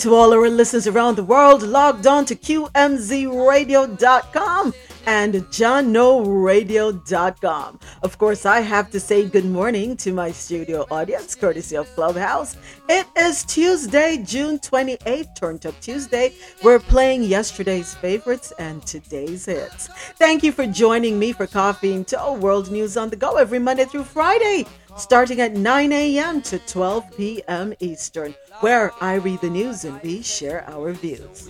to all our listeners around the world logged on to QMZRadio.com and jahknoradio.com. Of course, I have to say good morning to my studio audience, courtesy of Clubhouse. It is Tuesday, June 28th, Turned Up Tuesday. We're playing yesterday's favorites and today's hits. Thank you for joining me for Coffee In Toe World News on the Go every Monday through Friday starting at 9 a.m. to 12 p.m. Eastern, where I read the news and we share our views.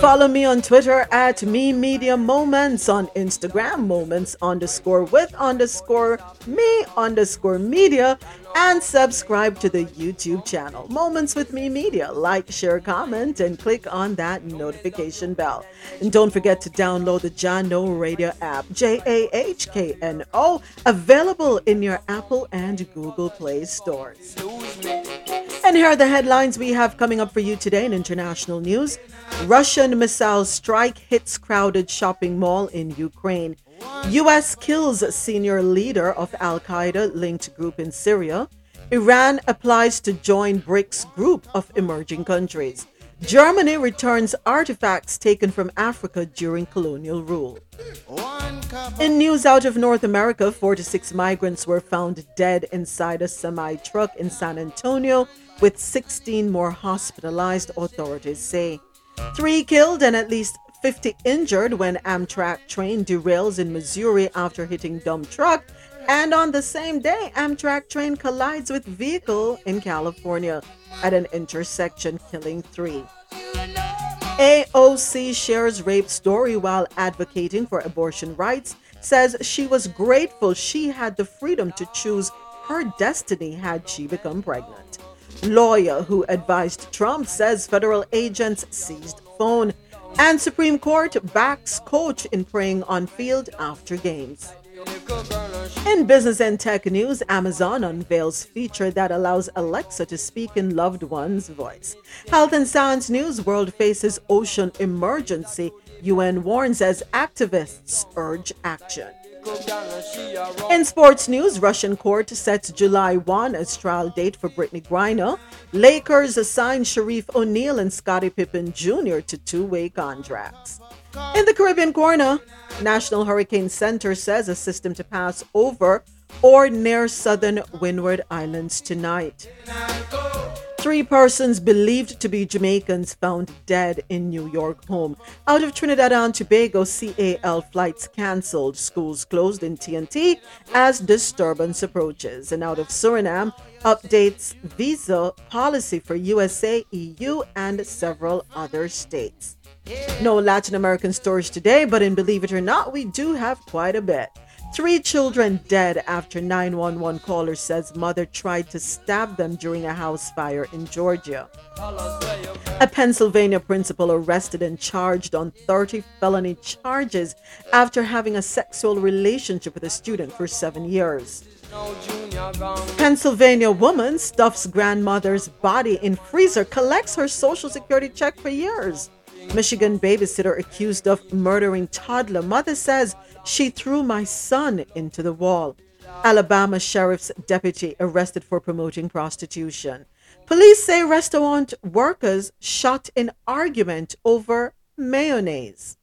Follow me on Twitter at Mi Media Moments, on Instagram Moments underscore with underscore mi underscore media, and subscribe to the YouTube channel, Moments with Mi Media. Like, share, comment, and click on that notification bell. And don't forget to download the Jahkno Radio app, J A H K N O, available in your Apple and Google Play stores. And here are the headlines we have coming up for you today in international news. Russian missile strike hits crowded shopping mall in Ukraine. US kills senior leader of Al Qaeda linked group in Syria. Iran applies to join BRICS group of emerging countries. Germany returns artifacts taken from Africa during colonial rule. In news out of North America, 46 migrants were found dead inside a semi truck in San Antonio, with 16 more hospitalized, authorities say. Three killed and at least 50 injured when Amtrak train derails in Missouri after hitting dump truck. And on the same day, Amtrak train collides with vehicle in California at an intersection, killing three. AOC shares rape story while advocating for abortion rights, says she was grateful she had the freedom to choose her destiny had she become pregnant. Lawyer who advised Trump says federal agents seized phone. And Supreme Court backs coach in praying on field after games. In business and tech news, Amazon unveils feature that allows Alexa to speak in loved one's voice. Health and science news, world faces ocean emergency. UN warns as activists urge action. In sports news, Russian court sets July 1 as trial date for Brittney Griner. Lakers assign Shareef O'Neal and Scottie Pippen Jr. to two-way contracts. In the Caribbean corner, National Hurricane Center says a system to pass over or near southern Windward Islands tonight. Three persons believed to be Jamaicans found dead in New York home. Out of Trinidad and Tobago, CAL flights cancelled, schools closed in TNT as disturbance approaches. And out of Suriname, updates visa policy for USA, EU, and several other states. No Latin American stories today, but in Believe It or Not, we do have quite a bit. Three children dead after 911 caller says mother tried to stab them during a house fire in Georgia. A Pennsylvania principal arrested and charged on 30 felony charges after having a sexual relationship with a student for seven years. Pennsylvania woman stuffs grandmother's body in freezer, collects her social security check for years. Michigan babysitter accused of murdering toddler. Mother says she threw my son into the wall. Alabama sheriff's deputy arrested for promoting prostitution. Police say restaurant workers shot in argument over mayonnaise.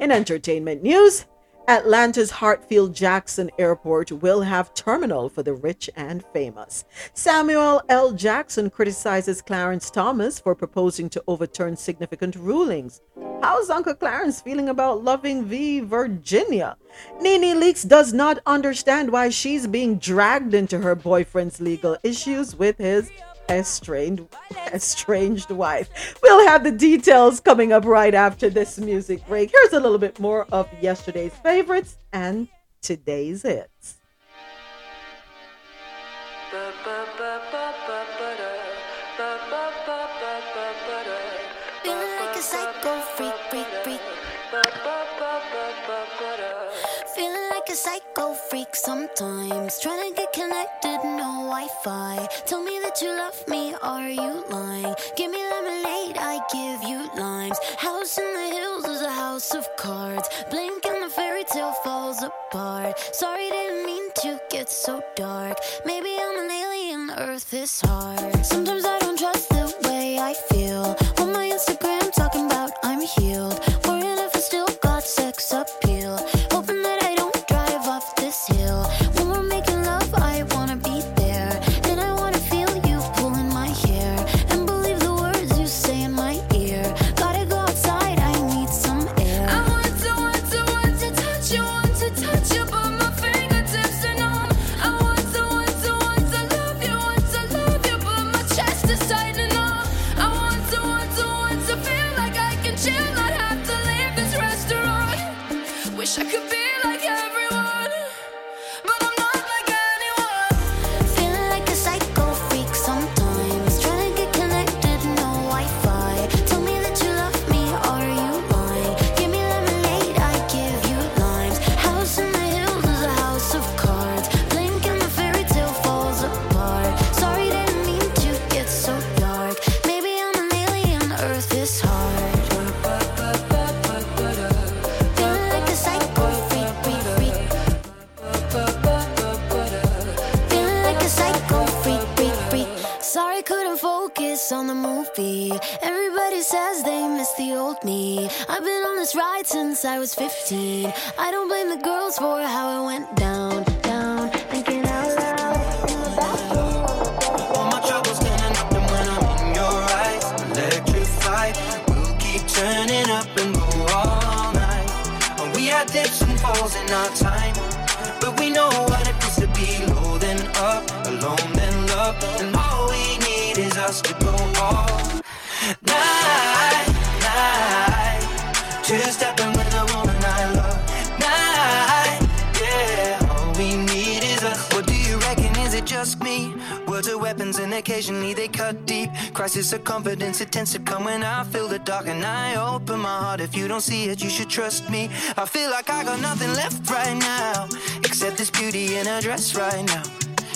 In entertainment news, Atlanta's Hartsfield Jackson Airport will have terminal for the rich and famous. Samuel L. Jackson criticizes Clarence Thomas for proposing to overturn significant rulings. How's Uncle Clarence feeling about Loving v. Virginia? Nene Leakes does not understand why she's being dragged into her boyfriend's legal issues with his estranged estranged wife. We'll have the details coming up right after this music break. Here's a little bit more of yesterday's favorites and today's hits. Like a psycho freak sometimes. Trying to get connected, no Wi Fi. Tell me that you love me, are you lying? Give me lemonade, I give you limes. House in the hills is a house of cards. Blink and the fairy tale falls apart. Sorry, didn't mean to get so dark. Maybe I'm an alien, Earth is hard. Sometimes I don't trust the way I feel. On my Instagram, talking about I'm healed. Was 15. I don't blame the girls for how it went down, down. Occasionally they cut deep. Crisis of confidence, it tends to come when I feel the dark and I open my heart. If you don't see it, you should trust me. I feel like I got nothing left right now, except this beauty in her dress right now.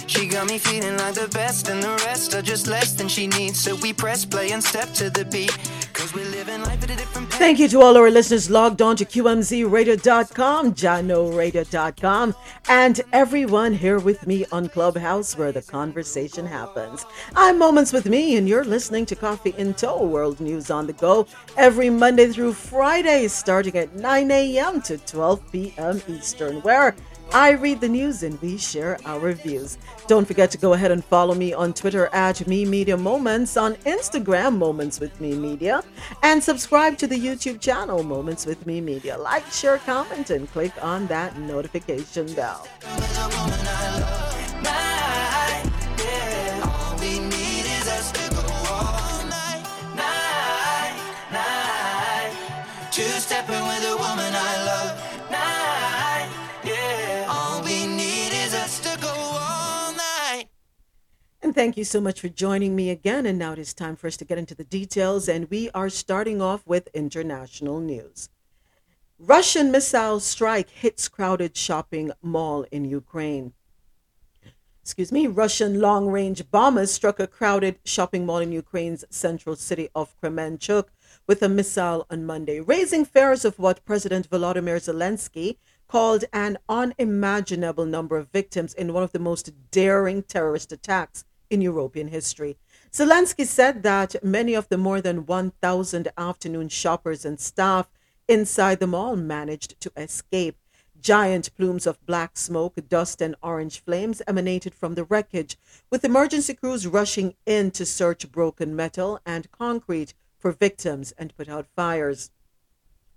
She got me feeling like the best, and the rest are just less than she needs. So we press play and step to the beat. Cause we're living life at a different. Thank you to all our listeners logged on to QMZRadio.com, JahknoRadio.com, and everyone here with me on Clubhouse where the conversation happens. I'm Moments with Me, and you're listening to Coffee in Toe, World News on the Go, every Monday through Friday, starting at 9 a.m. to 12 p.m. Eastern, where I read the news and we share our views. Don't forget to go ahead and follow me on Twitter at Mi Media Moments, on Instagram Moments with Mi Media, and subscribe to the YouTube channel Moments with Mi Media. Like, share, comment, and click on that notification bell. Two stepping with a woman I love, night, And thank you so much for joining me again. And now it is time for us to get into the details. And we are starting off with international news. Russian missile strike hits crowded shopping mall in Ukraine. Excuse me, Russian long range bombers struck a crowded shopping mall in Ukraine's central city of Kremenchuk with a missile on Monday, raising fears of what President Volodymyr Zelensky called an unimaginable number of victims in one of the most daring terrorist attacks in European history. Zelensky said that many of the more than 1,000 afternoon shoppers and staff inside the mall managed to escape. Giant plumes of black smoke, dust, and orange flames emanated from the wreckage, with emergency crews rushing in to search broken metal and concrete for victims and put out fires.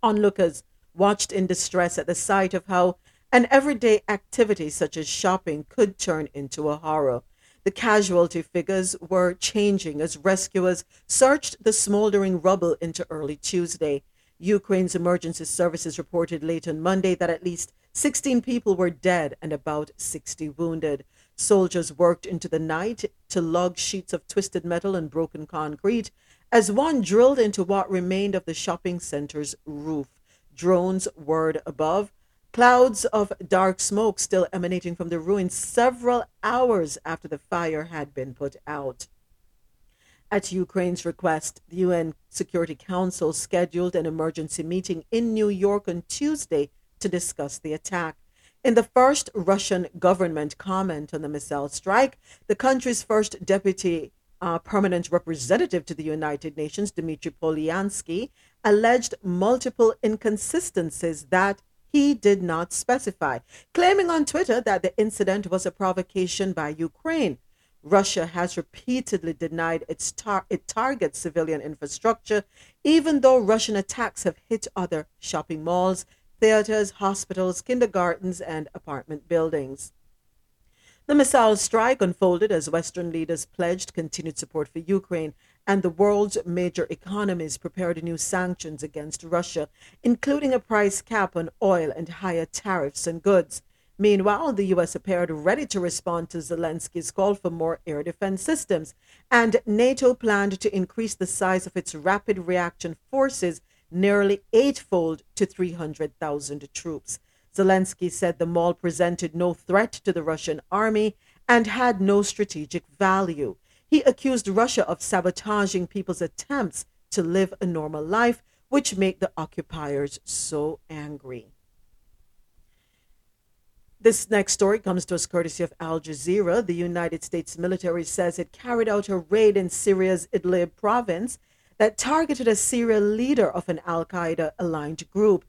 Onlookers watched in distress at the sight of how an everyday activity such as shopping could turn into a horror. The casualty figures were changing as rescuers searched the smoldering rubble into early Tuesday. Ukraine's emergency services reported late on Monday that at least 16 people were dead and about 60 wounded. Soldiers worked into the night to lug sheets of twisted metal and broken concrete as one drilled into what remained of the shopping center's roof. Drones whirred above, clouds of dark smoke still emanating from the ruins several hours after the fire had been put out. At Ukraine's request, the UN Security Council scheduled an emergency meeting in New York on Tuesday to discuss the attack. In the first Russian government comment on the missile strike, the country's first deputy uh, permanent representative to the United Nations, Dmitry Polyansky, alleged multiple inconsistencies that he did not specify, claiming on Twitter that the incident was a provocation by Ukraine. Russia has repeatedly denied its tar- it targets civilian infrastructure, even though Russian attacks have hit other shopping malls, theaters, hospitals, kindergartens, and apartment buildings. The missile strike unfolded as Western leaders pledged continued support for Ukraine, and the world's major economies prepared new sanctions against Russia, including a price cap on oil and higher tariffs on goods. Meanwhile, the U.S. appeared ready to respond to Zelensky's call for more air defense systems, and NATO planned to increase the size of its rapid reaction forces nearly eightfold to 300,000 troops. Zelensky said the mall presented no threat to the Russian army and had no strategic value. He accused Russia of sabotaging people's attempts to live a normal life, which made the occupiers so angry. This next story comes to us courtesy of Al Jazeera. The United States military says it carried out a raid in Syria's Idlib province that targeted a serial leader of an Al Qaeda aligned group.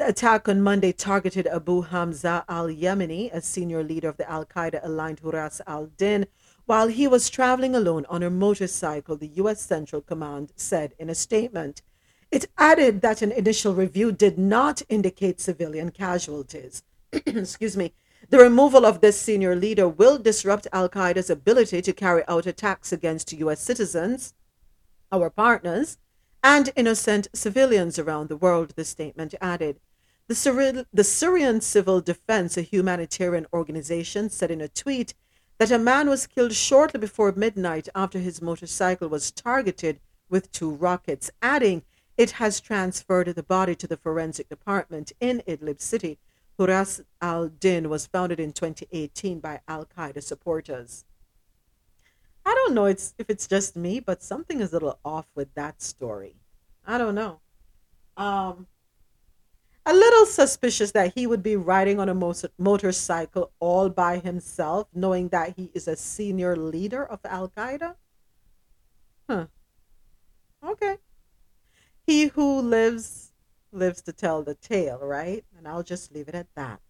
The attack on Monday targeted Abu Hamza al Yemeni, a senior leader of the Al Qaeda aligned Huras al Din, while he was traveling alone on a motorcycle, the U.S. Central Command said in a statement. It added that an initial review did not indicate civilian casualties. Excuse me. The removal of this senior leader will disrupt Al Qaeda's ability to carry out attacks against U.S. citizens, our partners, and innocent civilians around the world, the statement added. The, Syri- the Syrian Civil Defense, a humanitarian organization, said in a tweet that a man was killed shortly before midnight after his motorcycle was targeted with two rockets, adding it has transferred the body to the forensic department in Idlib city. Huras al Din was founded in 2018 by Al Qaeda supporters. I don't know it's, if it's just me, but something is a little off with that story. I don't know. Um, a little suspicious that he would be riding on a mo- motorcycle all by himself, knowing that he is a senior leader of Al Qaeda. Huh. Okay. He who lives, lives to tell the tale, right? And I'll just leave it at that.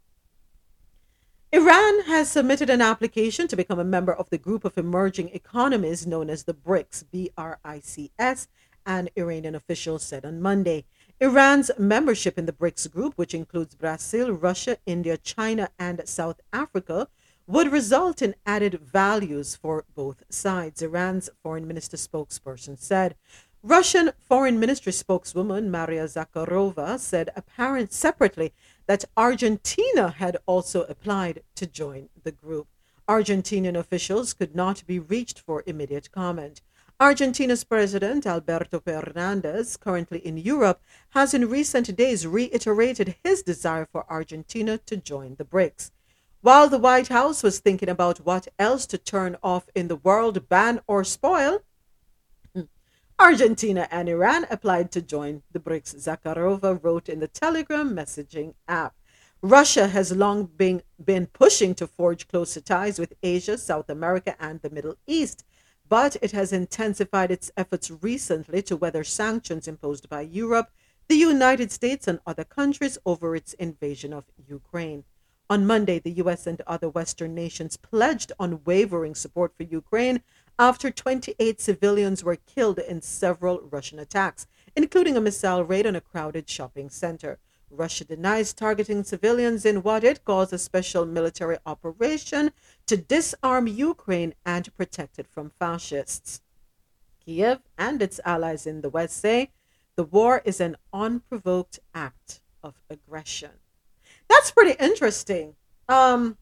Iran has submitted an application to become a member of the group of emerging economies known as the BRICS, B R I C S, an Iranian official said on Monday. Iran's membership in the BRICS group, which includes Brazil, Russia, India, China, and South Africa, would result in added values for both sides, Iran's foreign minister spokesperson said. Russian Foreign Ministry spokeswoman Maria Zakharova said apparent separately that Argentina had also applied to join the group. Argentinian officials could not be reached for immediate comment. Argentina's president, Alberto Fernandez, currently in Europe, has in recent days reiterated his desire for Argentina to join the BRICS. While the White House was thinking about what else to turn off in the world, ban or spoil, Argentina and Iran applied to join the BRICS, Zakharova wrote in the Telegram messaging app. Russia has long been, been pushing to forge closer ties with Asia, South America, and the Middle East, but it has intensified its efforts recently to weather sanctions imposed by Europe, the United States, and other countries over its invasion of Ukraine. On Monday, the US and other Western nations pledged unwavering support for Ukraine after 28 civilians were killed in several Russian attacks, including a missile raid on a crowded shopping center. Russia denies targeting civilians in what it calls a special military operation to disarm Ukraine and protect it from fascists. Kiev and its allies in the West say the war is an unprovoked act of aggression. That's pretty interesting. Um,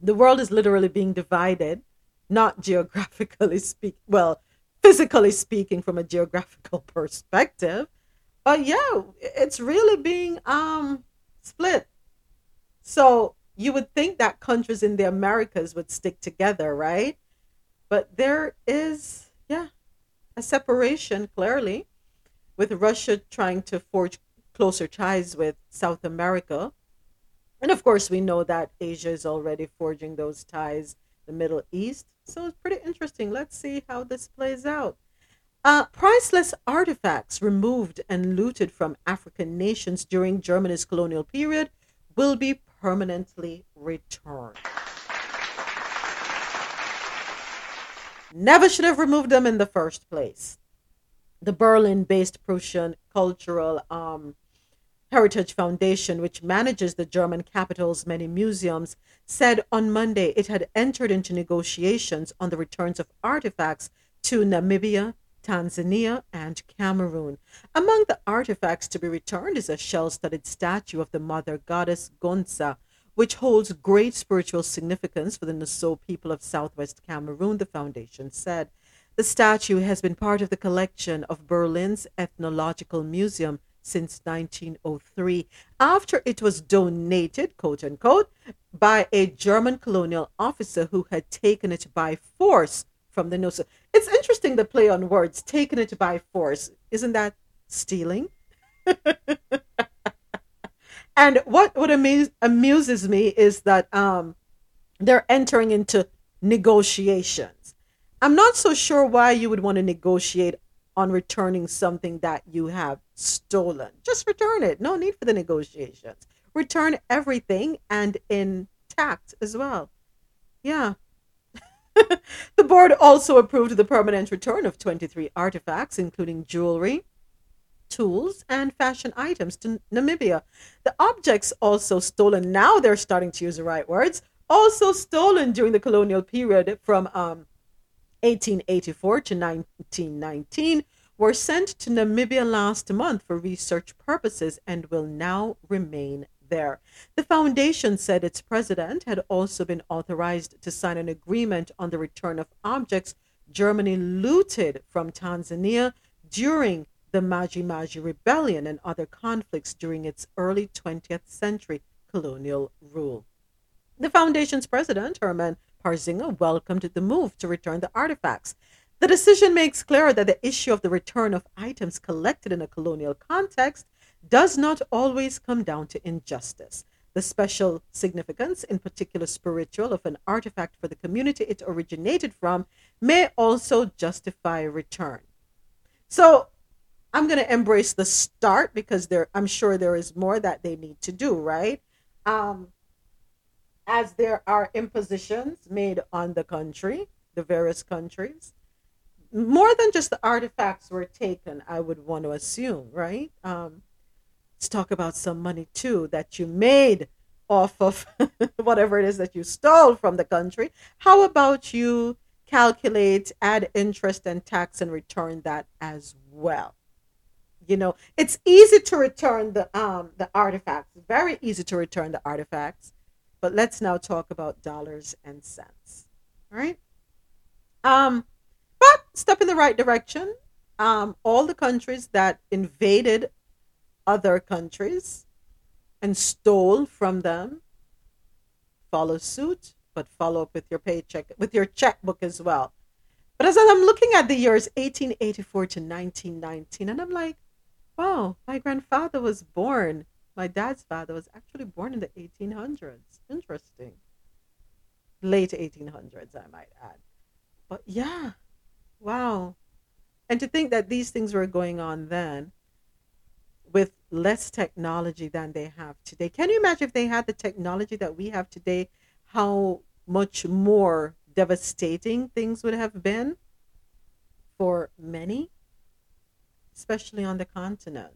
the world is literally being divided not geographically speak well physically speaking from a geographical perspective but yeah it's really being um split so you would think that countries in the americas would stick together right but there is yeah a separation clearly with russia trying to forge closer ties with south america and of course we know that asia is already forging those ties the middle east so it's pretty interesting. Let's see how this plays out. Uh, priceless artifacts removed and looted from African nations during Germany's colonial period will be permanently returned. Never should have removed them in the first place. The Berlin based Prussian Cultural um, Heritage Foundation, which manages the German capital's many museums, said on Monday it had entered into negotiations on the returns of artifacts to Namibia, Tanzania, and Cameroon. Among the artifacts to be returned is a shell studded statue of the mother goddess Ngonnso, which holds great spiritual significance for the Nso people of southwest Cameroon, the foundation said. The statue has been part of the collection of Berlin's Ethnological Museum since 1903 after it was donated, quote unquote, by a German colonial officer who had taken it by force from the Nso. It's interesting the play on words, taken it by force. Isn't that stealing? And what what amuses me is that um, they're entering into negotiations. I'm not so sure why you would want to negotiate on returning something that you have stolen. Just return it. No need for the negotiations. Return everything and intact as well. Yeah. the board also approved the permanent return of 23 artifacts, including jewelry, tools, and fashion items to Namibia. The objects also stolen, now they're starting to use the right words, also stolen during the colonial period from um, 1884 to 1919 were sent to Namibia last month for research purposes and will now remain there. The foundation said its president had also been authorized to sign an agreement on the return of objects Germany looted from Tanzania during the Maji Maji Rebellion and other conflicts during its early 20th century colonial rule. The foundation's president, Hermann Parzinger, welcomed the move to return the artifacts. The decision makes clear that the issue of the return of items collected in a colonial context does not always come down to injustice. The special significance, in particular spiritual, of an artifact for the community it originated from may also justify return. So I'm going to embrace the start because there I'm sure there is more that they need to do, right? Um, as there are impositions made on the country, the various countries, more than just the artifacts were taken, I would want to assume, right? Um, let's talk about some money too that you made off of whatever it is that you stole from the country. How about you calculate, add interest and tax, and return that as well? You know, it's easy to return the um the artifacts. Very easy to return the artifacts. But let's now talk about dollars and cents. All right. Um, but step in the right direction. Um, all the countries that invaded other countries and stole from them follow suit, but follow up with your paycheck, with your checkbook as well. But as I'm looking at the years 1884 to 1919, and I'm like, wow, my grandfather was born, my dad's father was actually born in the 1800s. Interesting. Late 1800s, I might add. But yeah, wow. And to think that these things were going on then less technology than they have today. Can you imagine if they had the technology that we have today, how much more devastating things would have been for many, especially on the continent?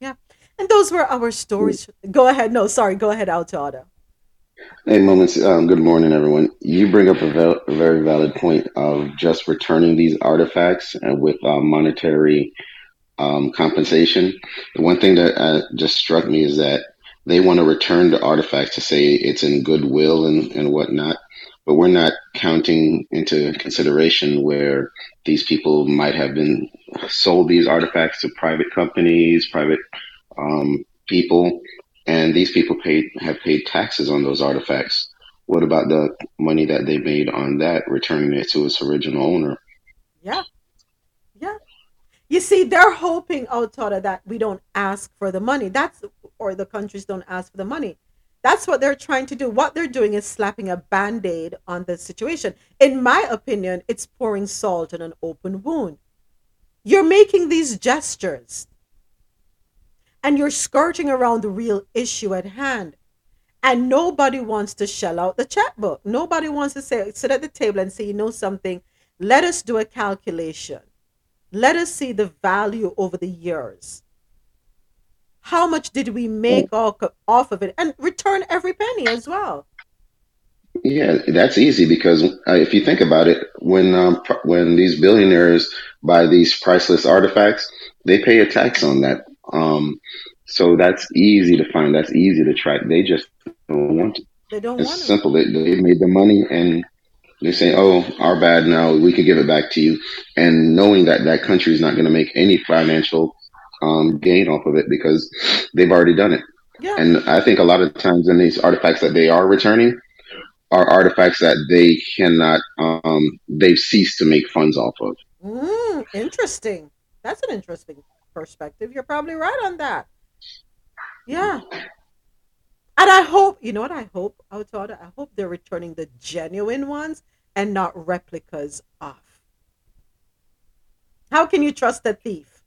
Yeah. And those were our stories. Go ahead. No, sorry. Go ahead, Altada. Hey, moments. Um, good morning, everyone. You bring up a, a very valid point of just returning these artifacts and with uh, monetary um, compensation. The one thing that uh, just struck me is that they want to return the artifacts to say it's in goodwill and, and whatnot, but we're not counting into consideration where these people might have been sold these artifacts to private companies, private um, people, and these people paid have paid taxes on those artifacts. What about the money that they made on that, returning it to its original owner? Yeah. You see, they're hoping, oh, Altada, that we don't ask for the money. That's or the countries don't ask for the money. That's what they're trying to do. What they're doing is slapping a band-aid on the situation. In my opinion, it's pouring salt on an open wound. You're making these gestures and you're skirting around the real issue at hand. And nobody wants to shell out the checkbook. Nobody wants to say, sit at the table and say, you know something, let us do a calculation. Let us see the value over the years. How much did we make off off of it? And return every penny as well. Yeah, that's easy because uh, if you think about it, when um, pr- when these billionaires buy these priceless artifacts, they pay a tax on that. Um, so that's easy to find. That's easy to track. They just don't want to. They don't It's want to. simple. They, they made the money and they say, "Oh, our bad. Now we can give it back to you," and knowing that that country is not going to make any financial um, gain off of it because they've already done it. Yeah. And I think a lot of times in these artifacts that they are returning are artifacts that they cannot, um, they've ceased to make funds off of. Mm, interesting. That's an interesting perspective. You're probably right on that. Yeah. And I hope, you know what I hope? I hope they're returning the genuine ones and not replicas off. How can you trust a thief?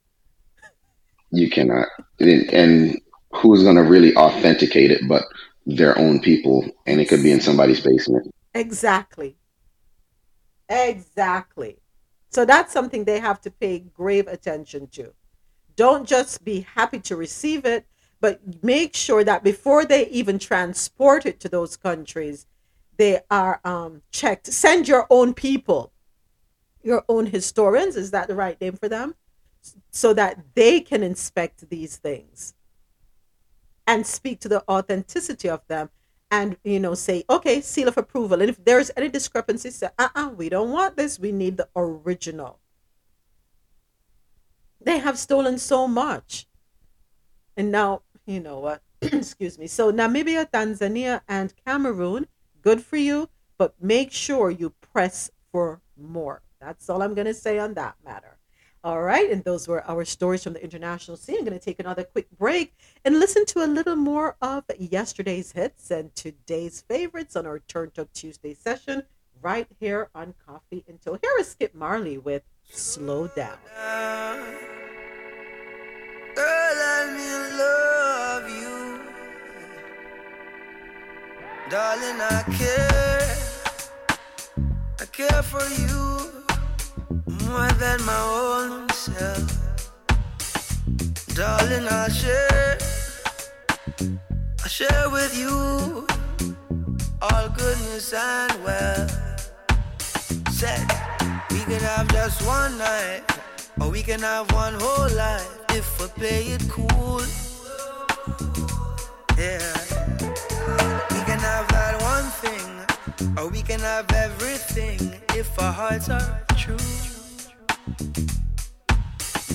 You cannot. And, and who's going to really authenticate it but their own people? And it could be in somebody's basement. Exactly. Exactly. So that's something they have to pay grave attention to. Don't just be happy to receive it, but make sure that before they even transport it to those countries, they are um, checked. Send your own people, your own historians. Is that the right name for them? So that they can inspect these things and speak to the authenticity of them and you know say okay seal of approval and if there's any discrepancy say uh-uh we don't want this we need the original they have stolen so much and now you know what excuse me so namibia tanzania and cameroon good for you but make sure you press for more that's all i'm going to say on that matter all right, and those were our stories from the international scene. I'm going to take another quick break and listen to a little more of yesterday's hits and today's favorites on our Turn Up Tuesday session right here on Coffee In Toe. Here is Skip Marley with Slow Down. Girl, Darling, I care. I care for you more than my own self. Darling, I'll share. I'll share with you all goodness and wealth. Said we can have just one night, or we can have one whole life if we play it cool. Yeah, or we can have everything if our hearts are true.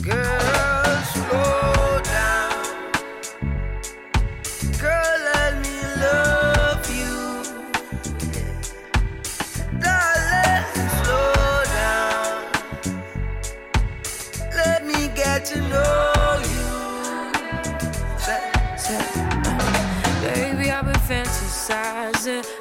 Girl, slow down. Girl, let me love you. Darling, slow down. Let me get to know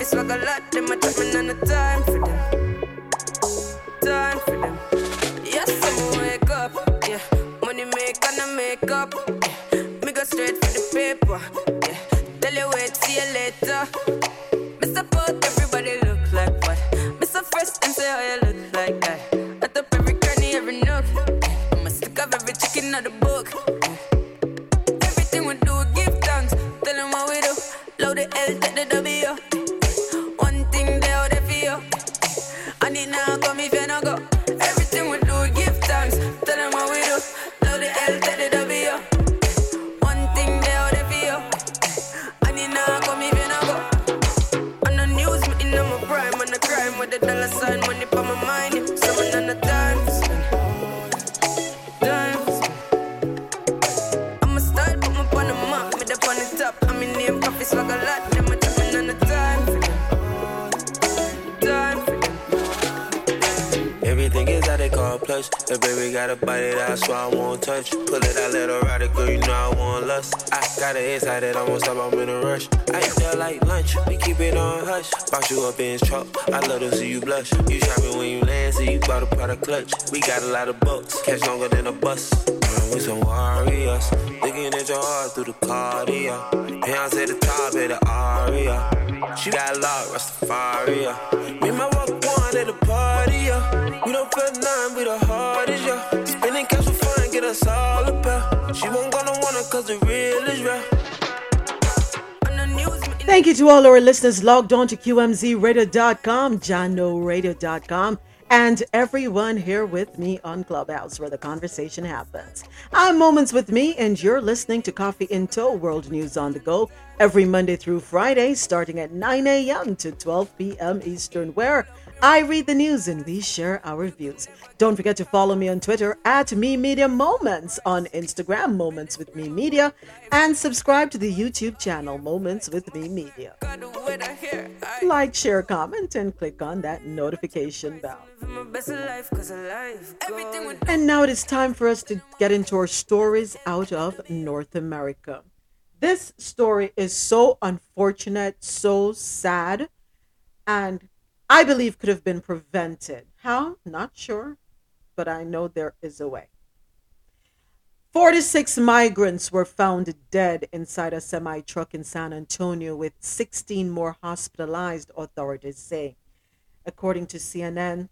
coffee swag a lot. Them a chat me on the time for clutch. We got a lot of bucks, catch longer than a bus. Uh, we some warriors, looking at your heart through the cardio. Hands at the top of the aria. She got locked, Rastafaria. Me and my walk one at the party, yeah. We don't feel nothing, we the hardest, yeah. Spending cash for fun, get us all a pair. She won't gonna want it, cause the real is real. Thank you to all our listeners logged on to QMZRadio.com, JahknoRadio.com, and everyone here with me on Clubhouse where the conversation happens. I'm Moments with Mi, and you're listening to Coffee in Toe World News on the Go every Monday through Friday, starting at 9 a.m. to 12 p.m. Eastern, where I read the news and we share our views. Don't forget to follow me on Twitter at Mi Media Moments, on Instagram, Moments with Mi Media, and subscribe to the YouTube channel, Moments with Mi Media. Like, share, comment, and click on that notification bell. And now it is time for us to get into our stories out of North America. This story is so unfortunate, so sad, and I believe could have been prevented. How? Not sure, but I know there is a way. 46 migrants were found dead inside a semi truck in San Antonio, with 16 more hospitalized, authorities say. According to CNN,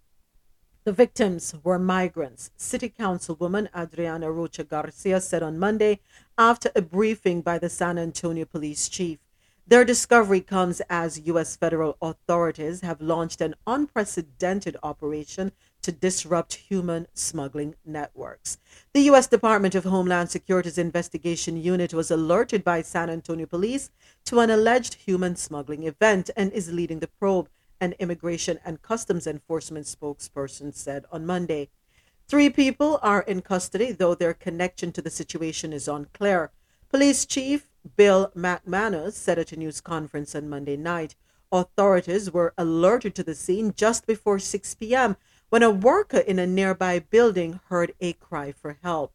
the victims were migrants. City Councilwoman Adriana Rocha Garcia said on Monday after a briefing by the San Antonio police chief. Their discovery comes as U.S. federal authorities have launched an unprecedented operation to disrupt human smuggling networks. The U.S. Department of Homeland Security's investigation unit was alerted by San Antonio police to an alleged human smuggling event and is leading the probe, an Immigration and Customs Enforcement spokesperson said on Monday. Three people are in custody, though their connection to the situation is unclear. Police Chief Bill McManus said at a news conference on Monday night authorities were alerted to the scene just before 6 p.m. when a worker in a nearby building heard a cry for help.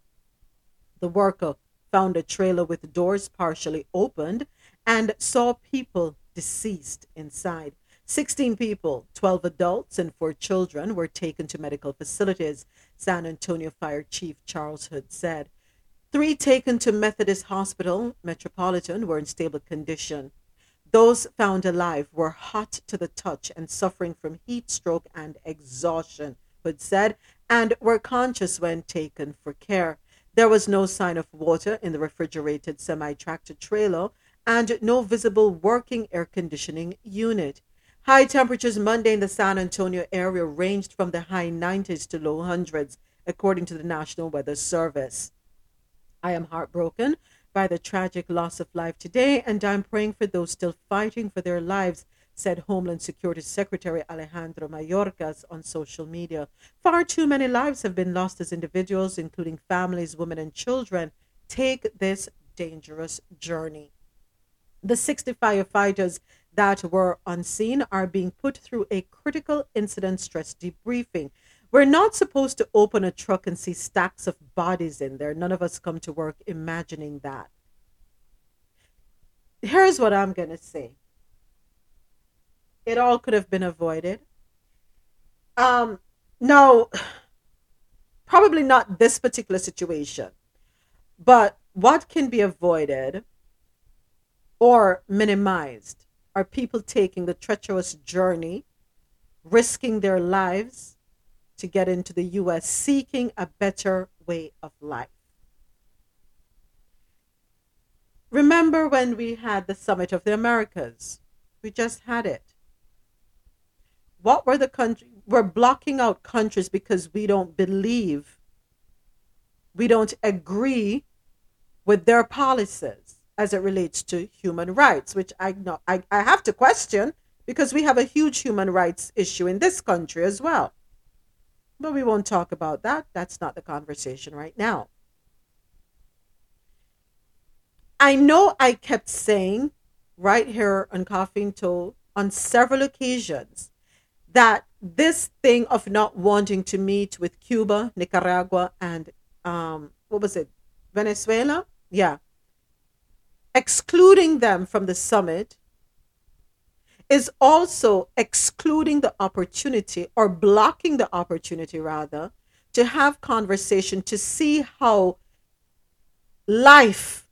The worker found a trailer with doors partially opened and saw people deceased inside. 16 people, 12 adults, and 4 children were taken to medical facilities, San Antonio Fire Chief Charles Hood said. Three taken to Methodist Hospital Metropolitan were in stable condition. Those found alive were hot to the touch and suffering from heat stroke and exhaustion, Hood said, and were conscious when taken for care. There was no sign of water in the refrigerated semi tractor trailer and no visible working air conditioning unit. High temperatures Monday in the San Antonio area ranged from the high 90s to low hundreds, according to the National Weather Service. I am heartbroken by the tragic loss of life today, and I'm praying for those still fighting for their lives, said Homeland Security Secretary Alejandro Mayorkas on social media. Far too many lives have been lost as individuals, including families, women, and children, take this dangerous journey. The 60 firefighters that were on scene are being put through a critical incident stress debriefing. We're not supposed to open a truck and see stacks of bodies in there. None of us come to work imagining that. Here's what I'm going to say it all could have been avoided. Um, no, probably not this particular situation, but what can be avoided or minimized are people taking the treacherous journey, risking their lives to get into the US seeking a better way of life. Remember when we had the Summit of the Americas? We just had it. What were the countries? We're blocking out countries because we don't believe, we don't agree with their policies as it relates to human rights, which I know I, I have to question because we have a huge human rights issue in this country as well. But we won't talk about that. That's not the conversation right now. I know I kept saying right here on Coffee in Toe on several occasions that this thing of not wanting to meet with Cuba, Nicaragua, and um, what was it, Venezuela? Yeah, excluding them from the summit is also excluding the opportunity or blocking the opportunity rather to have conversation to see how life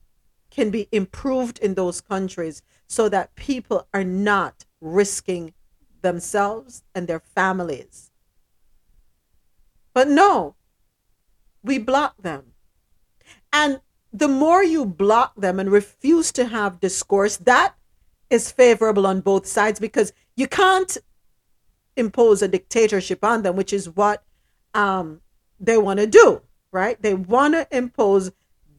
can be improved in those countries so that people are not risking themselves and their families. But no, we block them. And the more you block them and refuse to have discourse, that is favorable on both sides because you can't impose a dictatorship on them, which is what um, they want to do, right? They want to impose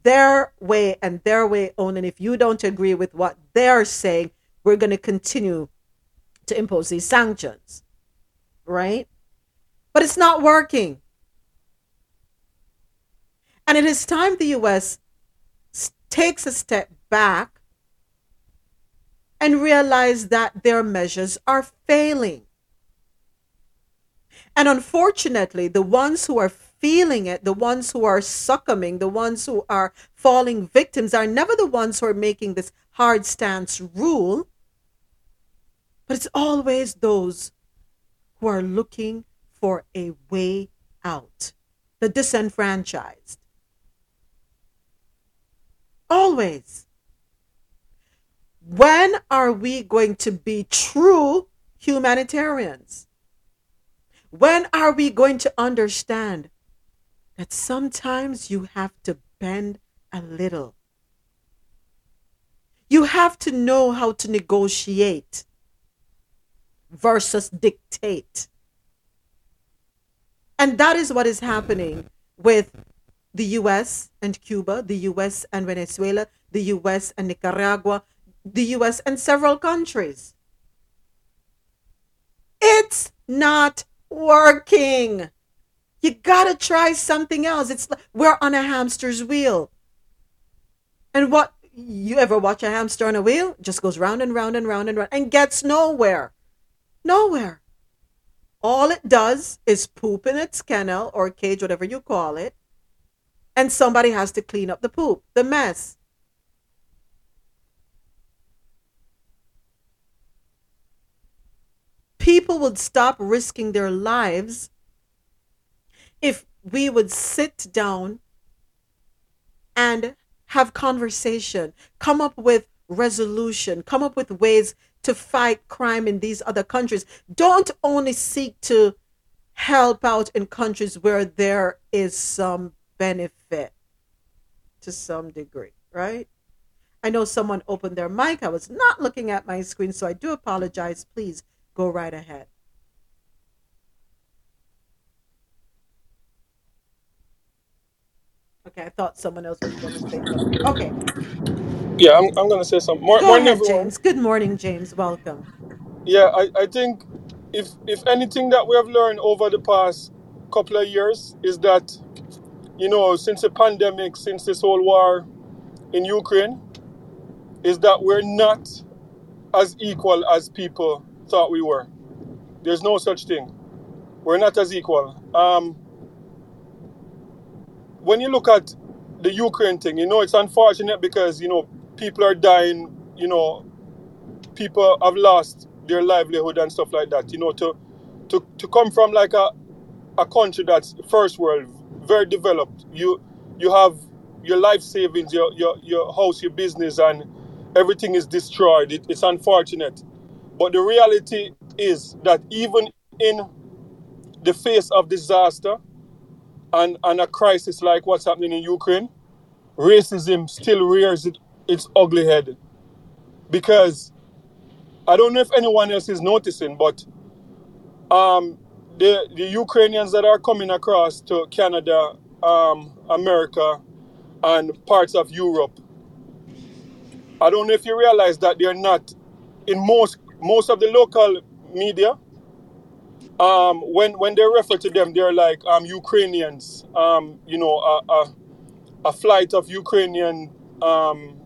their way and their way only. And if you don't agree with what they're saying, we're going to continue to impose these sanctions, right? But it's not working. And it is time the US takes a step back and realize that their measures are failing. And unfortunately, the ones who are feeling it, the ones who are succumbing, the ones who are falling victims are never the ones who are making this hard stance rule, but it's always those who are looking for a way out, the disenfranchised. Always. When are we going to be true humanitarians? When are we going to understand that sometimes you have to bend a little? You have to know how to negotiate versus dictate. And that is what is happening with the US and Cuba, the US and Venezuela, the US and Nicaragua, the US and several countries. It's not working. You gotta try something else. It's like we're on a hamster's wheel. And what you ever watch a hamster on a wheel? Just goes round and round and round and round and gets nowhere. Nowhere. All it does is poop in its kennel or cage, whatever you call it, and somebody has to clean up the poop, the mess. People would stop risking their lives if we would sit down and have conversation, come up with resolution, come up with ways to fight crime in these other countries. Don't only seek to help out in countries where there is some benefit to some degree, right? I know someone opened their mic. I was not looking at my screen, so I do apologize. Please go right ahead. Okay, I thought someone else was going to say something. Okay, Yeah, I'm, I'm gonna say something. Mor- go morning, ahead, everyone. James. Good morning, James. Welcome. Yeah, I, I think if if anything that we have learned over the past couple of years is that you know since the pandemic, since this whole war in Ukraine, is that we're not as equal as people thought we were. There's no such thing. We're not as equal. Um, when you look at the Ukraine thing, you know it's unfortunate because you know people are dying. You know people have lost their livelihood and stuff like that. You know, to to, to come from like a, a country that's first world, very developed. You you have your life savings, your your, your house, your business, and everything is destroyed. It, it's unfortunate, but the reality is that even in the face of disaster and, and a crisis like what's happening in Ukraine, racism still rears it, its ugly head. Because I don't know if anyone else is noticing, but um, the the Ukrainians that are coming across to Canada, um, America, and parts of Europe, I don't know if you realize that they're not in most most of the local media. Um, when when they refer to them, they're like um, Ukrainians. Um, you know, a, a, a flight of Ukrainian um,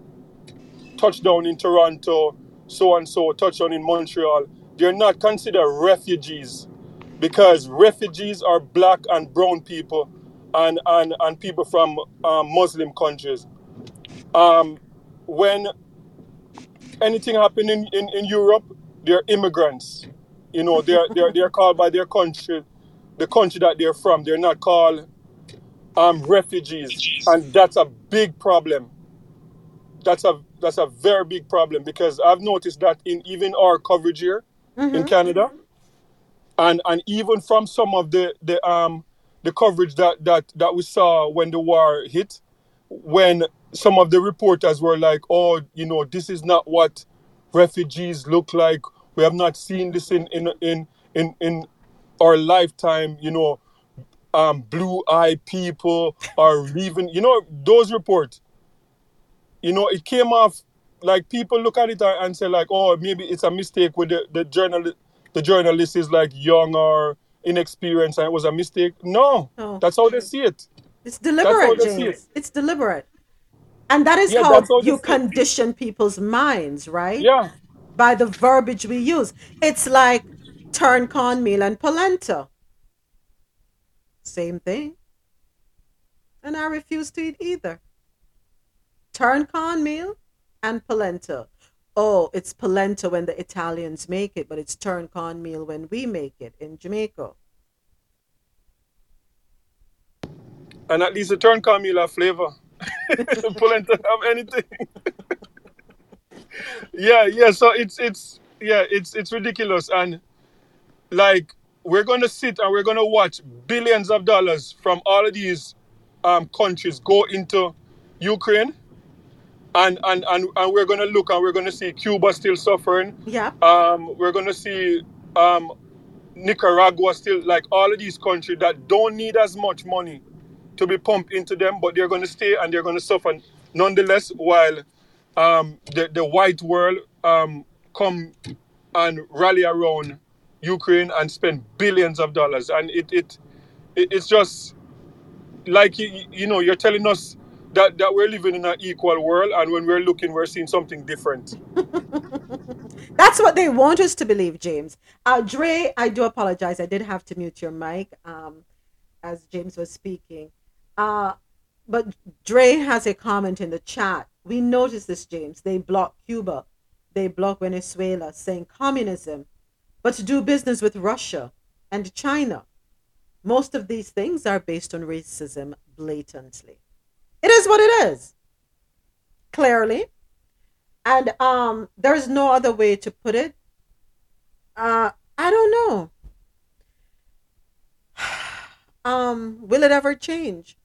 touchdown in Toronto, so and so touchdown in Montreal. They're not considered refugees because refugees are black and brown people and and, and people from um, Muslim countries. Um, when anything happen in, in, in Europe, they're immigrants. You know, they're they're they're called by their country, the country that they're from. They're not called um, refugees, and that's a big problem. That's a that's a very big problem because I've noticed that in even our coverage here in Mm-hmm. Canada, and and even from some of the the um the coverage that that that we saw when the war hit, when some of the reporters were like, "Oh, you know, this is not what refugees look like. We have not seen this in in in in, in our lifetime." You know, um, blue-eyed people are leaving. You know, those reports. You know, it came off like people look at it and say like, "Oh, maybe it's a mistake with the the journalist. The journalist is like young or inexperienced, and it was a mistake." No, No. that's how they see it. It's deliberate, James. it. It's deliberate. And that is Yeah, how how you see it. condition people's minds, right? Yeah. By the verbiage we use. It's like turn cornmeal and polenta. Same thing. And I refuse to eat either. Turn cornmeal and polenta. Oh, it's polenta when the Italians make it, but it's turn cornmeal when we make it in Jamaica. And at least the turn cornmeal have flavor. Polenta have anything. yeah, yeah. So it's it's yeah, it's it's ridiculous. And like we're gonna sit and we're gonna watch billions of dollars from all of these um, countries go into Ukraine. And, and, and, and we're gonna look and we're gonna see Cuba still suffering. Yeah. Um, we're gonna see um, Nicaragua still like all of these countries that don't need as much money to be pumped into them, but they're going to stay and they're going to suffer nonetheless. While um, the the white world um, come and rally around Ukraine and spend billions of dollars, and it it, it it's just like you, you know you're telling us that that we're living in an equal world, and when we're looking, we're seeing something different. That's what they want us to believe, James. Uh, Dre, I do apologize. I did have to mute your mic um, as James was speaking. Uh, but Dre has a comment in the chat. We notice this, James. They block Cuba, they block Venezuela, saying communism, but to do business with Russia and China. Most of these things are based on racism blatantly. It is what it is. Clearly. And um there's no other way to put it. Uh I don't know. Um will it ever change?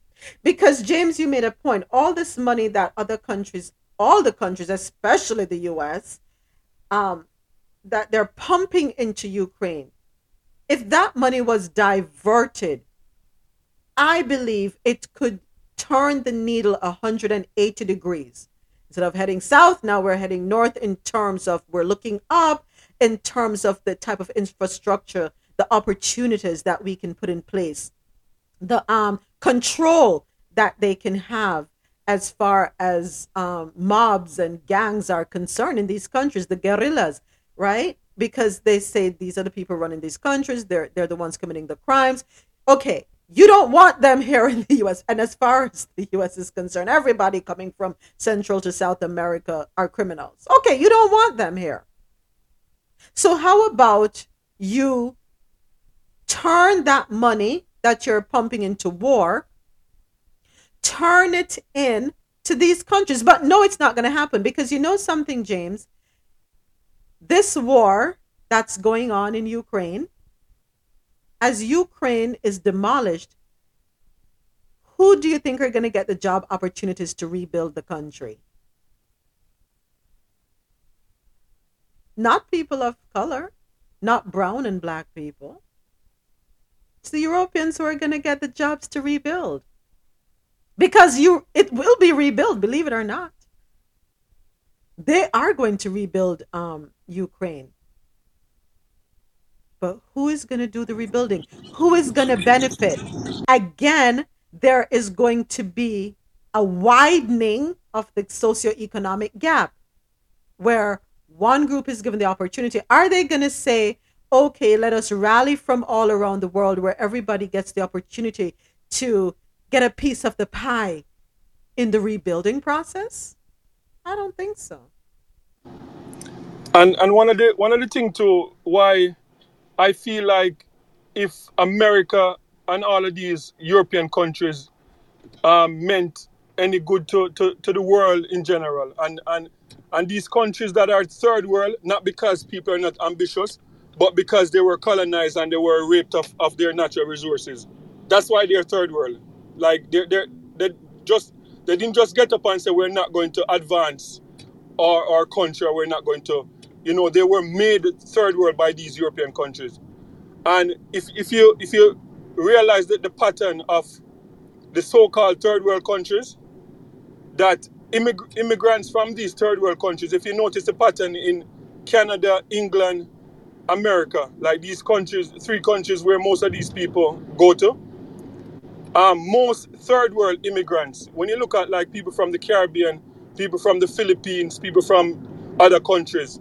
Because James you made a point. All this money that other countries, all the countries, especially the US, um that they're pumping into Ukraine. If that money was diverted, I believe it could turn the needle 180 degrees. Instead of heading south, now we're heading north in terms of we're looking up in terms of the type of infrastructure, the opportunities that we can put in place, the um, control that they can have as far as um, mobs and gangs are concerned in these countries, the guerrillas, right? Because they say these are the people running these countries, they're they're the ones committing the crimes. Okay, you don't want them here in the US. And as far as the US is concerned, everybody coming from Central to South America are criminals. Okay, you don't want them here. So, how about you turn that money that you're pumping into war, turn it in to these countries? But no, it's not going to happen because you know something, James? This war that's going on in Ukraine, as Ukraine is demolished, who do you think are going to get the job opportunities to rebuild the country? Not people of color, not brown and black people. It's the Europeans who are going to get the jobs to rebuild. Because you it will be rebuilt, believe it or not. They are going to rebuild um, Ukraine. But who is going to do the rebuilding? Who is going to benefit? Again, there is going to be a widening of the socioeconomic gap where one group is given the opportunity. Are they going to say, okay, let us rally from all around the world where everybody gets the opportunity to get a piece of the pie in the rebuilding process? I don't think so. And and one of the one of the thing too why I feel like if America and all of these European countries um, meant any good to, to, to the world in general and, and and these countries that are third world not because people are not ambitious but because they were colonized and they were raped of, of their natural resources. That's why they're third world. Like they're, they're they just they didn't just get up and say we're not going to advance our, our country or we're not going to you know they were made third world by these european countries. And if, if you if you realize that the pattern of the so-called third world countries that immig- immigrants from these third world countries if you notice the pattern in canada england america like these countries three countries where most of these people go to um, most third world immigrants. When you look at like people from the caribbean people from the philippines people from other countries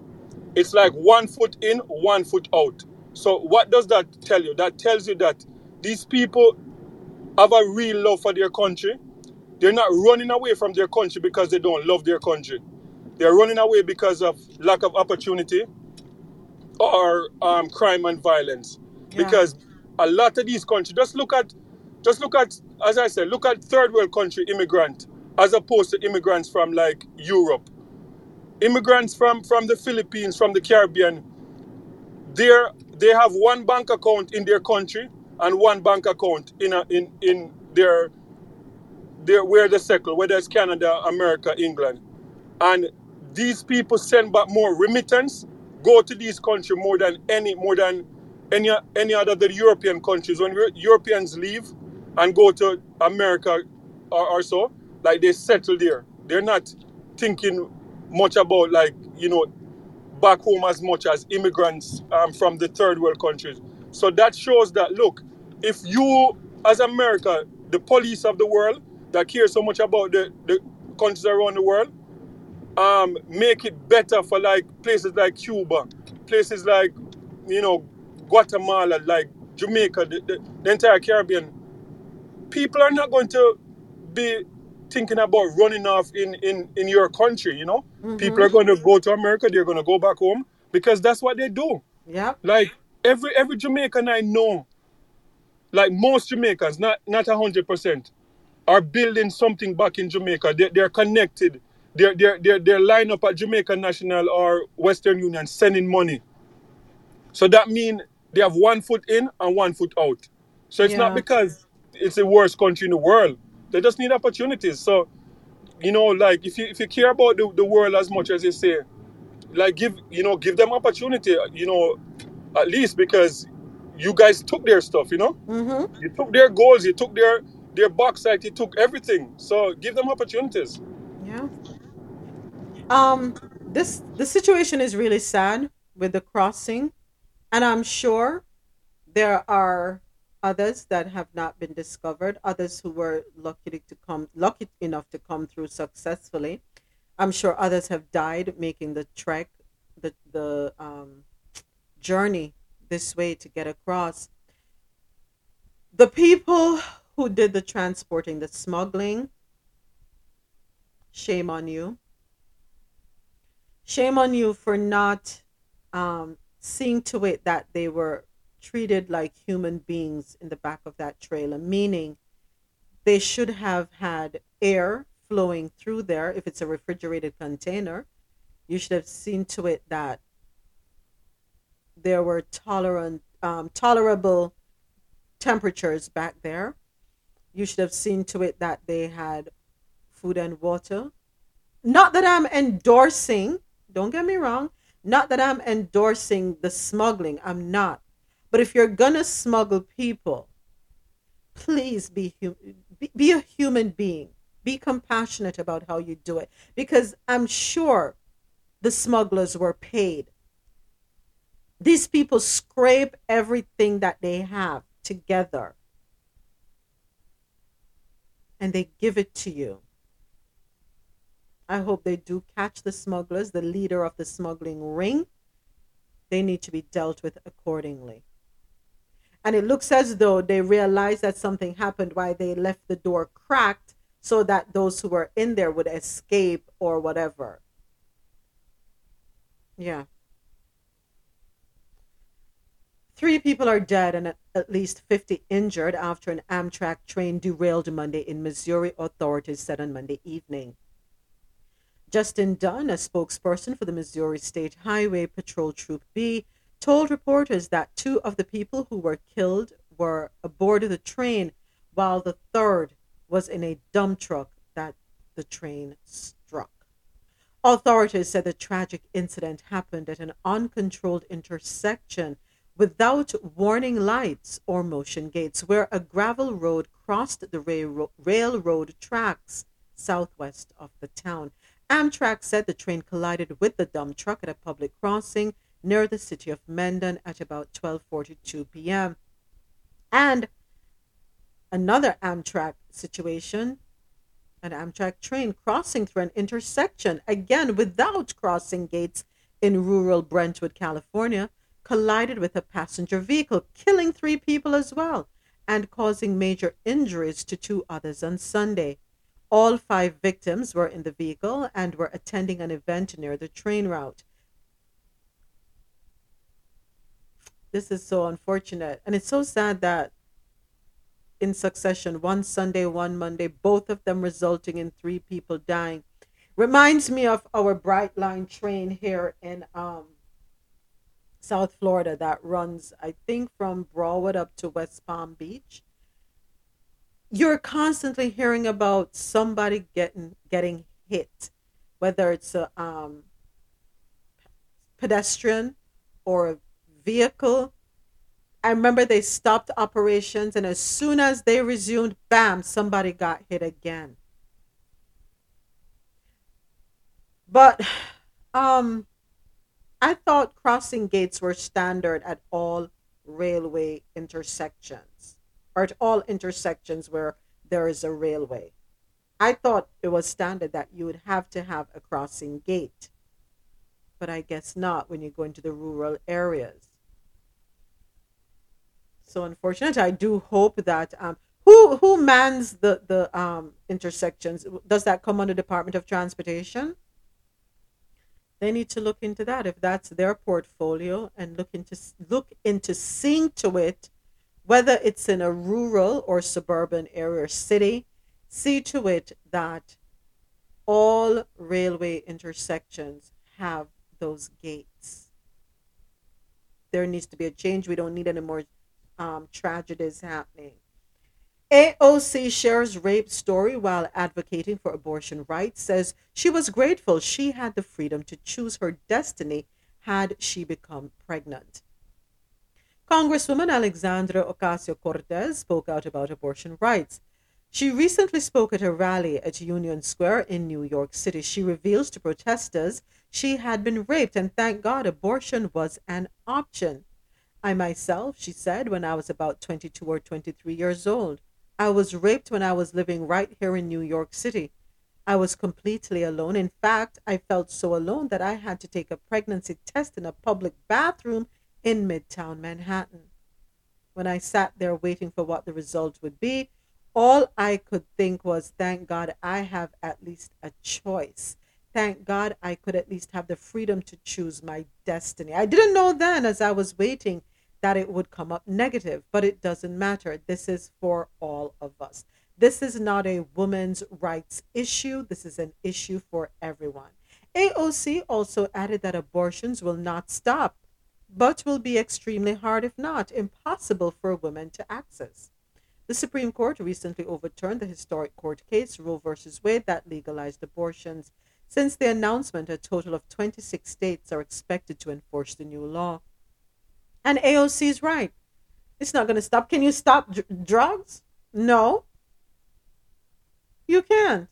it's like one foot in one foot out. So what does that tell you? That tells you that these people have a real love for their country. They're not running away from their country because they don't love their country. They're running away because of lack of opportunity or um, crime and violence. Yeah. because a lot of these countries just look at just look at as i said look at third world country immigrant as opposed to immigrants from like europe. Immigrants from from the philippines from the caribbean they're they have one bank account in their country and one bank account in a, in in their their where they settle whether it's canada america england. And these people send back more remittance go to these countries more than any more than any any other the European countries. When Europeans leave and go to America or, or so, like they settle there. They're not thinking much about like you know back home as much as immigrants um, from the third world countries. So that shows that look, if you as America, the police of the world that care so much about the, the countries around the world, um, make it better for like places like Cuba, places like you know Guatemala, like Jamaica, the, the, the entire Caribbean. People are not going to be thinking about running off in in in your country. You know, people are going to go to America. They're going to go back home because that's what they do. Yeah, Like every every Jamaican I know, like most Jamaicans, not not a hundred percent, are building something back in Jamaica. They they're connected. They're they're they're they're lined up at Jamaica National or Western Union sending money. So that means they have one foot in and one foot out. So it's not because it's the worst country in the world. They just need opportunities. So you know, like if you if you care about the, the world as much as you say, like give you know give them opportunity. You know, at least because you guys took their stuff. You know, Mm-hmm. you took their goals, you took their their bauxite, you took everything. So give them opportunities. Yeah. Um, this the situation is really sad with the crossing, and I'm sure there are others that have not been discovered, others who were lucky to come lucky enough to come through successfully. I'm sure others have died making the trek, the the um, journey this way to get across. The people who did the transporting, the smuggling, shame on you. Shame on you for not um, seeing to it that they were treated like human beings in the back of that trailer, meaning they should have had air flowing through there if it's a refrigerated container. You should have seen to it that there were tolerant, um, tolerable temperatures back there. You should have seen to it that they had food and water. Not that I'm endorsing, don't get me wrong, not that I'm endorsing the smuggling. I'm not. But if you're going to smuggle people, please be, hum- be be a human being. Be compassionate about how you do it because I'm sure the smugglers were paid. These people scrape everything that they have together and they give it to you. I hope they do catch the smugglers, the leader of the smuggling ring, they need to be dealt with accordingly. And it looks as though they realized that something happened while they left the door cracked so that those who were in there would escape or whatever. Yeah. Three people are dead and at- at least 50 injured after an Amtrak train derailed Monday in Missouri, authorities said on Monday evening. Justin Dunn, a spokesperson for the Missouri State Highway Patrol Troop B, told reporters that two of the people who were killed were aboard the train, while the third was in a dump truck that the train struck. Authorities said the tragic incident happened at an uncontrolled intersection without warning lights or motion gates where a gravel road crossed the railroad tracks southwest of the town. Amtrak said the train collided with the dump truck at a public crossing near the city of Mendon at about 12:42 p.m. And another Amtrak situation, an Amtrak train crossing through an intersection again without crossing gates in rural Brentwood, California, collided with a passenger vehicle, killing 3 people as well and causing major injuries to two others on Sunday. All five victims were in the vehicle and were attending an event near the train route. This is so unfortunate. And it's so sad that in succession, one Sunday, one Monday, both of them resulting in three people dying. Reminds me of our Brightline train here in um, South Florida that runs, I think, from Broward up to West Palm Beach. You're constantly hearing about somebody getting getting hit, whether it's a um, pedestrian or a vehicle. I remember they stopped operations, and as soon as they resumed, bam, somebody got hit again. But um, I thought crossing gates were standard at all railway intersections, or at all intersections where there is a railway. I thought it was standard that you would have to have a crossing gate, but I guess not when you go into the rural areas. So unfortunate. I do hope that um, who who mans the the um, intersections? Does that come under Department of Transportation? They need to look into that if that's their portfolio and look into look into seeing to it whether it's in a rural or suburban area or city. See to it that all railway intersections have those gates. There needs to be a change. We don't need any more um, tragedies happening. AOC shares rape story while advocating for abortion rights, says she was grateful she had the freedom to choose her destiny had she become pregnant. Congresswoman Alexandra Ocasio Cortez spoke out about abortion rights. She recently spoke at a rally at Union Square in New York City. She reveals to protesters she had been raped and thank God abortion was an option. I myself, she said, when I was about 22 or 23 years old, I was raped when I was living right here in New York City. I was completely alone. In fact, I felt so alone that I had to take a pregnancy test in a public bathroom in Midtown Manhattan. When I sat there waiting for what the result would be, all I could think was, thank God I have at least a choice. Thank God I could at least have the freedom to choose my destiny. I didn't know then, as I was waiting, that it would come up negative, but it doesn't matter. This is for all of us. This is not a woman's rights issue, this is an issue for everyone. AOC also added that abortions will not stop, but will be extremely hard, if not impossible, for women to access. The Supreme Court recently overturned the historic court case Roe v. Wade that legalized abortions. Since the announcement, a total of 26 states are expected to enforce the new law. And AOC is right. It's not going to stop. Can you stop dr- drugs? No. You can't.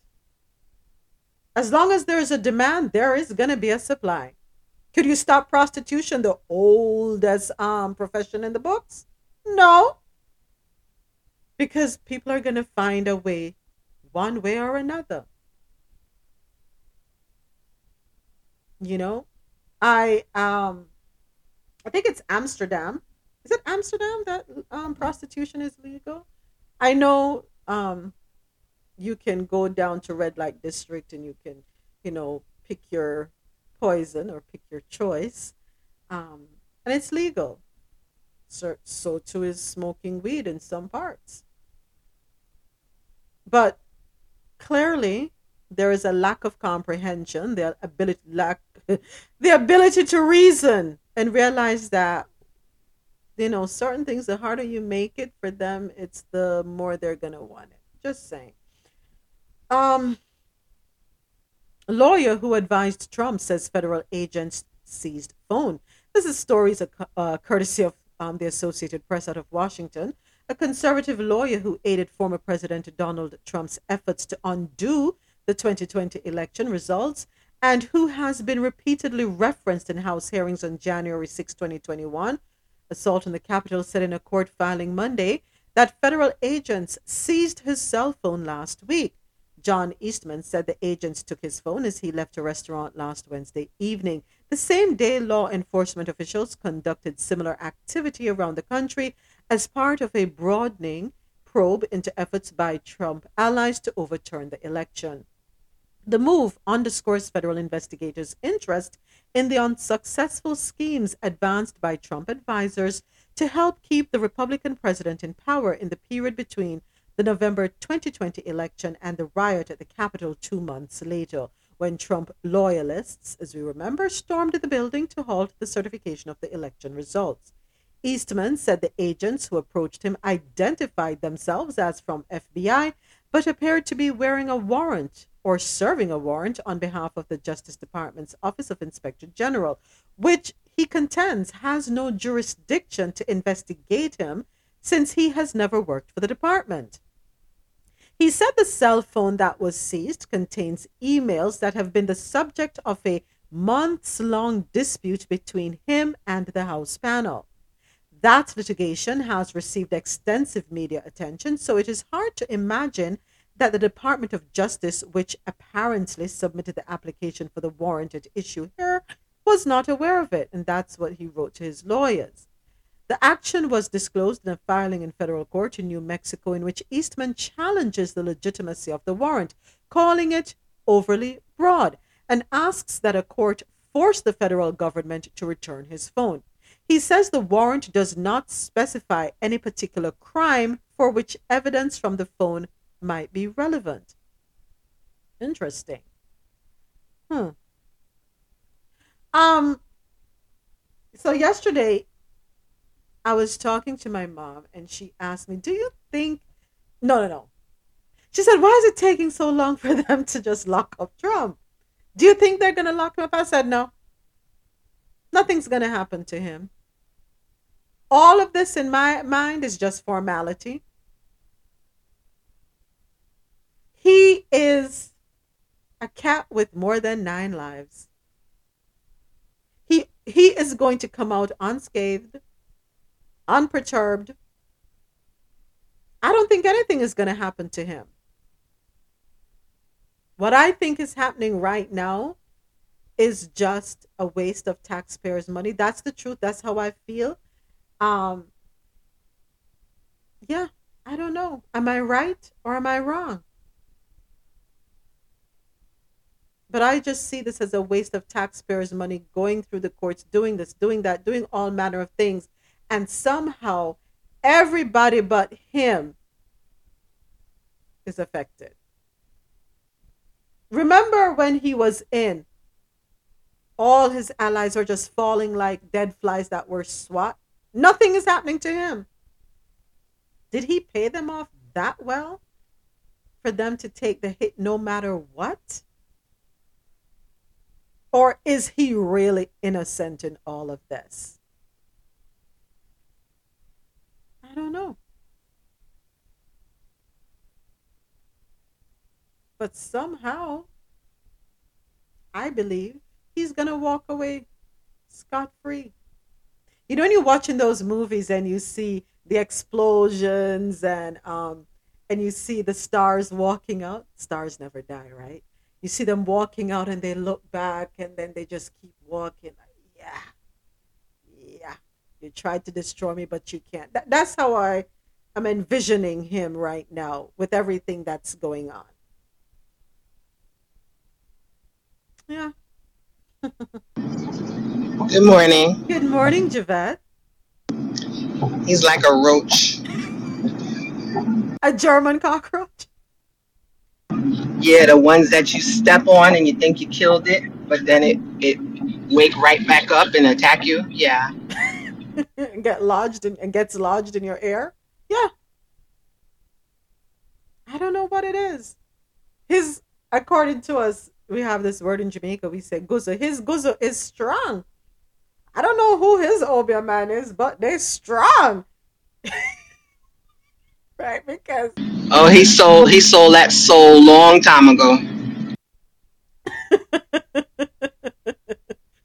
As long as there is a demand, there is going to be a supply. Could you stop prostitution, the oldest um, profession in the books? No. Because people are going to find a way, one way or another. You know, I um I think it's Amsterdam. Is it Amsterdam that um, prostitution is legal? I know um, you can go down to red light district and you can, you know, pick your poison or pick your choice, um, and it's legal. So, so too is smoking weed in some parts. But clearly, there is a lack of comprehension, the ability lack, the ability to reason and realize that you know certain things. The harder you make it for them, it's the more they're gonna want it. Just saying. Um, lawyer who advised Trump says federal agents seized phone. This is stories uh, courtesy of um, the Associated Press out of Washington. A conservative lawyer who aided former President Donald Trump's efforts to undo the 2020 election results and who has been repeatedly referenced in House hearings on January 6, 2021. Assault on the Capitol said in a court filing Monday that federal agents seized his cell phone last week. John Eastman said the agents took his phone as he left a restaurant last Wednesday evening. The same day, law enforcement officials conducted similar activity around the country as part of a broadening probe into efforts by Trump allies to overturn the election. The move underscores federal investigators' interest in the unsuccessful schemes advanced by Trump advisors to help keep the Republican president in power in the period between the November 2020 election and the riot at the Capitol two months later, when Trump loyalists, as we remember, stormed the building to halt the certification of the election results. Eastman said the agents who approached him identified themselves as from FBI, but appeared to be wearing a warrant or serving a warrant on behalf of the Justice Department's Office of Inspector General, which he contends has no jurisdiction to investigate him since he has never worked for the department. He said the cell phone that was seized contains emails that have been the subject of a months long dispute between him and the House panel. That litigation has received extensive media attention, so it is hard to imagine that the Department of Justice, which apparently submitted the application for the warrant at issue here, was not aware of it. And that's what he wrote to his lawyers. The action was disclosed in a filing in federal court in New Mexico in which Eastman challenges the legitimacy of the warrant, calling it overly broad, and asks that a court force the federal government to return his phone. He says the warrant does not specify any particular crime for which evidence from the phone might be relevant. Interesting. Hmm. Um so yesterday I was talking to my mom and she asked me, Do you think. No, no, no. She said, Why is it taking so long for them to just lock up Trump? Do you think they're going to lock him up? I said, No. Nothing's going to happen to him. All of this in my mind is just formality. He is a cat with more than nine lives. He he is going to come out unscathed unperturbed. I don't think anything is going to happen to him. What I think is happening right now is just a waste of taxpayers' money. That's the truth. That's how I feel. Um, yeah, I don't know. Am I right or am I wrong? But I just see this as a waste of taxpayers' money going through the courts, doing this, doing that, doing all manner of things and somehow everybody but him is affected. Remember when he was in, all his allies are just falling like dead flies that were swat. Nothing is happening to him. Did he pay them off that well for them to take the hit no matter what? Or is he really innocent in all of this? I don't know. But somehow, I believe he's going to walk away scot free. You know, when you're watching those movies and you see the explosions and um, and you see the stars walking out, stars never die, right? You see them walking out and they look back and then they just keep walking. Yeah. You tried to destroy me, but you can't. That, that's how I am envisioning him right now with everything that's going on. Yeah. Good morning. Good morning, Javette. He's like a roach. A German cockroach. Yeah, the ones that you step on and you think you killed it, but then it it wake right back up and attack you. Yeah. and get lodged in, and gets lodged in your ear. Yeah. I don't know what it is. His according to us, we have this word in Jamaica. We say guzo. His guzo is strong. I don't know who his Obeah man is, but they're strong. right? Because Oh, he sold he sold that soul long time ago.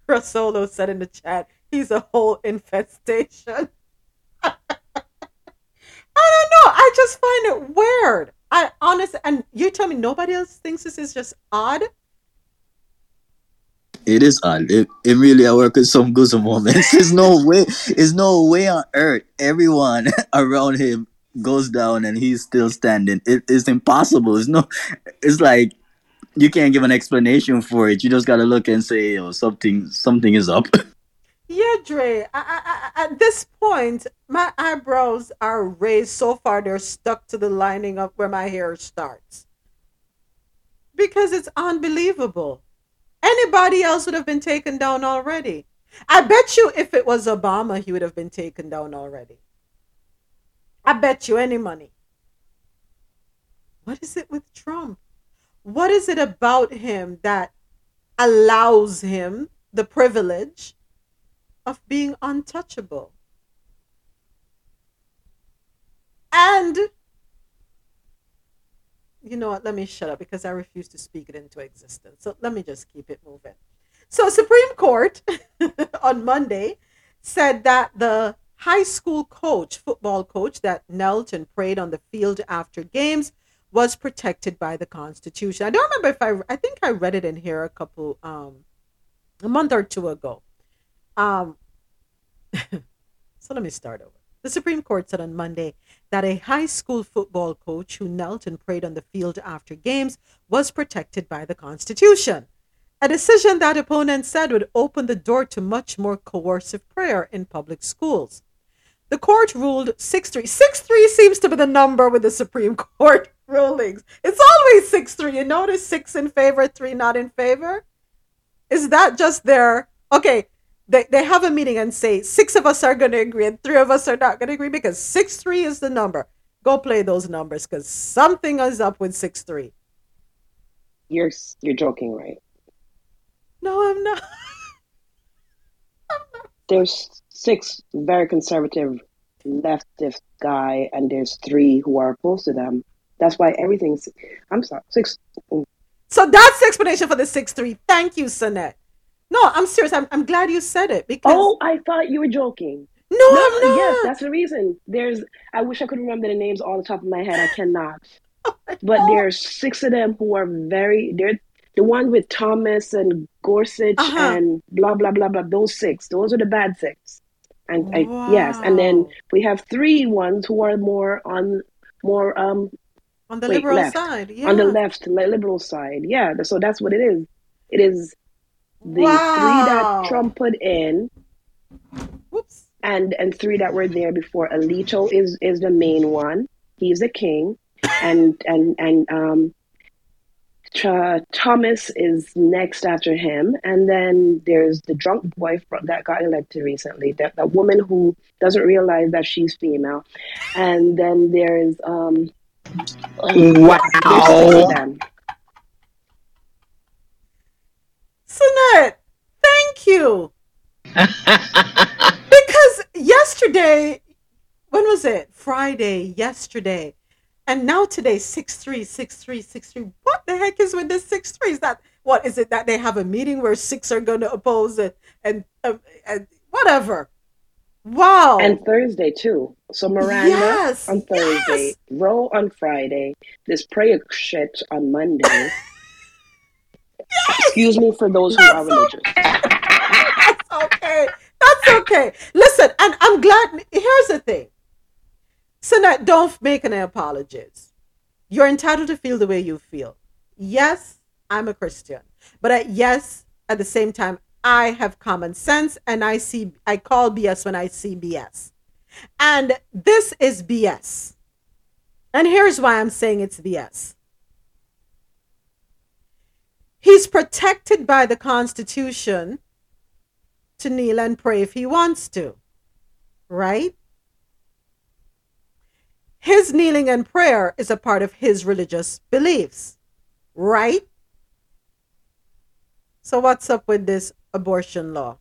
Rosolo said in the chat, he's a whole infestation. I don't know. I just find it weird. I honestly, and you tell me nobody else thinks this is just odd. It is odd. It, it really I work with some good moments. There's no way. There's no way on earth everyone around him goes down and he's still standing. It is impossible. It's no. It's like you can't give an explanation for it. You just gotta look and say, "Oh, something, something is up." Yeah, Dre. I, I, I, at this point, my eyebrows are raised so far they're stuck to the lining of where my hair starts. Because it's unbelievable. Anybody else would have been taken down already. I bet you if it was Obama, he would have been taken down already. I bet you any money. What is it with Trump? What is it about him that allows him the privilege of being untouchable? And you know what? Let me shut up because I refuse to speak it into existence. So let me just keep it moving. So Supreme Court on Monday said that the high school coach, football coach that knelt and prayed on the field after games was protected by the Constitution. I don't remember if I I think I read it in here a couple um a month or two ago. Um so let me start over. The Supreme Court said on Monday that a high school football coach who knelt and prayed on the field after games was protected by the Constitution. A decision that opponents said would open the door to much more coercive prayer in public schools. The court ruled 6 3. 6 3 seems to be the number with the Supreme Court rulings. It's always 6 3. You notice 6 in favor, 3 not in favor? Is that just their. Okay, they, they have a meeting and say six of us are going to agree and three of us are not going to agree because 6 3 is the number. Go play those numbers because something is up with 6 3. You're you're joking, right? No, I'm not. There's six very conservative leftist guy, and there's three who are opposed to them. That's why everything's. I'm sorry, six. So that's the explanation for the 6 3. Thank you, Sonette. No, I'm serious. I'm, I'm glad you said it because. Oh, I thought you were joking. No, I'm not. Yes, that's the reason. There's. I wish I could remember the names all the top of my head. I cannot. But there's six of them who are very. They're the one with Thomas and Gorsuch Uh-huh. and blah blah blah blah. Those six. Those are the bad six. And I, yes, and then we have three ones who are more on more um On the wait, liberal left. side. Yeah. on the left liberal side. Yeah, so that's what it is. It is the three that Trump put in, Whoops. and and three that were there before. Alito is is the main one. He's the king, and and and um, Ch- Thomas is next after him, and then there's the drunk boy fr- that got elected recently. That that woman who doesn't realize that she's female, and then there's um. Wow. There's six of thank you. because yesterday, when was it? Friday, yesterday. And now today, 6 3, 6 3, 6 3. What the heck is with this 6 3? Is that, what is it that they have a meeting where six are going to oppose it and, um, and whatever? Wow. And Thursday too. So Miranda Yes, on Thursday, Roe on Friday, this prayer shit on Monday. Excuse me for those who are religious. That's okay. That's That's okay. Listen, and I'm glad. Here's the thing. Sinette, don't make any apologies. You're entitled to feel the way you feel. Yes, I'm a Christian, but yes, at the same time, I have common sense, and I see. I call BS when I see BS, and this is BS. And here's why I'm saying it's BS. He's protected by the Constitution to kneel and pray if he wants to, right? His kneeling and prayer is a part of his religious beliefs, right? So, what's up with this abortion law?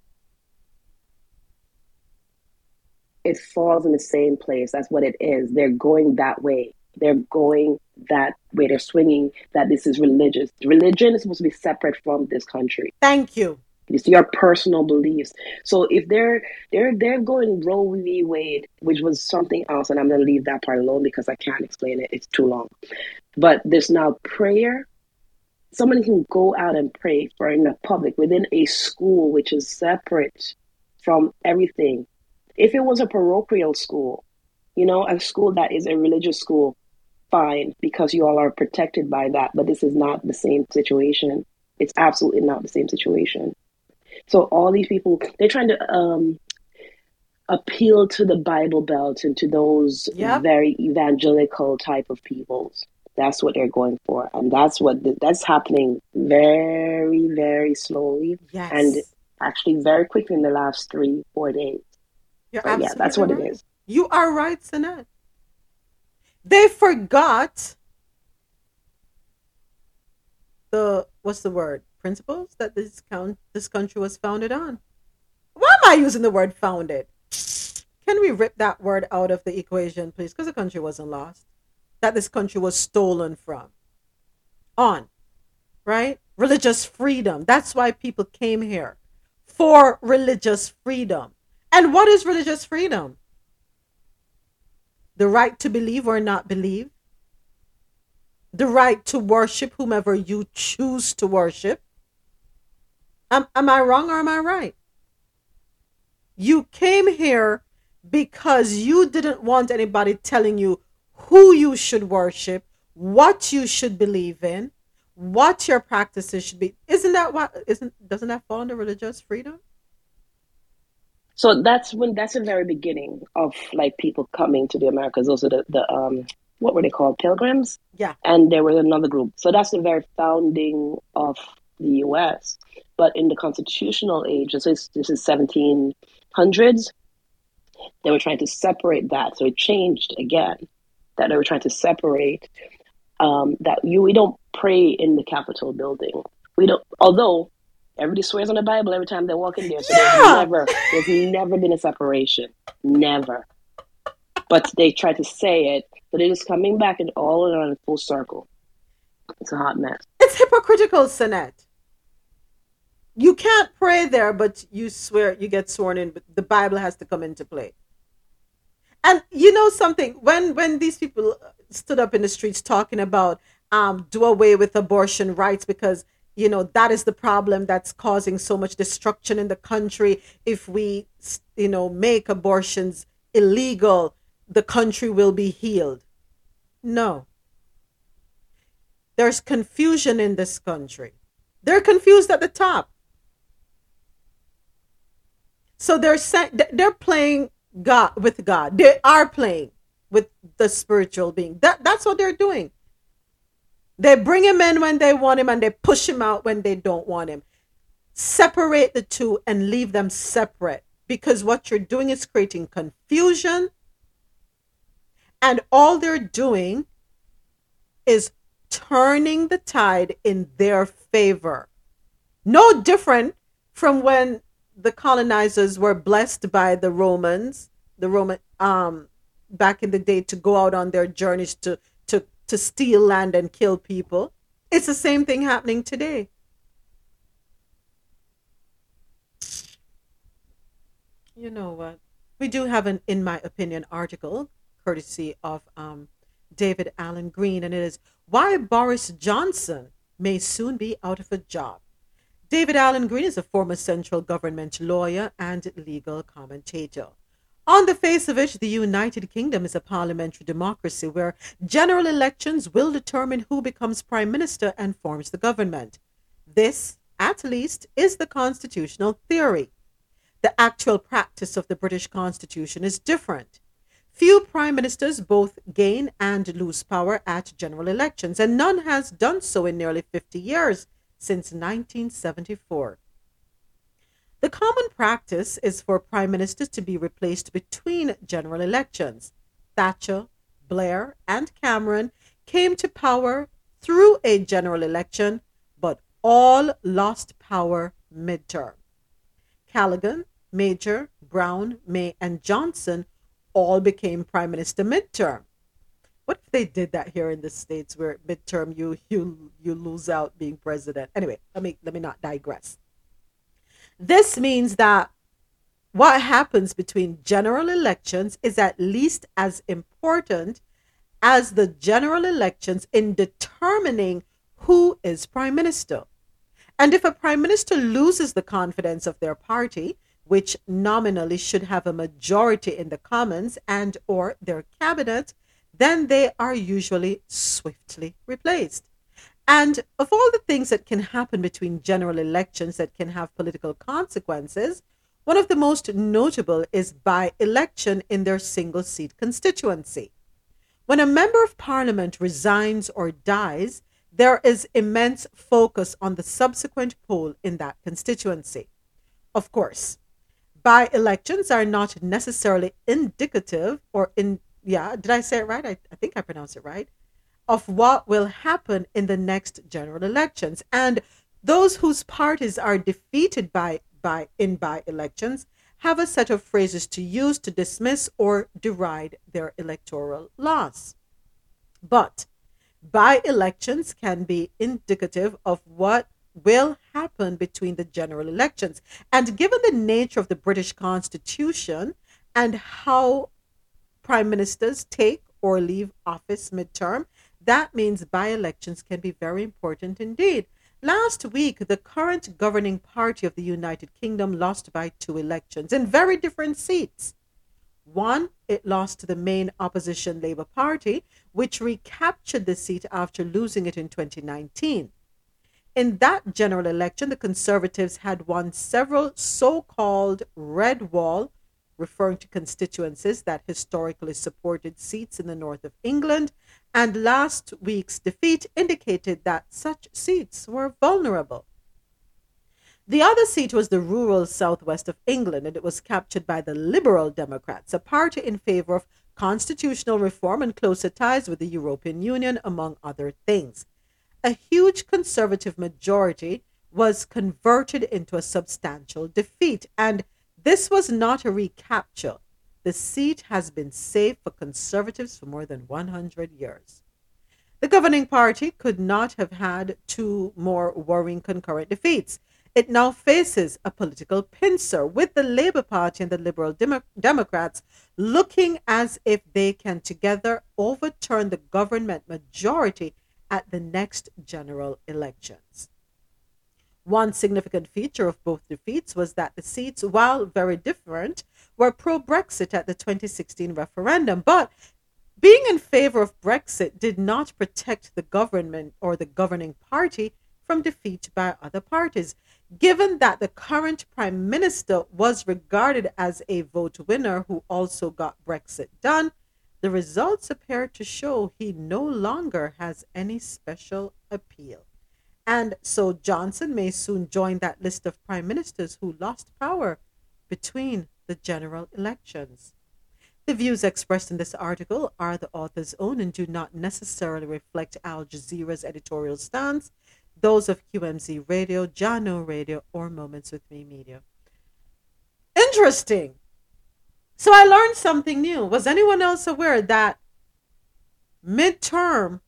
it falls in the same place. That's what it is. They're going that way. They're going that way. They're swinging that this is religious. Religion is supposed to be separate from this country. Thank you. It's your personal beliefs. So if they're they're they're going Roe v. Wade, which was something else, and I'm gonna leave that part alone because I can't explain it. It's too long. But there's now prayer. Someone can go out and pray for in the public within a school which is separate from everything. If it was a parochial school, you know, a school that is a religious school, fine, because you all are protected by that. But this is not the same situation. It's absolutely not the same situation. So all these people, they're trying to um, appeal to the Bible Belt and to those Yep. very evangelical type of peoples. That's what they're going for, and that's what that's happening very, very slowly, Yes. and actually very quickly in the last three, four days. Yeah, that's what it is. You are right, Sinette. They forgot the what's the word principles that this count this country was founded on. Why am I using the word founded? Can we rip that word out of the equation, please? Because the country wasn't lost. That this country was stolen from. On. Right? Religious freedom. That's why people came here. For religious freedom. And what is religious freedom? The right to believe or not believe. The right to worship whomever you choose to worship. Am, am I wrong or am I right? You came here because you didn't want anybody telling you who you should worship, what you should believe in, what your practices should be. Isn't that what isn't doesn't that fall under religious freedom? So that's when that's the very beginning of like people coming to the Americas. Those are the, the um what were they called? Pilgrims? Yeah. And there was another group. So that's the very founding of the US. But in the constitutional age, this is this is seventeen hundreds, they were trying to separate that. So it changed again. That they were trying to separate um, that you we don't pray in the Capitol building. We don't although everybody swears on the Bible every time they walk in there. So Yeah. there's never there's never been a separation. Never. But they try to say it, but it is coming back and all around full circle. It's a hot mess. It's hypocritical, Sinette. You can't pray there, but you swear you get sworn in, but the Bible has to come into play. And you know something, when when these people stood up in the streets talking about um do away with abortion rights because you know that is the problem that's causing so much destruction in the country if we you know make abortions illegal the country will be healed no there's confusion in this country. They're confused at the top. So they're they're playing God with God. They are playing with the spiritual being. That that's what they're doing. They bring him in when they want him and they push him out when they don't want him. Separate the two and leave them separate because what you're doing is creating confusion and all they're doing is turning the tide in their favor. No different from when the colonizers were blessed by the Romans, the Roman um back in the day to go out on their journeys to to steal land and kill people. It's the same thing happening today. You know what? We do have an in my opinion article courtesy of um David Allen Green, and it is Why Boris Johnson May Soon Be Out of a Job. David Allen Green is a former central government lawyer and legal commentator. On the face of it, the United Kingdom is a parliamentary democracy where general elections will determine who becomes prime minister and forms the government. This, at least, is the constitutional theory. The actual practice of the British Constitution is different. Few prime ministers both gain and lose power at general elections, and none has done so in nearly 50 years since 1974. The common practice is for prime ministers to be replaced between general elections. Thatcher, Blair, and Cameron came to power through a general election, but all lost power midterm. Callaghan, Major, Brown, May, and Johnson all became prime minister midterm. What if they did that here in the states, where midterm you you you lose out being president? Anyway, let me let me not digress. This means that what happens between general elections is at least as important as the general elections in determining who is prime minister. And if a prime minister loses the confidence of their party, which nominally should have a majority in the Commons and or their cabinet, then they are usually swiftly replaced. And of all the things that can happen between general elections that can have political consequences, one of the most notable is by election in their single seat constituency. When a member of parliament resigns or dies, there is immense focus on the subsequent poll in that constituency. Of course, by elections are not necessarily indicative or in yeah did i say it right i, I think i pronounced it right of what will happen in the next general elections and those whose parties are defeated by by in by elections have a set of phrases to use to dismiss or deride their electoral loss but by elections can be indicative of what will happen between the general elections. And given the nature of the British Constitution and how prime ministers take or leave office midterm, that means by elections can be very important indeed. Last week, the current governing party of the United Kingdom lost by two elections in very different seats. One, it lost to the main opposition Labour Party, which recaptured the seat after losing it in 2019. In that general election, the Conservatives had won several so called red wall, referring to constituencies that historically supported seats in the north of England, and last week's defeat indicated that such seats were vulnerable. The other seat was the rural southwest of England, and it was captured by the Liberal Democrats, a party in favor of constitutional reform and closer ties with the European Union, among other things a huge conservative majority was converted into a substantial defeat. And this was not a recapture. The seat has been safe for conservatives for more than 100 years. The governing party could not have had two more worrying concurrent defeats. It now faces a political pincer with the Labour Party and the Liberal Demo- Democrats looking as if they can together overturn the government majority at the next general elections. One significant feature of both defeats was that the seats, while very different, were pro Brexit at the 2016 referendum. But being in favor of Brexit did not protect the government or the governing party from defeat by other parties. Given that the current prime minister was regarded as a vote winner who also got Brexit done, the results appear to show he no longer has any special appeal. And so Johnson may soon join that list of prime ministers who lost power between the general elections. The views expressed in this article are the author's own and do not necessarily reflect Al Jazeera's editorial stance, those of QMZ Radio, Jahkno Radio, or Moments with Mi Media. Interesting. So I learned something new. Was anyone else aware that midterm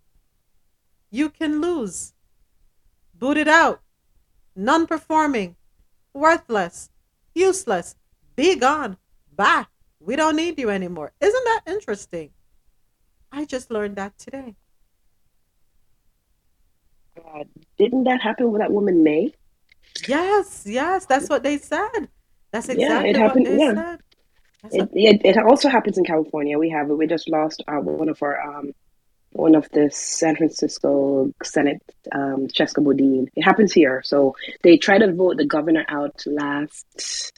you can lose, booted out, non performing, worthless, useless, be gone, bye. We don't need you anymore. Isn't that interesting? I just learned that today. God, didn't that happen with that woman May? Yes, yes, that's what they said. That's Yeah, exactly it what they Yeah, said. It, it it also happens in California. We have it. we just lost uh, one of our um one of the San Francisco Senate um Chesa Boudin. It happens here. So they tried to vote the governor out last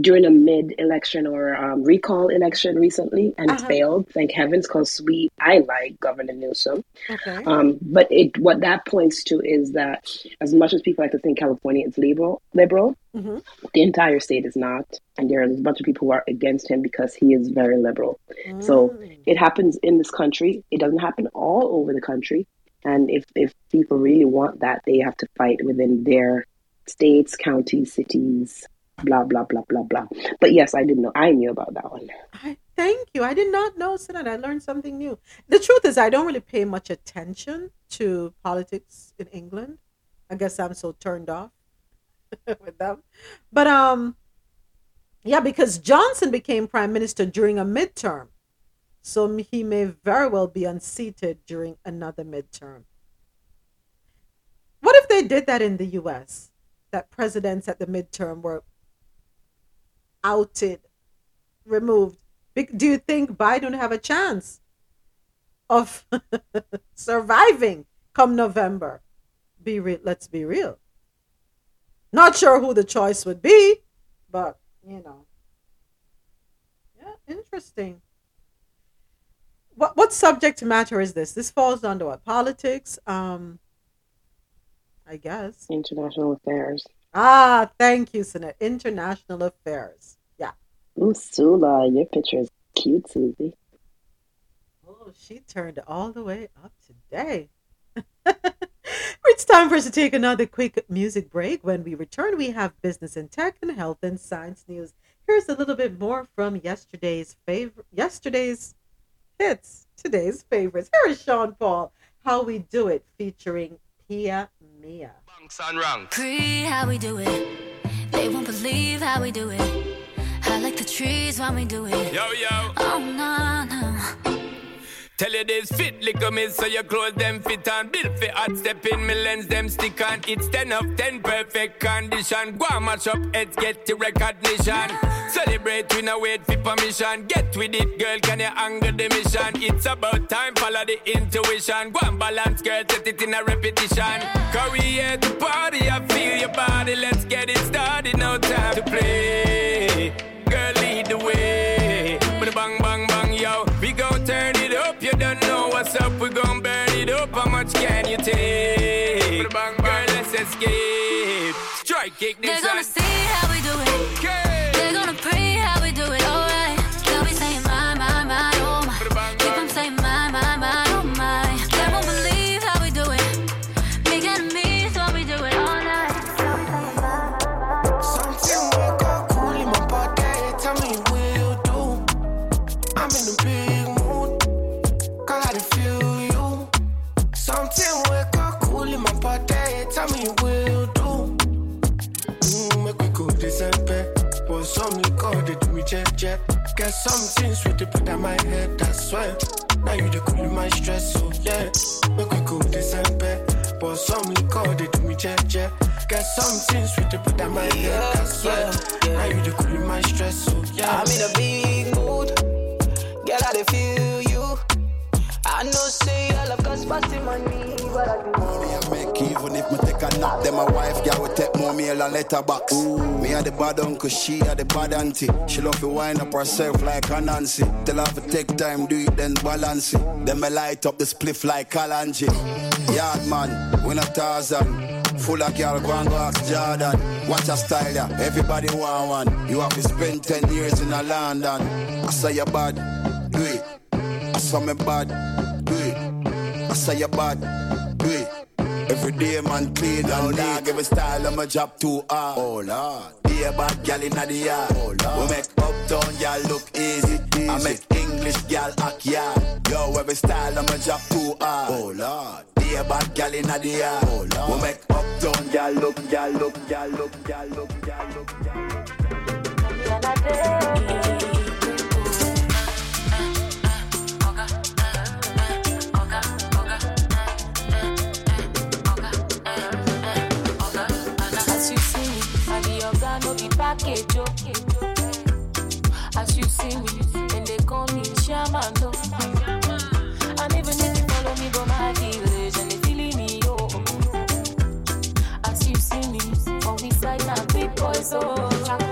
during a mid-election or um, recall election recently, and it Uh-huh. failed. Thank heavens, because we I like Governor Newsom. Okay. Um, but it what that points to is that as much as people like to think California is liberal, liberal, hmm the entire state is not, and there are a bunch of people who are against him because he is very liberal. So Mm. it happens in this country. It doesn't happen all over the country, and if if people really want that, they have to fight within their states, counties, cities, blah blah blah blah blah. But yes, I didn't know. I knew about that one. I thank you. I did not know, Sinat. I learned something new. The truth is, I don't really pay much attention to politics in England. I guess I'm so turned off with them. But um, yeah, because Johnson became prime minister during a midterm, so he may very well be unseated during another midterm. What if they did that in the U.S.? That presidents at the midterm were outed removed. Do you think Biden have a chance of surviving come November? Be real. Let's be real. Not sure who the choice would be, but you know, yeah, interesting. What what subject matter is this? This falls under what politics? Um, I guess. International affairs. Ah, thank you, Sinead. International affairs. Yeah. Ooh, Sula, your picture is cute, Susie. Oh, she turned all the way up today. it's time for us to take another quick music break. When we return, we have business and tech and health and science news. Here's a little bit more from yesterday's favorite, yesterday's hits, today's favorites. Here is Sean Paul, "How We Do It," featuring Pia Mia. Pre, how we do it. They won't believe how we do it. I like the trees when we do it. Yo, yo. Oh, no, no. Tell you this fit liquor me so your clothes them fit on Built for hot step in me lens them stick on. It's 10 of 10 perfect condition. Go and match up heads get the recognition. Celebrate we no wait for permission. Get with it girl can you angle the mission? It's about time follow the intuition. Go and balance girl set it in a repetition. Career to party I feel your body. Let's get it started no time to play what's up? We gon' burn it up. How much can you take? Bada bang bang Girl let's escape. Strike kick this They're gonna see Get something sweet to put on my head. I swear. Now you the cool my stress, so yeah. Make we go December. But some liquor they do me jet jet. Get something sweet to put on my head. I swear. Now you the cool my stress, so yeah. I'm in a big mood. Girl, I feel you. I know say I love cause passing money, but I do. Me a make even if me take a nap, then my wife girl will take more meal and letterbox. Me a the bad uncle, she a the bad auntie. She love to wind up herself like a Nancy. Tell her to take time, do it then balance it. Then me light up the spliff like Kalanji. Yard man, we not Tarzan. Full of girl, go and go ask Jordan. Watch a style ya, everybody want one. You have to spend 10 years in a London. I say you bad, do it. I saw me bad, do it. I say you bad, do it. Every day man clean and dog Every style of my job too hard. Oh lord. Be a bad gal in the yard. Oh lord. We make uptown gal look easy, I make English gal act yard. Yo every style of my job too hard. Oh lord. Be a bad gal in the yard. Oh lord. We make uptown gal look gal look gal look gal look gal look gal look As you package. As you see me, and they call me Shaman, no. And even if you follow me, go my village, and they feeling me, oh. As you see me, on this side, my big boys, oh.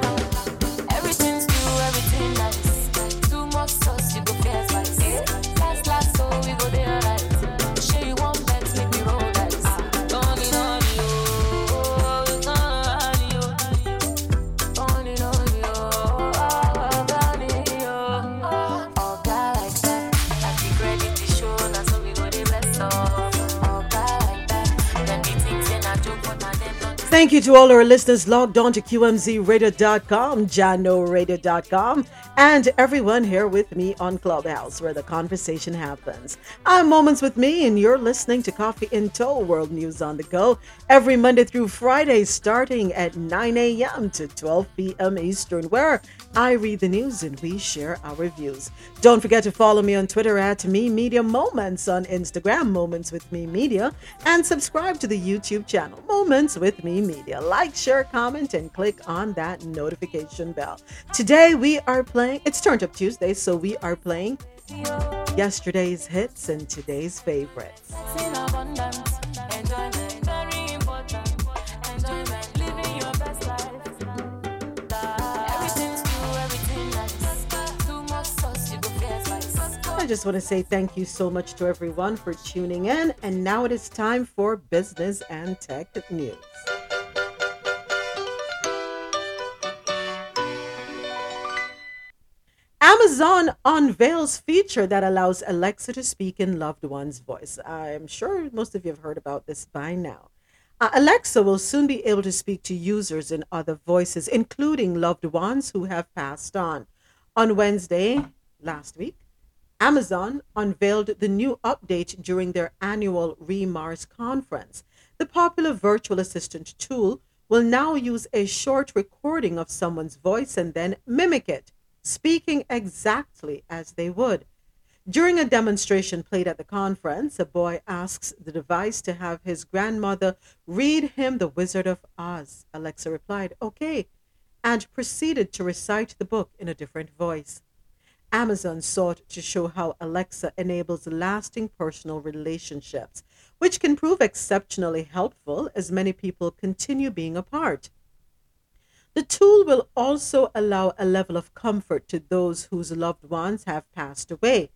Thank you to all our listeners logged on to QMZRadio.com, JahknoRadio.com, and everyone here with me on Clubhouse, where the conversation happens. I'm Moments with Mi, and you're listening to Coffee in Toe, World News on the Go, every Monday through Friday, starting at 9 a.m. to 12 p.m. Eastern, where I read the news and we share our views. Don't forget to follow me on Twitter at Mi Media Moments, on Instagram, Moments with Mi Media, and subscribe to the YouTube channel, Moments with Mi Media. Like, share, comment, and click on that notification bell. Today we are playing, it's Turned Up Tuesday, so we are playing yesterday's hits and today's favorites. Just want to say thank you so much to everyone for tuning in. And now it is time for business and tech news. Amazon unveils feature that allows Alexa to speak in loved one's voice. I'm sure most of you have heard about this by now. Uh, Alexa will soon be able to speak to users in other voices, including loved ones who have passed on. On Wednesday last week, Amazon unveiled the new update during their annual re:MARS conference. The popular virtual assistant tool will now use a short recording of someone's voice and then mimic it, speaking exactly as they would. During a demonstration played at the conference, a boy asks the device to have his grandmother read him The Wizard of Oz. Alexa replied, okay, and proceeded to recite the book in a different voice. Amazon sought to show how Alexa enables lasting personal relationships, which can prove exceptionally helpful as many people continue being apart. The tool will also allow a level of comfort to those whose loved ones have passed away.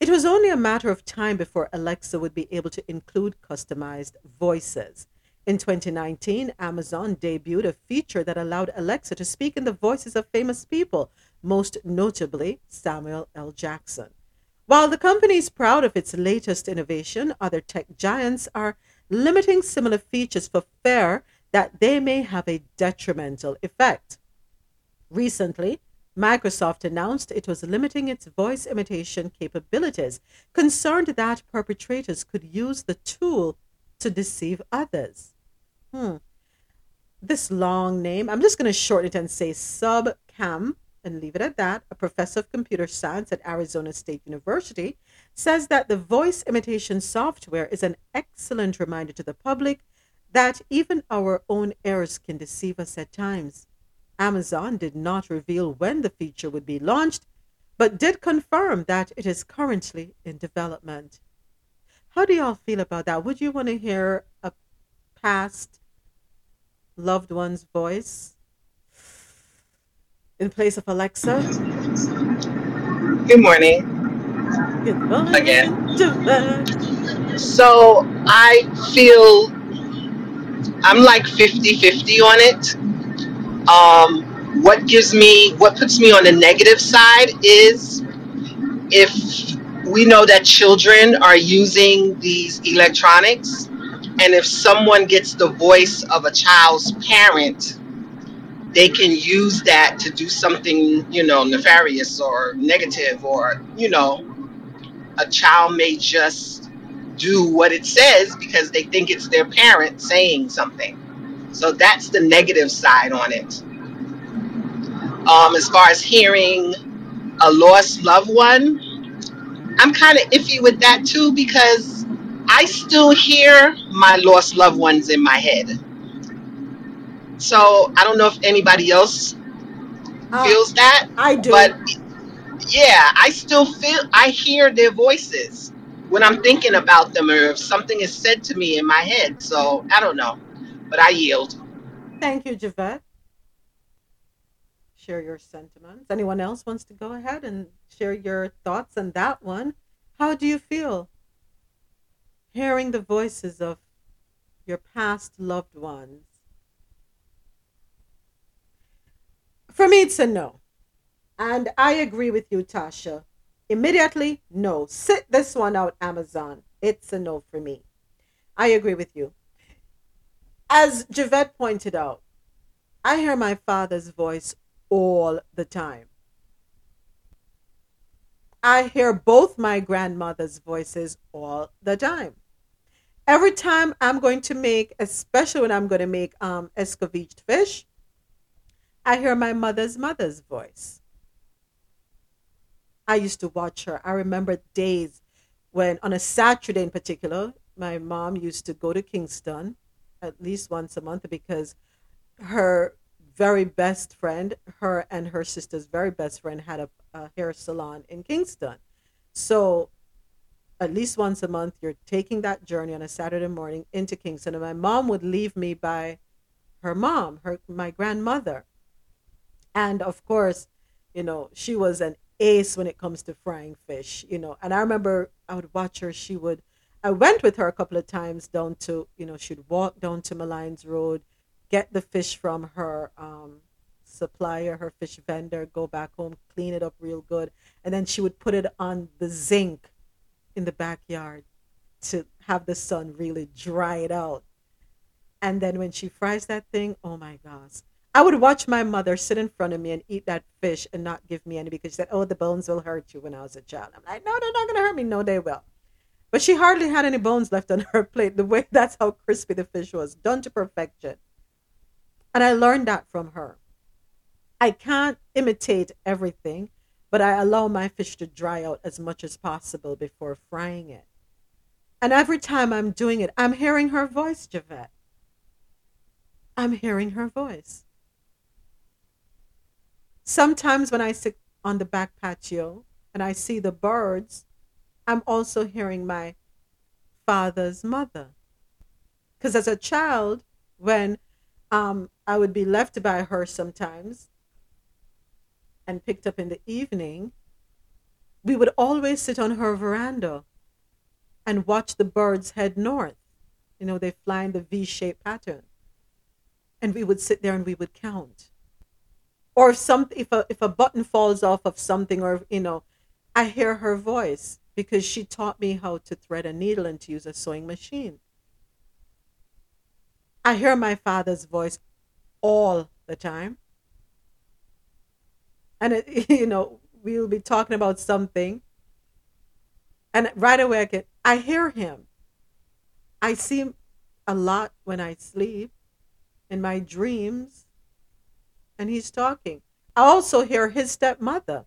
It was only a matter of time before Alexa would be able to include customized voices. In 2019, Amazon debuted a feature that allowed Alexa to speak in the voices of famous people, most notably Samuel L. Jackson. While the company is proud of its latest innovation, other tech giants are limiting similar features for fear that they may have a detrimental effect. Recently, Microsoft announced it was limiting its voice imitation capabilities, concerned that perpetrators could use the tool to deceive others. Hmm. This long name, I'm just going to shorten it and say Subcam and leave it at that. A professor of computer science at Arizona State University says that the voice imitation software is an excellent reminder to the public that even our own errors can deceive us at times. Amazon did not reveal when the feature would be launched, but did confirm that it is currently in development. How do y'all feel about that? Would you want to hear a past loved one's voice in place of Alexa? Good morning. Good morning. Again. So I feel I'm like 50 50 on it. Um, what gives me, what puts me on the negative side is if we know that children are using these electronics, and if someone gets the voice of a child's parent, they can use that to do something, you know, nefarious or negative, or, you know, a child may just do what it says because they think it's their parent saying something. So that's the negative side on it. Um, as far as hearing a lost loved one, I'm kind of iffy with that too because I still hear my lost loved ones in my head. So I don't know if anybody else Uh, feels that, I do. but yeah, I still feel I hear their voices when I'm thinking about them or if something is said to me in my head. So I don't know, but I yield. Thank you, Javette. Share your sentiments. Anyone else wants to go ahead and share your thoughts on that one? How do you feel hearing the voices of your past loved ones? For me, it's a no. And I agree with you, Tasha. Immediately, no. Sit this one out, Amazon. It's a no for me. I agree with you. As Javette pointed out, I hear my father's voice all the time. I hear both my grandmother's voices all the time. Every time I'm going to make, especially when I'm going to make um, escovitch fish, I hear my mother's mother's voice. I used to watch her. I remember days when, on a Saturday in particular, my mom used to go to Kingston at least once a month because her very best friend, her and her sister's very best friend, had a, a hair salon in Kingston. So at least once a month, you're taking that journey on a Saturday morning into Kingston. And my mom would leave me by her mom, her my grandmother. And of course, you know, she was an ace when it comes to frying fish, you know. And I remember I would watch her, she would I went with her a couple of times down to, you know, she'd walk down to Malines Road, get the fish from her um, supplier, her fish vendor, go back home, clean it up real good, and then she would put it on the zinc in the backyard to have the sun really dry it out. And then when she fries that thing, oh my gosh. I would watch my mother sit in front of me and eat that fish and not give me any because she said, Oh, the bones will hurt you when I was a child. I'm like, No, they're not going to hurt me. No, they will. But she hardly had any bones left on her plate. The way that's how crispy the fish was, done to perfection. And I learned that from her. I can't imitate everything, but I allow my fish to dry out as much as possible before frying it. And every time I'm doing it, I'm hearing her voice, Javette. I'm hearing her voice. Sometimes when I sit on the back patio and I see the birds, I'm also hearing my father's mother. Because as a child, when um, I would be left by her sometimes and picked up in the evening, we would always sit on her veranda and watch the birds head north. You know, they fly in the V shaped pattern. And we would sit there and we would count. Or if some if a if a button falls off of something or you know, I hear her voice because she taught me how to thread a needle and to use a sewing machine. I hear my father's voice all the time. And, it, you know, we'll be talking about something. And right away, I, get, I hear him. I see him a lot when I sleep, in my dreams, and he's talking. I also hear his stepmother.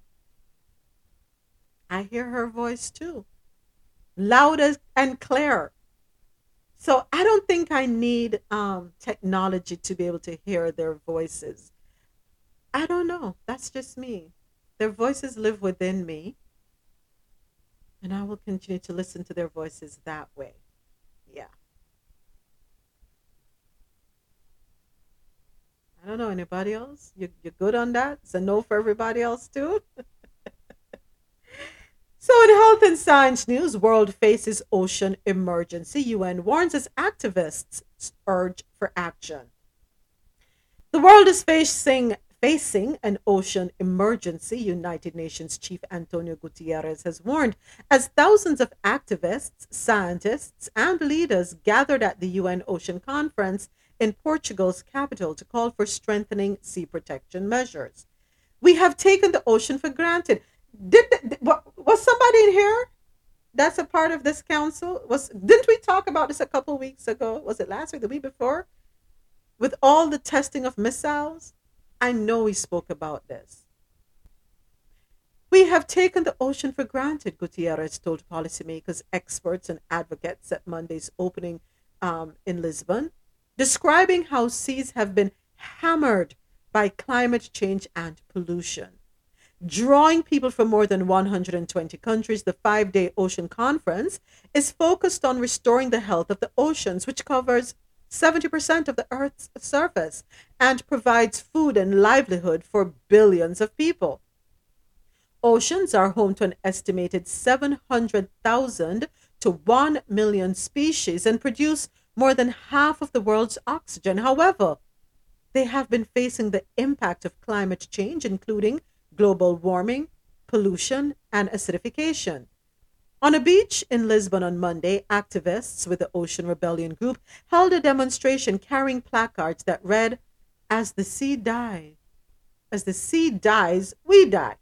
I hear her voice too, loud and clear. So I don't think I need um, technology to be able to hear their voices. I don't know. That's just me. Their voices live within me. And I will continue to listen to their voices that way. Yeah. I don't know. Anybody else? You, you're good on that? It's a no for everybody else, too? So, in health and science news, world faces ocean emergency. UN warns as activists urge for action. The world is facing facing an ocean emergency. United Nations Chief Antonio Guterres has warned as thousands of activists, scientists, and leaders gathered at the UN Ocean Conference in Portugal's capital to call for strengthening sea protection measures. We have taken the ocean for granted. Did, did was somebody in here that's a part of this council? Was didn't we talk about this a couple weeks ago? Was it last week, the week before? With all the testing of missiles, I know we spoke about this. We have taken the ocean for granted, Gutierrez told policymakers, experts, and advocates at Monday's opening um, in Lisbon, describing how seas have been hammered by climate change and pollution. Drawing people from more than 120 countries, the five day ocean conference is focused on restoring the health of the oceans, which covers 70% of the Earth's surface and provides food and livelihood for billions of people. Oceans are home to an estimated 700,000 to 1 million species and produce more than half of the world's oxygen. However, they have been facing the impact of climate change, including global warming, pollution, and acidification. On a beach in Lisbon on Monday, activists with the Ocean Rebellion Group held a demonstration carrying placards that read, As the sea dies, as the sea dies, we die.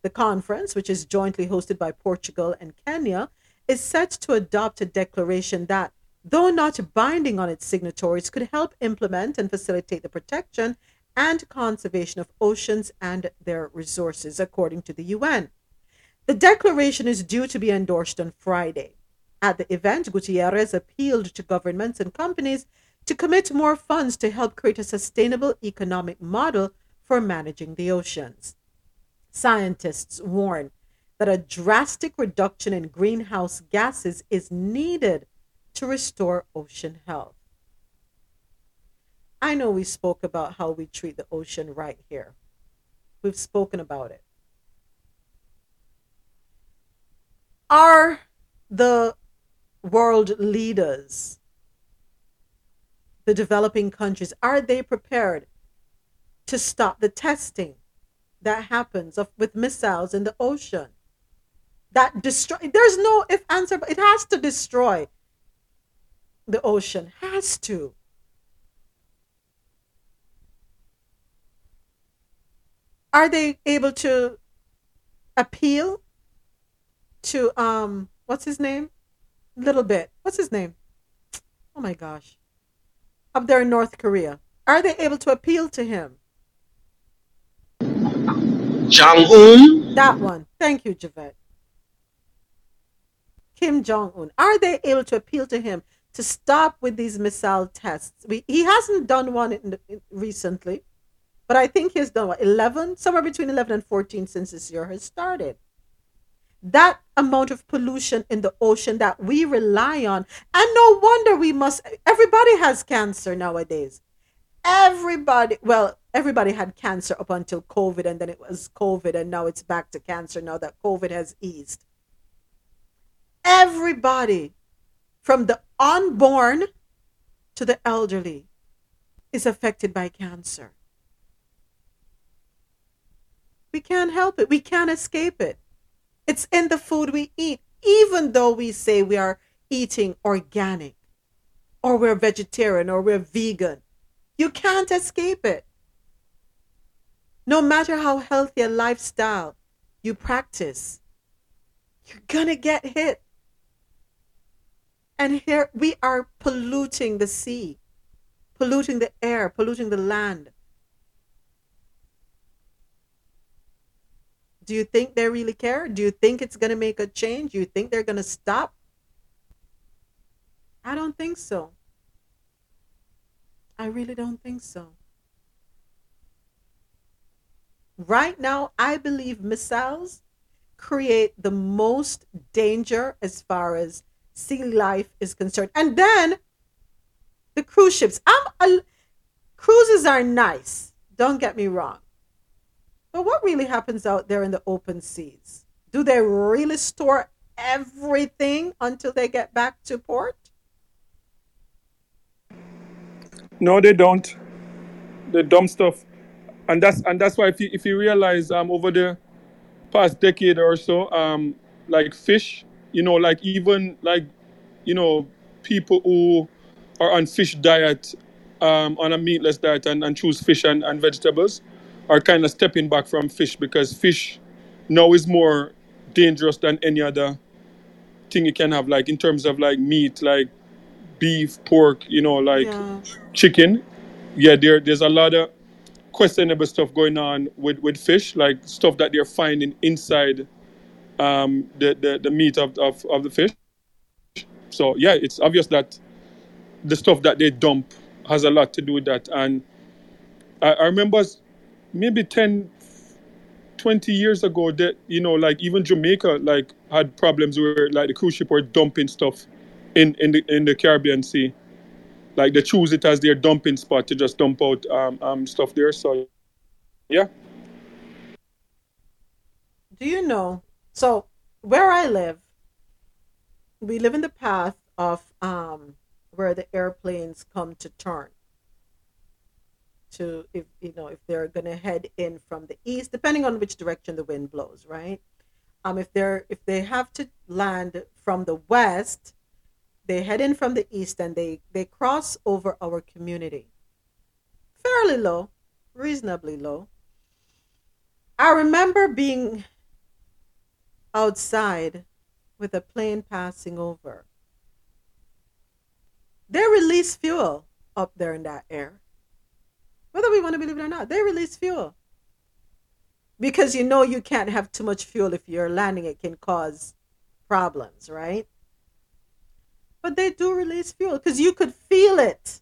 The conference, which is jointly hosted by Portugal and Kenya, is set to adopt a declaration that, though not binding on its signatories, could help implement and facilitate the protection and conservation of oceans and their resources, according to the UN. The declaration is due to be endorsed on Friday. At the event, Gutierrez appealed to governments and companies to commit more funds to help create a sustainable economic model for managing the oceans. Scientists warn that a drastic reduction in greenhouse gases is needed to restore ocean health. I know we spoke about how we treat the ocean right here. We've spoken about it. Are the world leaders, the developing countries, are they prepared to stop the testing that happens of, with missiles in the ocean? That destroy there's no if answer, but it has to destroy the ocean. Has to. Are they able to appeal to um what's his name? Little bit. What's his name? Oh my gosh. Up there in North Korea. Are they able to appeal to him? Jong Un. That one. Thank you, Javette. Kim Jong Un. Are they able to appeal to him to stop with these missile tests? We, he hasn't done one in in, recently, but I think he's done what, 11? Somewhere between 11 and 14 since this year has started that amount of pollution in the ocean that we rely on. And no wonder we must, everybody has cancer nowadays. Everybody, well, everybody had cancer up until COVID, and then it was COVID, and now it's back to cancer now that COVID has eased. Everybody, from the unborn to the elderly, is affected by cancer. We can't help it, we can't escape it. It's in the food we eat, even though we say we are eating organic or we're vegetarian or we're vegan. You can't escape it. No matter how healthy a lifestyle you practice, you're gonna get hit. And here we are polluting the sea, polluting the air, polluting the land. Do you think they really care? Do you think it's going to make a change? Do you think they're going to stop? I don't think so. I really don't think so. Right now, I believe missiles create the most danger as far as sea life is concerned. And then the cruise ships. I'm a, cruises are nice. Don't get me wrong. But what really happens out there in the open seas? Do they really store everything until they get back to port? No, they don't. They dumb stuff, and that's and that's why if you if you realize um over the past decade or so um like fish, you know, like even like you know people who are on fish diet um on a meatless diet and, and choose fish and, and vegetables are kind of stepping back from fish because fish now is more dangerous than any other thing you can have like in terms of like meat like beef pork you know like Yeah. chicken yeah there there's a lot of questionable stuff going on with with fish like stuff that they're finding inside um the the, the meat of, of of the fish. So yeah it's obvious that the stuff that they dump has a lot to do with that. And i, I remember maybe 10 20 years ago that you know like even jamaica like had problems where like the cruise ship were dumping stuff in in the in the caribbean sea. Like they choose it as their dumping spot to just dump out um, um stuff there. So yeah. Do you know? So where I live, we live in the path of um where the airplanes come to turn to if you know if they're gonna head in from the east, depending on which direction the wind blows, right? Um, if they're if they have to land from the west, they head in from the east and they they cross over our community, fairly low, reasonably low. I remember being outside with a plane passing over. They release fuel up there in that air. Whether we want to believe it or not, they release fuel. Because you know you can't have too much fuel if you're landing, it can cause problems, right? But they do release fuel because you could feel it.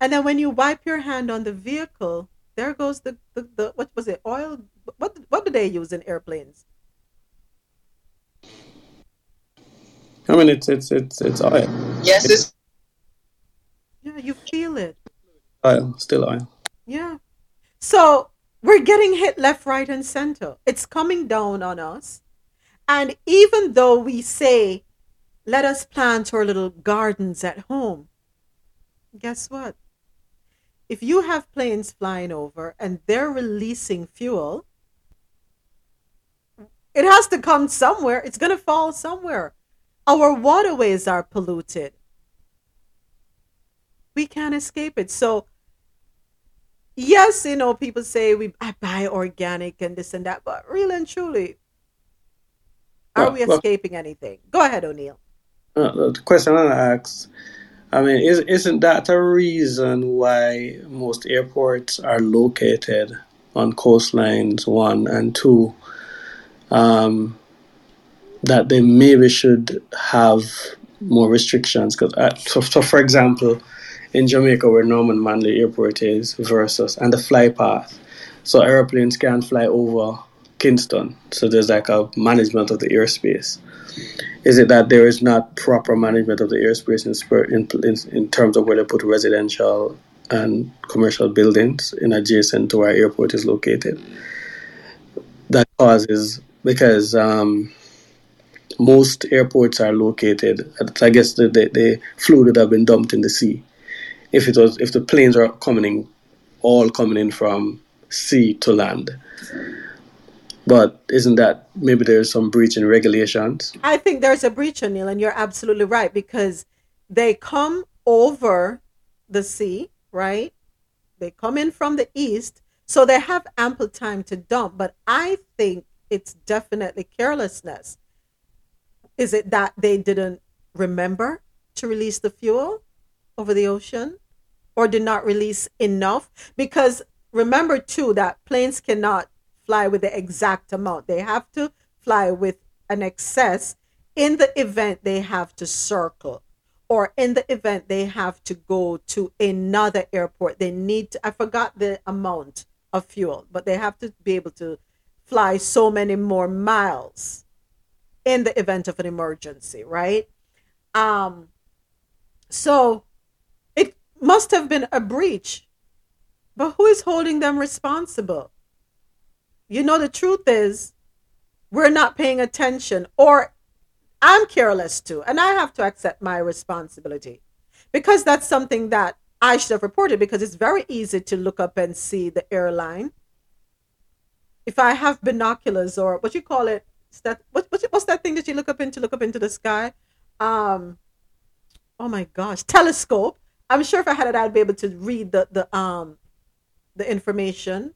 And then when you wipe your hand on the vehicle, there goes the, the, the what was it, oil? What, what do they use in airplanes? I mean, it's it's it's it's oil. Yes, it's Yeah, you feel it. Oil, still oil. Yeah. So we're getting hit left, right, and center. It's coming down on us. And even though we say, let us plant our little gardens at home, guess what? If you have planes flying over and they're releasing fuel, it has to come somewhere. It's going to fall somewhere. Our waterways are polluted. We can't escape it. So, yes, you know, people say we I buy organic and this and that, but really and truly, are Well, we well, escaping anything? Go ahead, O'Neill. uh, the question I asked, I mean, is, isn't that a reason why most airports are located on coastlines one and two? Um, that they maybe should have more restrictions. Because uh, so, so, for example, in Jamaica, where Norman Manley Airport is versus and the fly path, so airplanes can't fly over Kingston. So there's like a management of the airspace. Is it that there is not proper management of the airspace in, in, in, terms of where they put residential and commercial buildings in adjacent to where airport is located? That causes because um, most airports are located. I guess the, the, the fluid would have been dumped in the sea. If it was if the planes are coming in, all coming in from sea to land. But isn't that maybe there's some breach in regulations? I think there's a breach, O'Neill, and you're absolutely right because they come over the sea, right? They come in from the east, so they have ample time to dump. But I think it's definitely carelessness. Is it that they didn't remember to release the fuel over the ocean? Or did not release enough? Because remember, too, that planes cannot fly with the exact amount, they have to fly with an excess in the event they have to circle or in the event they have to go to another airport. They need to, i forgot the amount of fuel but they have to be able to fly so many more miles in the event of an emergency right um so it must have been a breach but who is holding them responsible you know the truth is we're not paying attention or I'm careless too, and I have to accept my responsibility because that's something that I should have reported because it's very easy to look up and see the airline. If I have binoculars or what you call it, is that what, what's, what's that thing that you look up into look up into the sky? Um, oh my gosh, telescope. I'm sure if I had it, I'd be able to read the the um the information.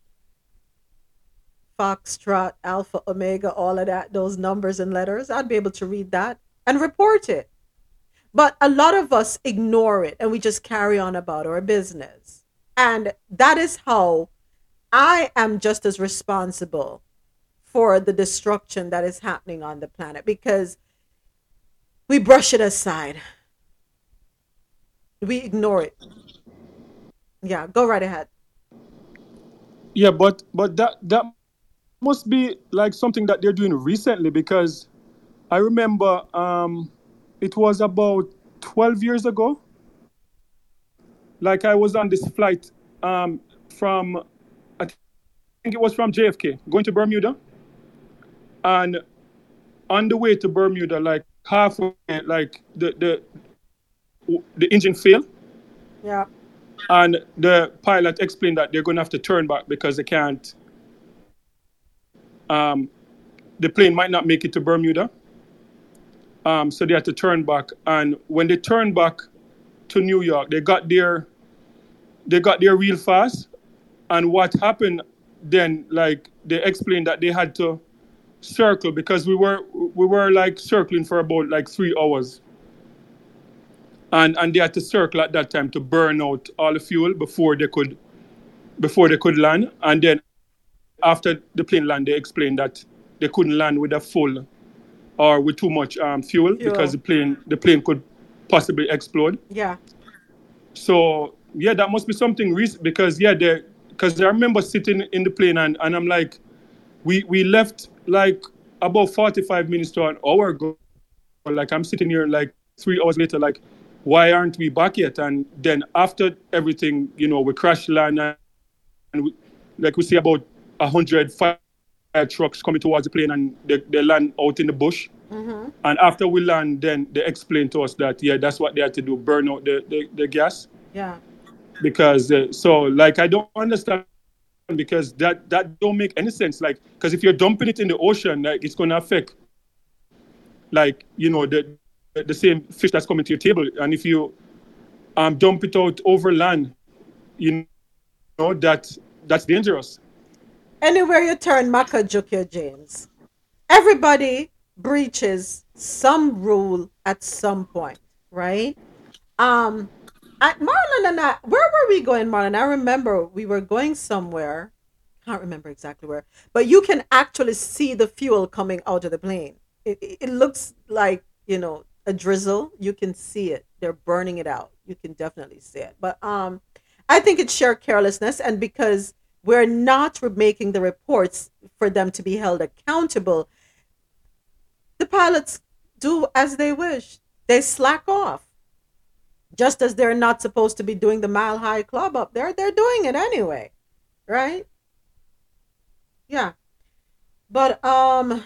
Foxtrot, Alpha, Omega, all of that, those numbers and letters, I'd be able to read that and report it. But a lot of us ignore it and we just carry on about our business. And that is how I am just as responsible for the destruction that is happening on the planet because we brush it aside. We ignore it. Yeah, go right ahead. Yeah, but but that that must be like something that they're doing recently because I remember um, it was about 12 years ago. Like I was on this flight um, from, I think it was from JFK, going to Bermuda. And on the way to Bermuda, like halfway, like the the the engine failed, Yeah. and the pilot explained that they're going to have to turn back because they can't. Um, the plane might not make it to Bermuda, um, so they had to turn back. And when they turned back to New York, they got there. They got there real fast, and what happened then? Like they explained that they had to circle because we were we were like circling for about like three hours and and they had to circle at that time to burn out all the fuel before they could before they could land and then after the plane land they explained that they couldn't land with a full or with too much um, fuel, Fuel. because the plane the plane could possibly explode Yeah. so yeah, that must be something recent because yeah, there because I remember sitting in the plane and, and I'm like, we we left like about 45 minutes to an hour ago. Like I'm sitting here like three hours later, like why aren't we back yet? And then after everything, you know, we crash land and, and we, like we see about a hundred fire trucks coming towards the plane and they, they land out in the bush. Mm-hmm. And after we land, then they explain to us that yeah, that's what they had to do, burn out the, the, the gas Yeah. because uh, so like I don't understand because that that don't make any sense like because if you're dumping it in the ocean like it's going to affect like you know the the same fish that's coming to your table and if you um dump it out over land you know that that's dangerous Anywhere you turn, Maka Jukio James. Everybody breaches some rule at some point, right? Um, Marlon and I, where were we going, Marlon? I remember we were going somewhere. Can't remember exactly where, but you can actually see the fuel coming out of the plane. It, it it looks like you know a drizzle. You can see it. They're burning it out. You can definitely see it. But um, I think it's sheer carelessness, and because we're not making the reports for them to be held accountable, the pilots do as they wish. They slack off. Just as they're not supposed to be doing the mile high club up there, they're doing it anyway. Right? Yeah. But um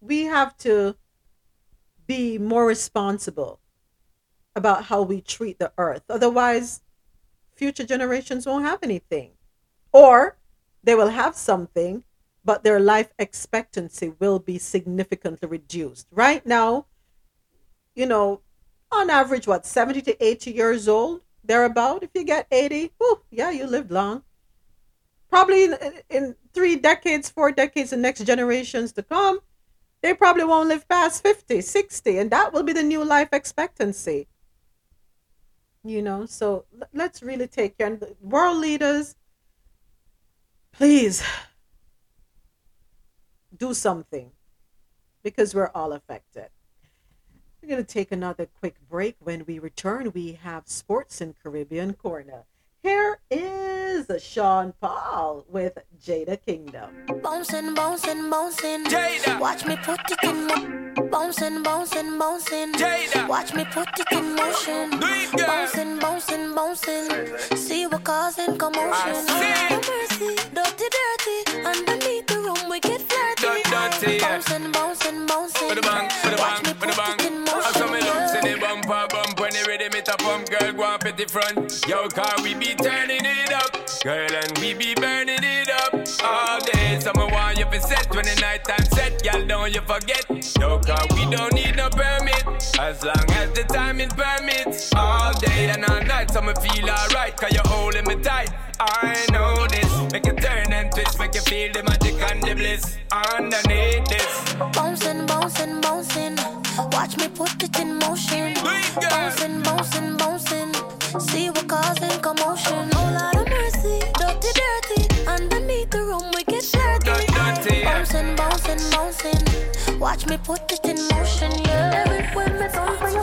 we have to be more responsible about how we treat the earth. Otherwise, future generations won't have anything. Or they will have something, but their life expectancy will be significantly reduced. Right now, you know, on average, what, 70 to 80 years old, thereabout. If you get 80, whew, yeah, you lived long. Probably in, in three decades, four decades, the next generations to come, they probably won't live past 50, 60, and that will be the new life expectancy you know so let's really take care and world leaders please do something because we're all affected we're going to take another quick break when we return we have sports in caribbean corner here is sean paul with jada kingdom Bouncing, bouncing, bouncing. Jada. Watch me put it in mo- Bouncing, bouncing, bouncing. Jada. Watch me put it in motion. Do it, girl. Bouncing, bouncing, bouncing. See what causing commotion. I see. Oh, mercy, dirty, dirty. Underneath the room we get flirty. Dirty, dirty. Bouncing, bouncing, bouncing. With the bang, with the Watch me put bang. it bump when the rhythm it pump, girl, go on the front. Yo, car, we be turning it up, girl, and we be burning it up all day. Summer want you for set when the night time set, girl, don't you forget. Yo, car, we don't need no permit as long as the timing permits. All day and all night, so me feel alright, cause you're holding me tight. I know this, make you feel the magic and the bliss underneath this. Bouncing, bouncing, bouncing. Watch me put it in motion. Bouncing, bouncing, bouncing. See what causing commotion. Oh Lord of mercy, dirty, dirty. Underneath the room we get. Dirty, dirty. Bouncing, bouncing, bouncing. Watch me put it in motion, yeah. Everywhere me come for your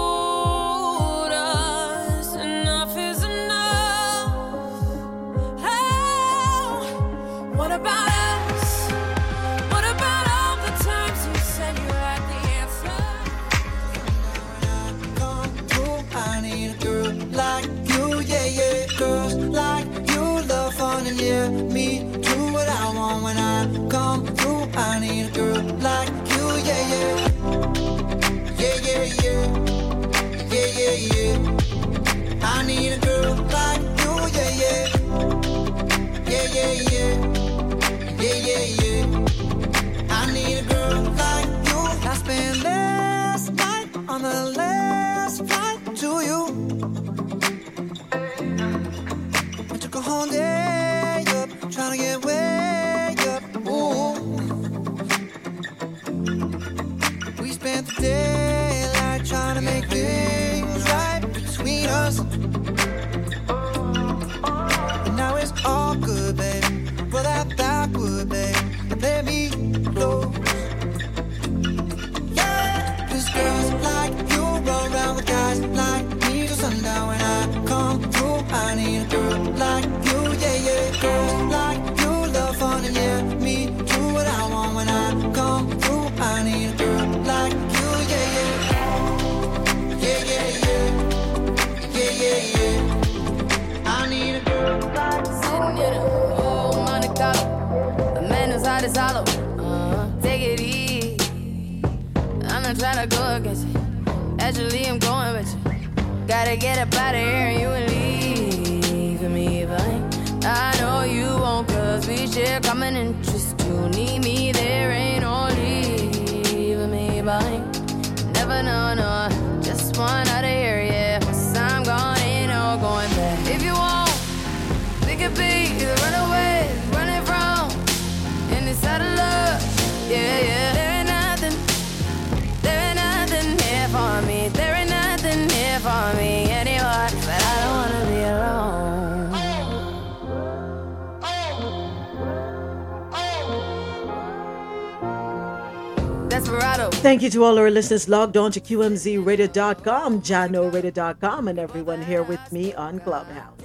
to all our listeners logged on to QMZRadio.com, JahknoRadio.com, and everyone here with me on Clubhouse.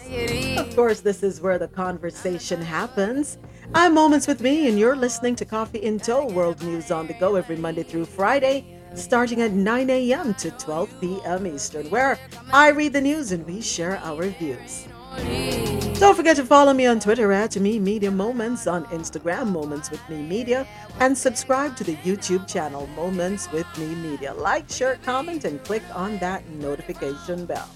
Of course, this is where the conversation happens. I'm Moments with Mi, and you're listening to Coffee in Toe, World News on the Go every Monday through Friday, starting at 9 a.m. to 12 p.m. Eastern, where I read the news and we share our views. Don't forget to follow me on Twitter at Mi Media Moments, on Instagram Moments with Mi Media, and subscribe to the YouTube channel Moments with Mi Media. Like, share, comment, and click on that notification bell.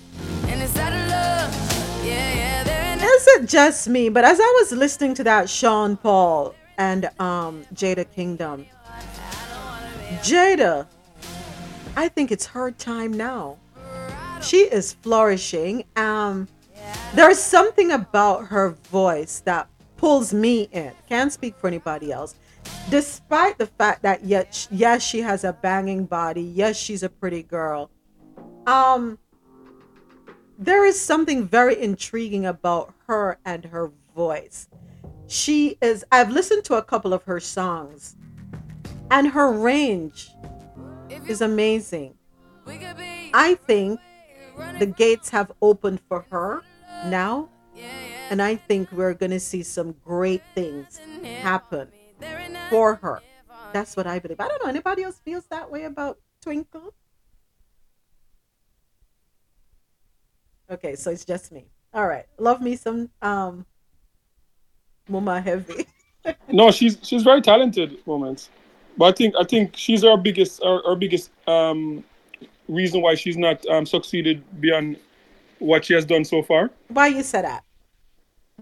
And it's out of love. Yeah, yeah. Is it just me? But as I was listening to that Sean Paul and um, Jada Kingdom, Jada, I think it's her time now. She is flourishing. Um, there's something about her voice that pulls me in. Can't speak for anybody else. Despite the fact that yet yes, she has a banging body. Yes, she's a pretty girl. Um, there is something very intriguing about her and her voice. She is. I've listened to a couple of her songs, and her range is amazing. I think the gates have opened for her now, and I think we're going to see some great things happen for her. That's what I believe. I don't know. Anybody else feels that way about Twinkle? Okay, so it's just me. All right. Love me some um Mama Heavy. No, she's she's very talented, moments. But I think I think she's our biggest our, our biggest um reason why she's not um succeeded beyond what she has done so far. Why you said that?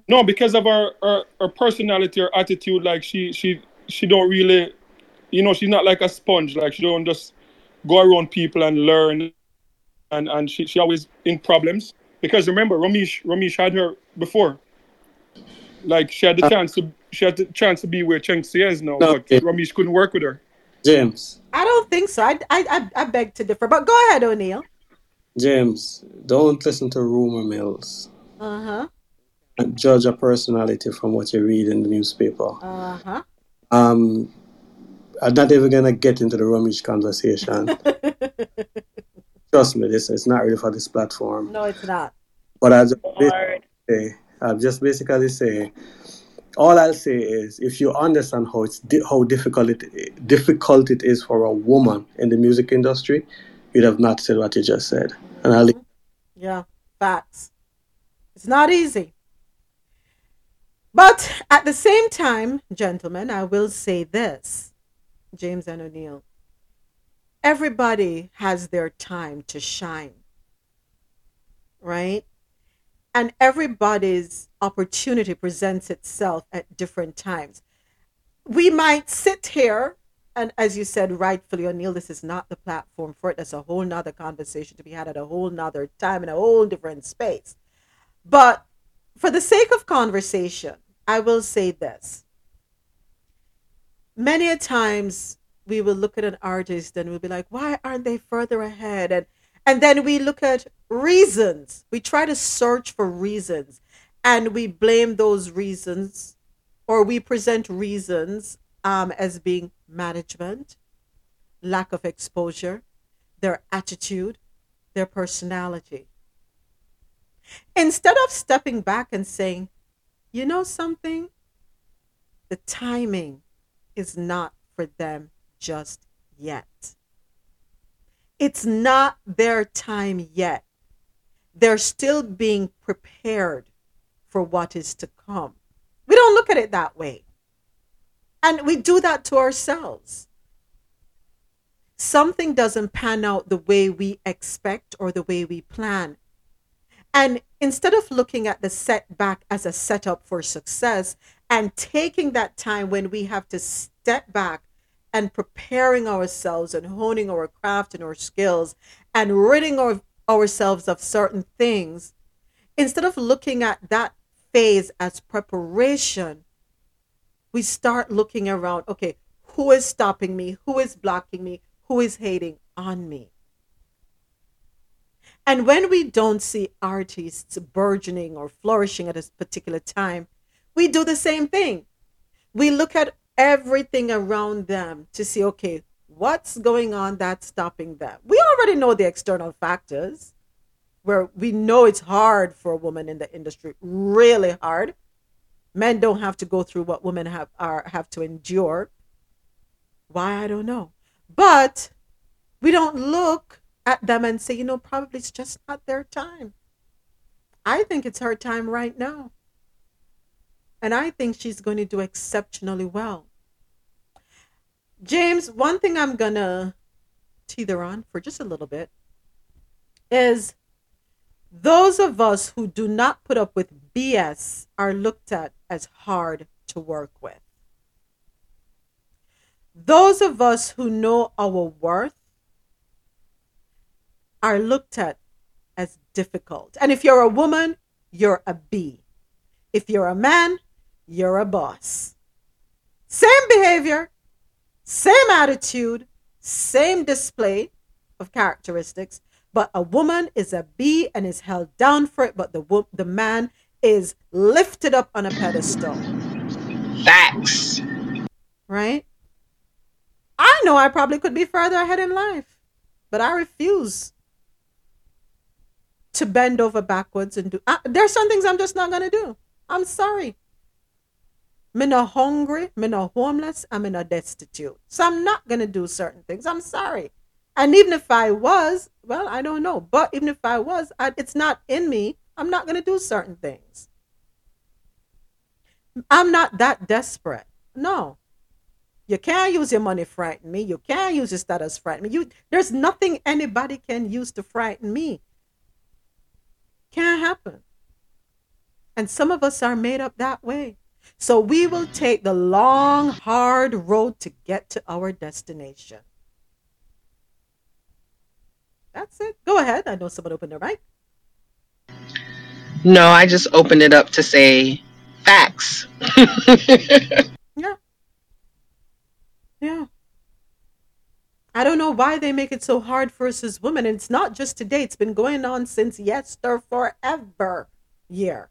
No, because of her, her her personality, her attitude. Like she she she don't really, you know, she's not like a sponge. Like she don't just go around people and learn, and and she she always in problems. Because remember, Romeich Romeich had her before. Like she had the Uh, chance to she had the chance to be where Shenseea is now, No, but okay. Romeich couldn't work with her. James, I don't think so. I, I, I, I beg to differ. But go ahead, O'Neill. James, don't listen to rumor mills Uh huh. and judge a personality from what you read in the newspaper. Uh huh. Um, I'm not even gonna get into the Romeich conversation. Trust me, this is not really for this platform. No, it's not. But I just basically say, I'll just basically say, all I'll say is, if you understand how it's di- how difficult it difficult it is for a woman in the music industry, you'd have not said what you just said. And I'll leave mm-hmm. Yeah, facts. It's not easy. But at the same time, gentlemen, I will say this James and O'Neill. Everybody has their time to shine, right? And everybody's opportunity presents itself at different times. We might sit here, and as you said rightfully, O'Neill, this is not the platform for it. That's a whole nother conversation to be had at a whole nother time in a whole different space. But for the sake of conversation, I will say this. Many a times we will look at an artist and we'll be like, why aren't they further ahead? And and then we look at reasons. We try to search for reasons and we blame those reasons or we present reasons um, as being management, lack of exposure, their attitude, their personality. Instead of stepping back and saying, you know something? The timing is not for them just yet. It's not their time yet. They're still being prepared for what is to come. We don't look at it that way. And we do that to ourselves. Something doesn't pan out the way we expect or the way we plan. And instead of looking at the setback as a setup for success and taking that time when we have to step back and preparing ourselves and honing our craft and our skills and ridding our, ourselves of certain things, instead of looking at that phase as preparation, we start looking around okay, who is stopping me? Who is blocking me? Who is hating on me? And when we don't see artists burgeoning or flourishing at a particular time, we do the same thing. We look at everything around them to see, okay, what's going on that's stopping them? We already know the external factors where we know it's hard for a woman in the industry, really hard. Men don't have to go through what women have are have to endure. Why I don't know. But we don't look at them and say, you know, probably it's just not their time. I think it's her time right now. And I think she's going to do exceptionally well. James, one thing I'm going to teeter on for just a little bit is those of us who do not put up with BS are looked at as hard to work with. Those of us who know our worth are looked at as difficult. And if you're a woman, you're a B. If you're a man, you're a boss. Same behavior, same attitude, same display of characteristics, but a woman is a B and is held down for it, but the the man is lifted up on a pedestal. Facts. Right? I know I probably could be further ahead in life, but I refuse to bend over backwards and do. Uh, there's some things I'm just not gonna do. I'm sorry. Me not hungry, me not homeless, I'm in a destitute. So I'm not gonna do certain things. I'm sorry. And even if I was, well, I don't know. But even if I was, I, it's not in me. I'm not gonna do certain things. I'm not that desperate. No. You can't use your money frighten me. You can't use your status frighten me. You there's nothing anybody can use to frighten me. Can't happen. And some of us are made up that way. So we will take the long, hard road to get to our destination. That's it. Go ahead. I know someone opened their mic. No, I just opened it up to say facts. Yeah. Yeah. I don't know why they make it so hard for us as women. And it's not just today, it's been going on since yester forever year.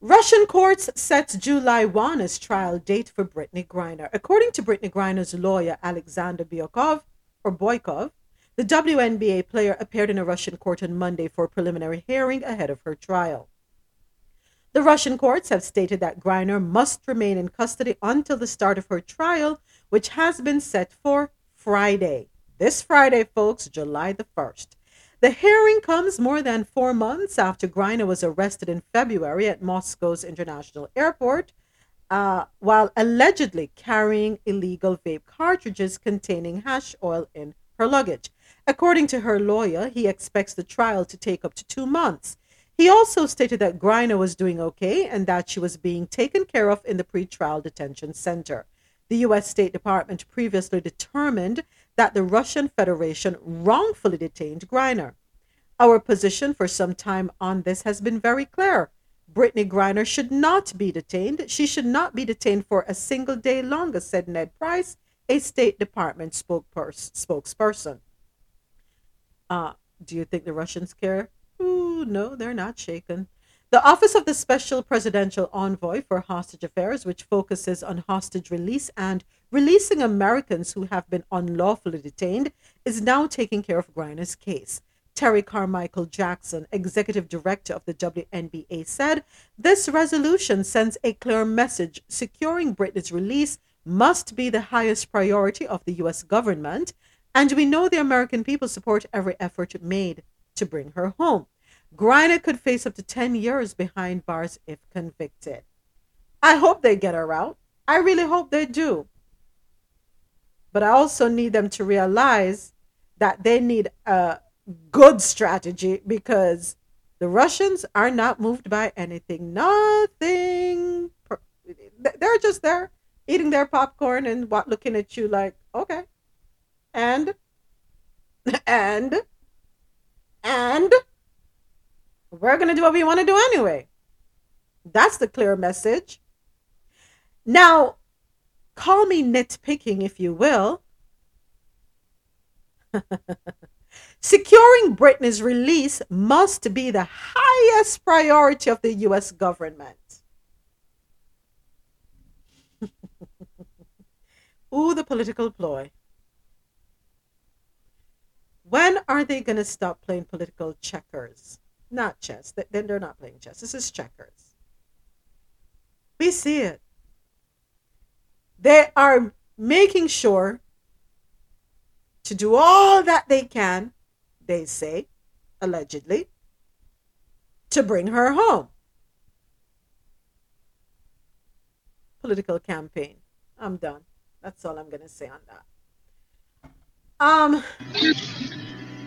Russian courts sets July 1 as trial date for Brittney Griner. According to Brittney Griner's lawyer, Alexander Boykov, or Boykov, the WNBA player appeared in a Russian court on Monday for a preliminary hearing ahead of her trial. The Russian courts have stated that Griner must remain in custody until the start of her trial, which has been set for Friday. This Friday, folks, July the 1st. The hearing comes more than four months after Griner was arrested in February at Moscow's international airport uh, while allegedly carrying illegal vape cartridges containing hash oil in her luggage. According to her lawyer, he expects the trial to take up to two months. He also stated that Griner was doing okay and that she was being taken care of in the pretrial detention center. The U.S. State Department previously determined that the Russian Federation wrongfully detained Griner. Our position for some time on this has been very clear. Brittney Griner should not be detained. She should not be detained for a single day longer, said Ned Price, a State Department spokesperson. Uh, do you think the Russians care? Ooh, no, they're not shaken. The Office of the Special Presidential Envoy for Hostage Affairs, which focuses on hostage release and releasing Americans who have been unlawfully detained, is now taking care of Griner's case. Terri Carmichael Jackson, executive director of the WNBA, said this resolution sends a clear message securing Brittney's release must be the highest priority of the U.S. government, and we know the American people support every effort made to bring her home. Griner could face up to 10 years behind bars if convicted. I hope they get her out. I really hope they do. But I also need them to realize that they need a good strategy because the Russians are not moved by anything. Nothing. They're just there eating their popcorn and what looking at you like, okay. And and and we're going to do what we want to do anyway. That's the clear message. Now, call me nitpicking if you will. Securing Brittney's release must be the highest priority of the US government. Ooh, the political ploy. When are they going to stop playing political checkers? Not chess. Then they're not playing chess. This is checkers. We see it. They are making sure to do all that they can, they say, allegedly, to bring her home. Political campaign. I'm done. That's all I'm going to say on that. Um.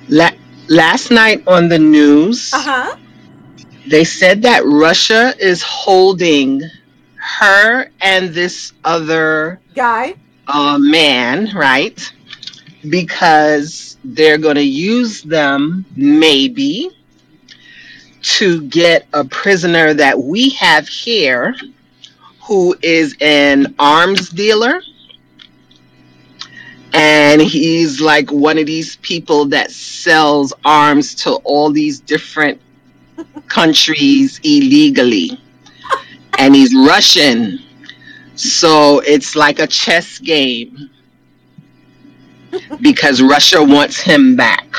La- last night on the news, Uh huh. they said that Russia is holding her and this other Guy. uh, man, right? Because they're going to use them, maybe, to get a prisoner that we have here who is an arms dealer. And he's like one of these people that sells arms to all these different countries illegally. And he's Russian. So it's like a chess game because Russia wants him back.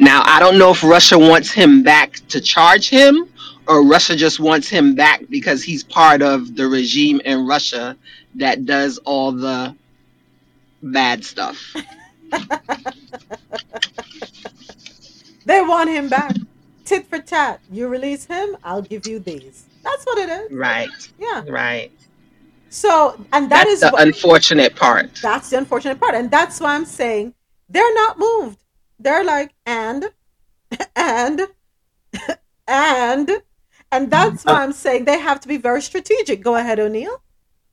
Now, I don't know if Russia wants him back to charge him or Russia just wants him back because he's part of the regime in Russia that does all the bad stuff. They want him back. Tit for tat. You release him, I'll give you these. That's what it is. Right. Yeah. Right. So, and that That's is the what, unfortunate part. that's the unfortunate part. And that's why I'm saying they're not moved. They're like, and, and, and, and that's uh, why I'm saying they have to be very strategic. Go ahead, O'Neill.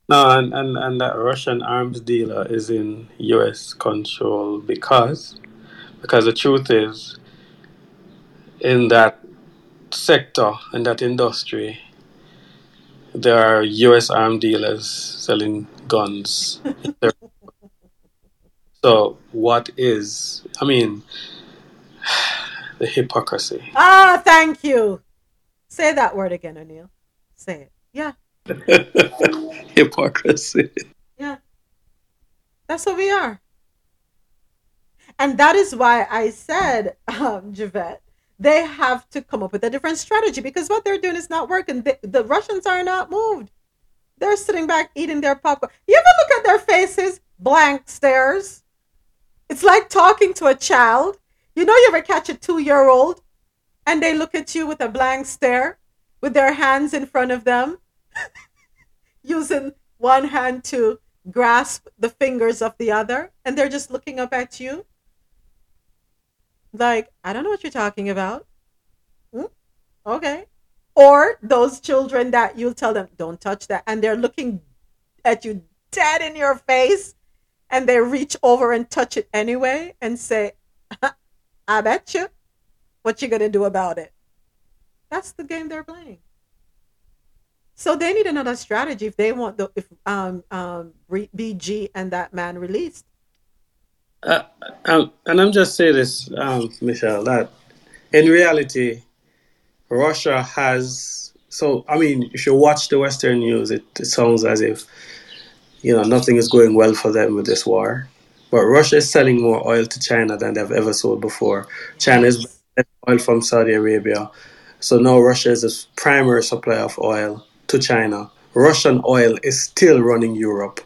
No, and, and, and that Russian arms dealer is in US control because because the truth is, in that sector, in that industry, there are U.S. arm dealers selling guns. so, what is, I mean, the hypocrisy. Ah, thank you. Say that word again, O'Neill. Say it. Yeah, hypocrisy. yeah. That's what we are. And that is why I said, um, Javette, they have to come up with a different strategy because what they're doing is not working. The, the Russians are not moved. They're sitting back eating their popcorn. You ever look at their faces? Blank stares. It's like talking to a child. You know, you ever catch a two year old and they look at you with a blank stare with their hands in front of them, using one hand to grasp the fingers of the other, and they're just looking up at you. Like, I don't know what you're talking about. Hmm? Okay. Or those children that you'll tell them, don't touch that, and they're looking at you dead in your face, and they reach over and touch it anyway and say, I bet you. What you gonna do about it? That's the game they're playing. So they need another strategy if they want the if um um BG and that man released. Uh, um, and I'm just saying this, um, Michelle, that in reality, Russia has. So, I mean, if you watch the Western news, it, it sounds as if, you know, nothing is going well for them with this war. But Russia is selling more oil to China than they've ever sold before. China is buying oil from Saudi Arabia. So now Russia is the primary supplier of oil to China. Russian oil is still running Europe.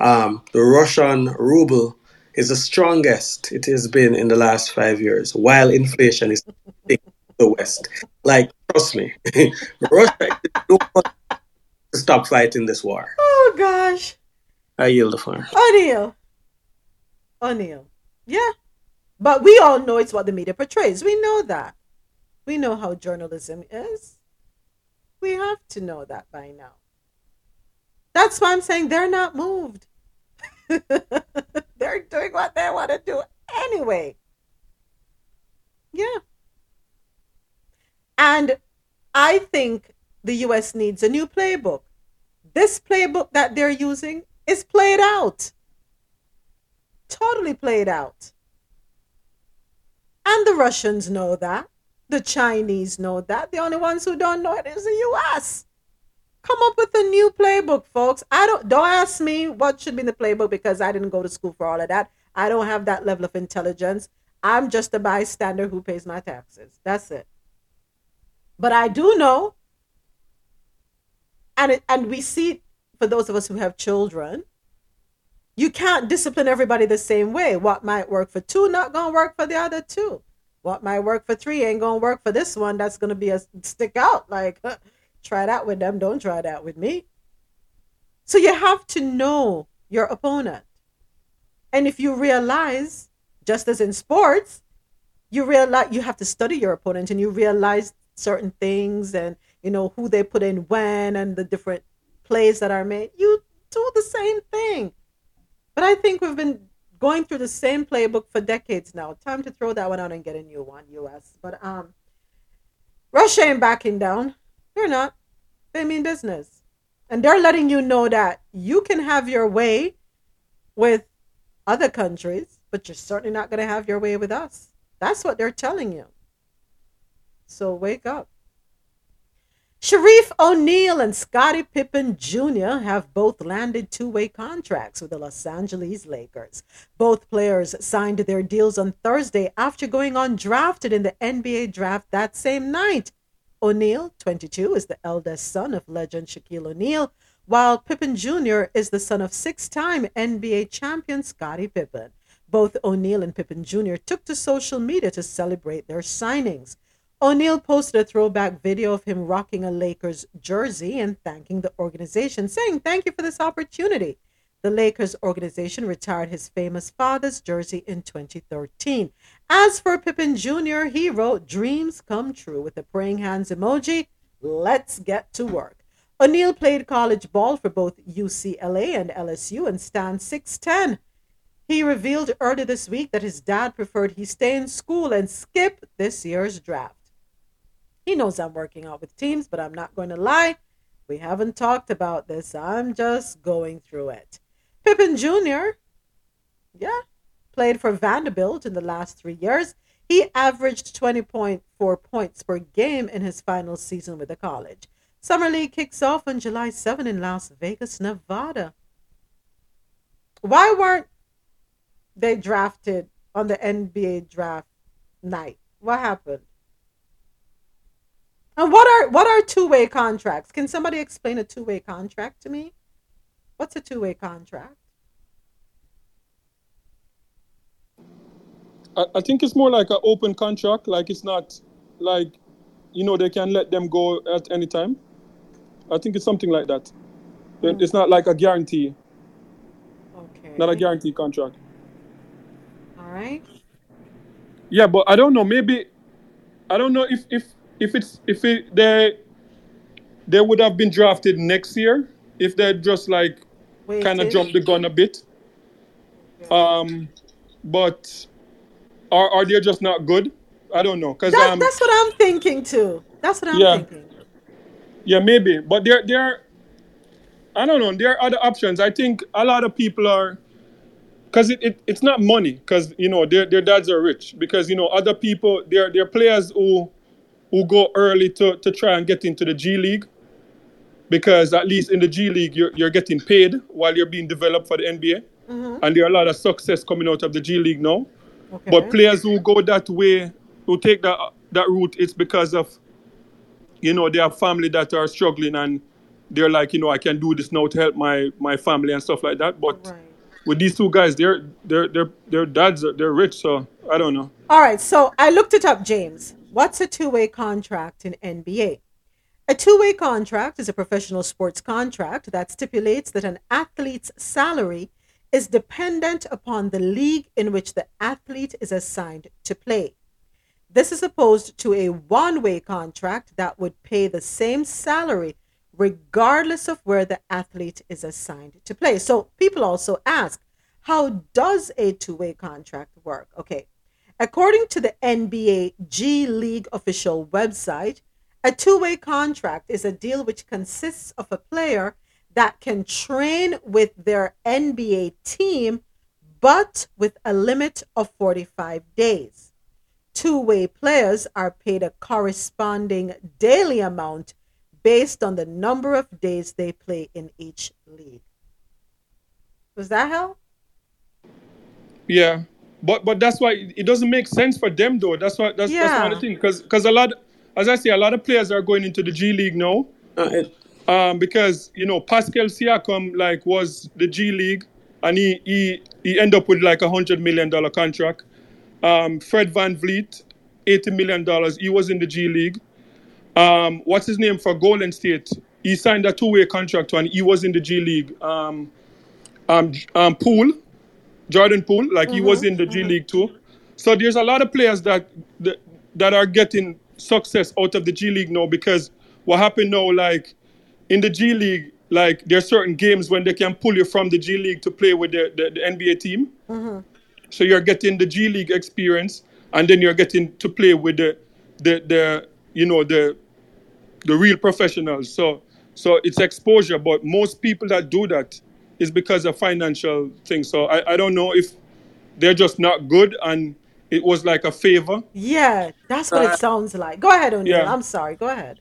Um, the Russian ruble is the strongest it has been in the last five years, while inflation is the West. Like, trust me, Russia to stop fighting this war. Oh gosh. I yield the floor. O'Neill. O'Neill. Yeah. But we all know it's what the media portrays. We know that. We know how journalism is. We have to know that by now. That's why I'm saying they're not moved. they're doing what they want to do anyway. Yeah. And I think the US needs a new playbook. This playbook that they're using is played out. Totally played out. And the Russians know that. The Chinese know that. The only ones who don't know it is the US. Come up with a new playbook, folks. I don't don't ask me what should be in the playbook because I didn't go to school for all of that. I don't have that level of intelligence. I'm just a bystander who pays my taxes. That's it. But I do know, and it, and we see for those of us who have children, you can't discipline everybody the same way. What might work for two not gonna work for the other two. What might work for three ain't gonna work for this one. That's gonna be a stick out. Like try that with them. Don't try that with me. So you have to know your opponent. And if you realize, just as in sports, you realize you have to study your opponent and you realize certain things and you know who they put in when and the different plays that are made. You do the same thing. But I think we've been going through the same playbook for decades now. Time to throw that one out and get a new one, US. But um Russia ain't backing down. They're not. They mean business. And they're letting you know that you can have your way with other countries, but you're certainly not going to have your way with us. That's what they're telling you. So wake up. Shareef O'Neal and Scottie Pippen Jr. have both landed two way contracts with the Los Angeles Lakers. Both players signed their deals on Thursday after going undrafted in the NBA draft that same night. O'Neal, 22, is the eldest son of legend Shaquille O'Neal, while Pippen Jr. is the son of six time NBA champion Scottie Pippen. Both O'Neal and Pippen Jr. took to social media to celebrate their signings. O'Neal posted a throwback video of him rocking a Lakers jersey and thanking the organization, saying, Thank you for this opportunity. The Lakers organization retired his famous father's jersey in 2013. As for Pippen Jr., he wrote, Dreams come true with a praying hands emoji. Let's get to work. O'Neal played college ball for both UCLA and LSU and stands 6'10. He revealed earlier this week that his dad preferred he stay in school and skip this year's draft. He knows I'm working out with teams, but I'm not going to lie. We haven't talked about this. I'm just going through it. Pippen Jr., yeah, played for Vanderbilt in the last three years. He averaged 20.4 points per game in his final season with the college. Summer League kicks off on July 7 in Las Vegas, Nevada. Why weren't they drafted on the NBA draft night? What happened? And what are what are two-way contracts? Can somebody explain a two-way contract to me? What's a two-way contract? I, I think it's more like an open contract. Like it's not like you know they can let them go at any time. I think it's something like that. It- mm. It's not like a guarantee. Okay. Not a guarantee contract. All right. Yeah, but I don't know. Maybe I don't know if if if it's if it they they would have been drafted next year if they just like kind of jumped the gun a bit. Um, but are are they just not good? I don't know because That, um that's what I'm thinking too. That's what I'm Yeah. thinking. yeah maybe but there there I don't know there are other options. I think a lot of people are because it, it it's not money because you know their their dads are rich because you know other people they're they're players who who go early to to try and get into the G League because at least in the G League you're you're getting paid while you're being developed for the NBA Mhm. and there are a lot of success coming out of the G League now. Okay. But players who go that way, who take that that route, it's because of you know they have family that are struggling and they're like, you know, I can do this now to help my my family and stuff like that. But with these two guys, they're they're they're their dads are they're rich, so I don't know. All right, so I looked it up, James. What's a two-way contract in NBA? A two-way contract is a professional sports contract that stipulates that an athlete's salary is dependent upon the league in which the athlete is assigned to play. This is opposed to a one-way contract that would pay the same salary regardless of where the athlete is assigned to play. So people also ask, how does a two-way contract work? Okay. According to the NBA G League official website, a two way contract is a deal which consists of a player that can train with their NBA team, but with a limit of 45 days. Two way players are paid a corresponding daily amount based on the number of days they play in each league. Does that help? Yeah, but but that's why it doesn't make sense for them though. That's why that's that's one of the things because because a lot, as I say, a lot of players are going into the G League now. um, because you know Pascal Siakam like was the G League and he he he ended up with like a hundred million dollar contract. Um, Fred VanVleet, eighty million dollars. He was in the G League. Um, what's his name for Golden State? He signed a two way contract and he was in the G League. Um, um, um, Poole, Jordan Poole, like he was in the G League too. So there's a lot of players that that, that are getting success out of the G League now because what happened now, like in the G League, like there are certain games when they can pull you from the G League to play with the, the, the NBA team. Mm-hmm. So you're getting the G League experience, and then you're getting to play with the the the you know the the real professionals. So so it's exposure, but most people that do that is because of financial things. So I, I don't know if they're just not good and it was like a favor. Yeah, that's what Uh, it sounds like. Go ahead, O'Neill. yeah. I'm sorry. Go ahead.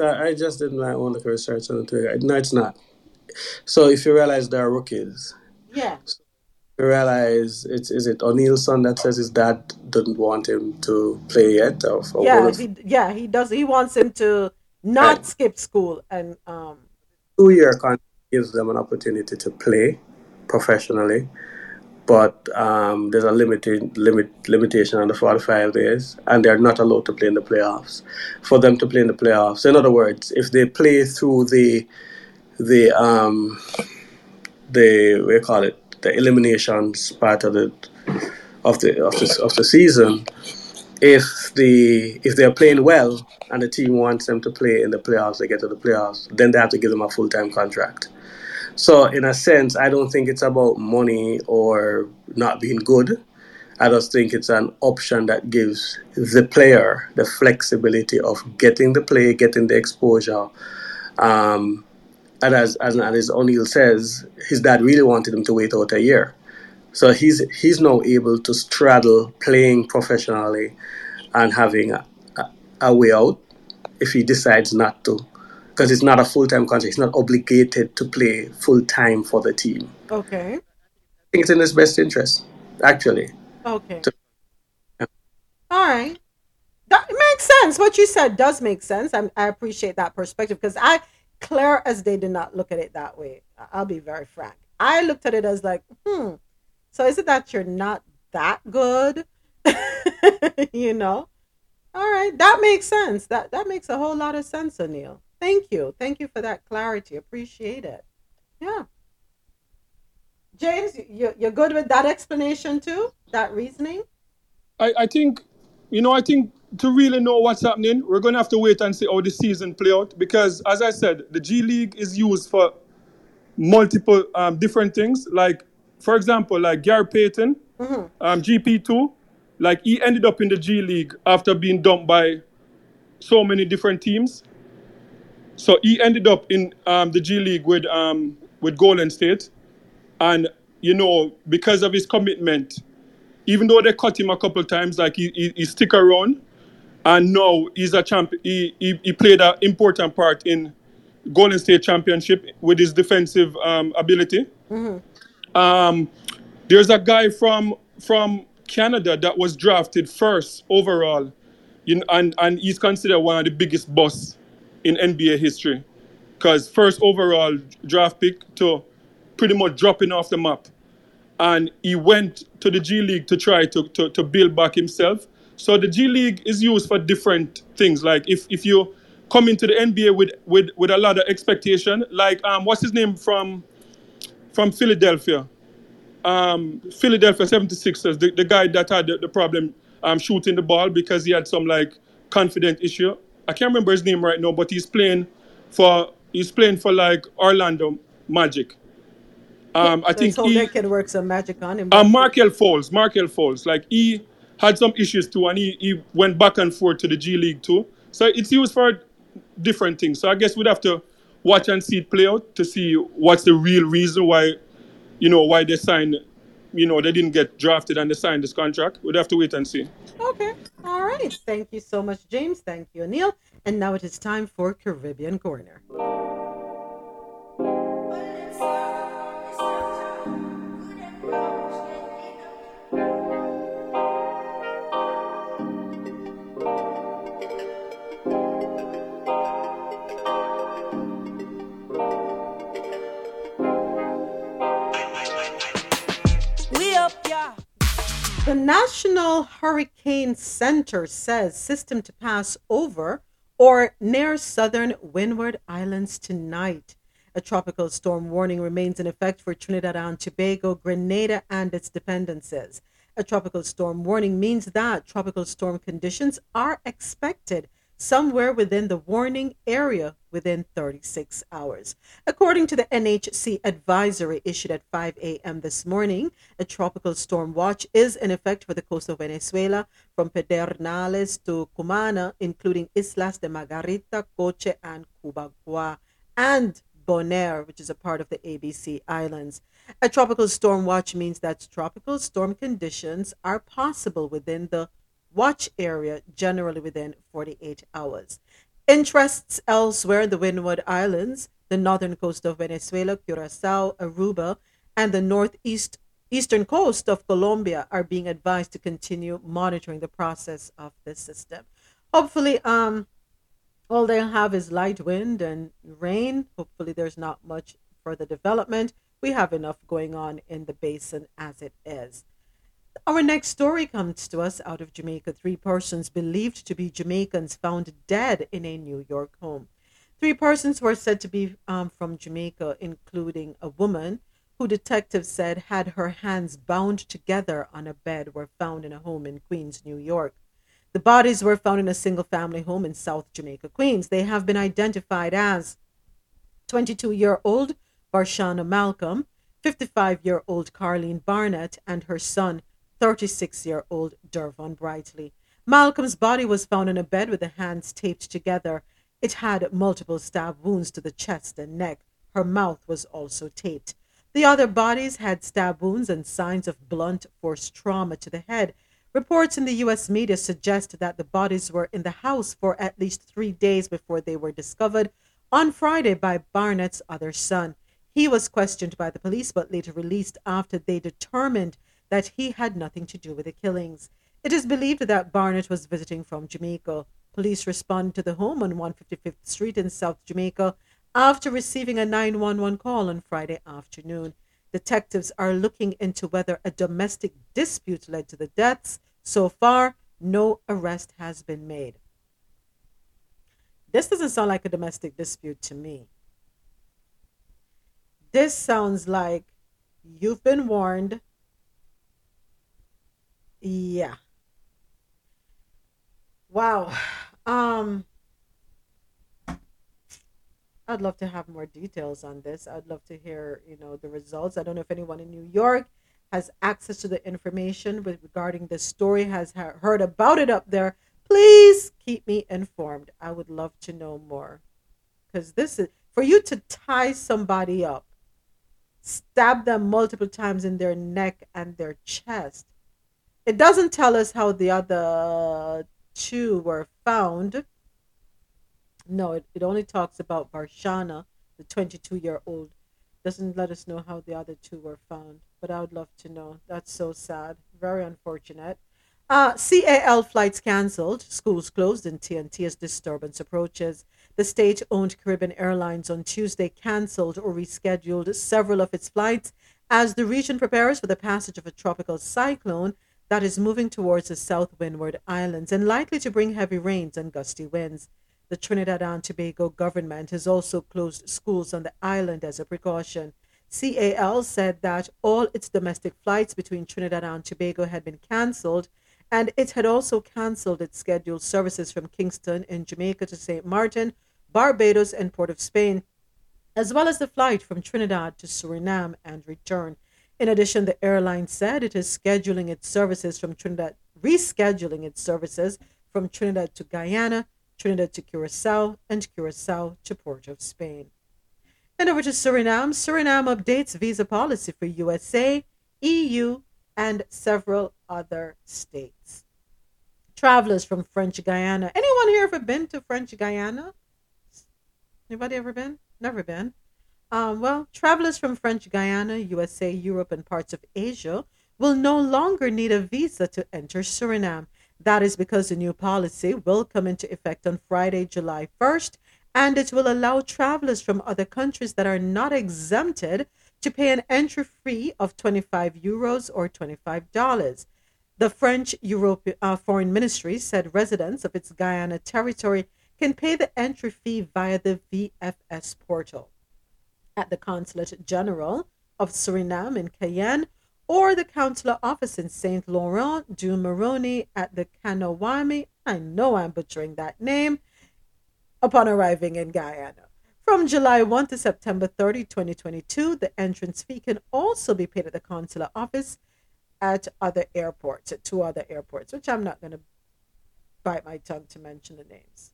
I I just did not want to research on it. No, it's not. So if you realize there are rookies, Yeah. you realize it's is it O'Neill's son that says his dad didn't want him to play yet, or, or yeah, he, yeah, he does. He wants him to not skip school and um. two year contract gives them an opportunity to play professionally, but um, there's a limited limit limitation on the 45 days, and they're not allowed to play in the playoffs. For them to play in the playoffs, in other words, if they play through the the um the you call it the eliminations part of the of the of the of the season, if the if they're playing well and the team wants them to play in the playoffs, they get to the playoffs, then they have to give them a full time contract. So, in a sense, I don't think it's about money or not being good. I just think it's an option that gives the player the flexibility of getting the play, getting the exposure. Um, and as, as, as O'Neill says, his dad really wanted him to wait out a year. So he's he's now able to straddle playing professionally and having a, a, a way out if he decides not to, because it's not a full time contract. He's not obligated to play full time for the team. Okay. I think it's in his best interest, actually. Okay. All right. That makes sense. What you said does make sense. I, I appreciate that perspective because I, clear as they did not look at it that way. I'll be very frank. I looked at it as like, hmm. So is it that you're not that good? you know? All right. That makes sense. That that makes a whole lot of sense, O'Neill. Thank you. Thank you for that clarity. Appreciate it. Yeah. James, you, you're good with that explanation too? That reasoning? I, I think, you know, I think to really know what's happening, we're going to have to wait and see how the season play out. Because, as I said, the G League is used for multiple um, different things. Like, for example, like Gary Payton, Mhm. um, GP2, like he ended up in the G League after being dumped by so many different teams. So he ended up in um, the G League with um, with Golden State, and you know because of his commitment, even though they cut him a couple of times, like he, he, he stick around, and now he's a champ. He, he, he played an important part in Golden State championship with his defensive um, ability. Mm-hmm. Um, there's a guy from from Canada that was drafted first overall, you know, and and he's considered one of the biggest busts in NBA history, because first overall draft pick to pretty much dropping off the map, and he went to the G League to try to to, to build back himself. So the G League is used for different things. Like if if you come into the NBA with with with a lot of expectation, like um what's his name from from Philadelphia um, Philadelphia 76ers, the, the guy that had the, the problem um, shooting the ball because he had some like confident issue. I can't remember his name right now, but he's playing for he's playing for like Orlando Magic. Um, I think so he, they can work some magic on him. uh, Markelle Fultz, Markelle Fultz, like he had some issues too, and he, he went back and forth to the G League too. So it's used for different things. So I guess we'd have to watch and see it play out to see what's the real reason why, you know, why they signed, you know, they didn't get drafted and they signed this contract. We'd have to wait and see. Okay. All right. Thank you so much, James. Thank you, Neil. And now it is time for Caribbean Corner. The National Hurricane Center says system to pass over or near southern Windward Islands tonight. A tropical storm warning remains in effect for Trinidad and Tobago, Grenada, and its dependencies. A tropical storm warning means that tropical storm conditions are expected somewhere within the warning area within 36 hours. According to the NHC advisory issued at 5 a.m. this morning, a tropical storm watch is in effect for the coast of Venezuela from Pedernales to Cumana, including Islas de Margarita, Coche, and Cubagua, and Bonaire, which is a part of the ABC Islands. A tropical storm watch means that tropical storm conditions are possible within the watch area, generally within 48 hours. Interests elsewhere in the Windward Islands, the northern coast of Venezuela, Curacao, Aruba, and the northeast eastern coast of Colombia are being advised to continue monitoring the process of this system. Hopefully, um, all they'll have is light wind and rain. Hopefully, there's not much further development. We have enough going on in the basin as it is. Our next story comes to us out of Jamaica. Three persons believed to be Jamaicans found dead in a New York home. Three persons were said to be um, from Jamaica, including a woman who detectives said had her hands bound together on a bed, were found in a home in Queens, New York. The bodies were found in a single family home in South Jamaica, Queens. They have been identified as 22 year old Varshana Malcolm, 55 year old Carlene Barnett, and her son, 36 year old Dervon Brightly. Malcolm's body was found in a bed with the hands taped together. It had multiple stab wounds to the chest and neck. Her mouth was also taped. The other bodies had stab wounds and signs of blunt force trauma to the head. Reports in the U.S. media suggest that the bodies were in the house for at least three days before they were discovered on Friday by Barnett's other son. He was questioned by the police but later released after they determined that he had nothing to do with the killings. It is believed that Barnett was visiting from Jamaica. Police responded to the home on 155th Street in South Jamaica after receiving a 911 call on Friday afternoon. Detectives are looking into whether a domestic dispute led to the deaths. So far, no arrest has been made. This doesn't sound like a domestic dispute to me. This sounds like you've been warned. Yeah. Wow. Um I'd love to have more details on this. I'd love to hear, you know, the results. I don't know if anyone in New York has access to the information regarding this story, has heard about it up there. Please keep me informed. I would love to know more. Because this is for you to tie somebody up, stab them multiple times in their neck and their chest. It doesn't tell us how the other two were found no, it, it only talks about Varshana, the 22 year old. Doesn't let us know how the other two were found, but I would love to know. That's so sad. Very unfortunate. Uh, CAL flights cancelled, schools closed, and TNT as disturbance approaches. The state owned Caribbean Airlines on Tuesday cancelled or rescheduled several of its flights as the region prepares for the passage of a tropical cyclone that is moving towards the south windward islands and likely to bring heavy rains and gusty winds. The Trinidad and Tobago government has also closed schools on the island as a precaution. CAL said that all its domestic flights between Trinidad and Tobago had been cancelled, and it had also cancelled its scheduled services from Kingston in Jamaica to St. Martin, Barbados, and Port of Spain, as well as the flight from Trinidad to Suriname and return. In addition, the airline said it is scheduling its services from Trinidad, rescheduling its services from Trinidad to Guyana, Trinidad to Curacao, and Curacao to Port of Spain. And over to Suriname. Suriname updates visa policy for USA, EU, and several other states. Travelers from French Guiana. Anyone here ever been to French Guiana? Anybody ever been? Never been. Um, well, travelers from French Guiana, USA, Europe, and parts of Asia will no longer need a visa to enter Suriname. That is because the new policy will come into effect on Friday, July 1st, and it will allow travelers from other countries that are not exempted to pay an entry fee of 25 euros or $25. The French Europe, uh, Foreign Ministry said residents of its Guyana territory can pay the entry fee via the VFS portal. At the Consulate General of Suriname in Cayenne, or the consular office in Saint Laurent du Maroni at the Kanawami. I know I'm butchering that name. Upon arriving in Guyana. From July 1 to September 30, 2022, the entrance fee can also be paid at the consular office at other airports, at two other airports, which I'm not going to bite my tongue to mention the names.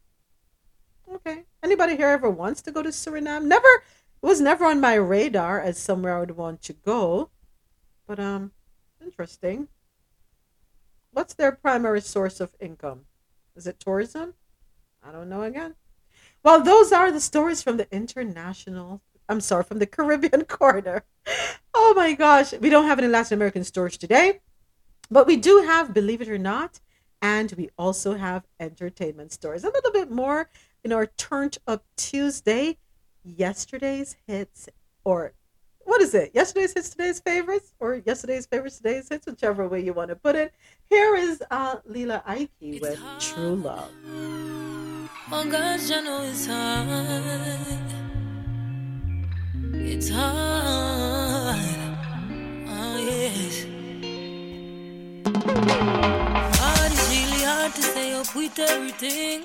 Okay. Anybody here ever wants to go to Suriname? Never, it was never on my radar as somewhere I would want to go. But um, interesting. What's their primary source of income? Is it tourism? I don't know again. Well, those are the stories from the international. I'm sorry, from the Caribbean corner. Oh my gosh, we don't have any Latin American stories today, but we do have, believe it or not, and we also have entertainment stories. A little bit more in our Turned Up Tuesday, yesterday's hits, or what is it? Yesterday's hits, today's favorites, or yesterday's favorites, today's hits, whichever way you want to put it. Here is uh, Lila Ike with True Love. Oh gosh, I know it's hard. It's hard. Oh yes. Hard is really hard to stay up with everything.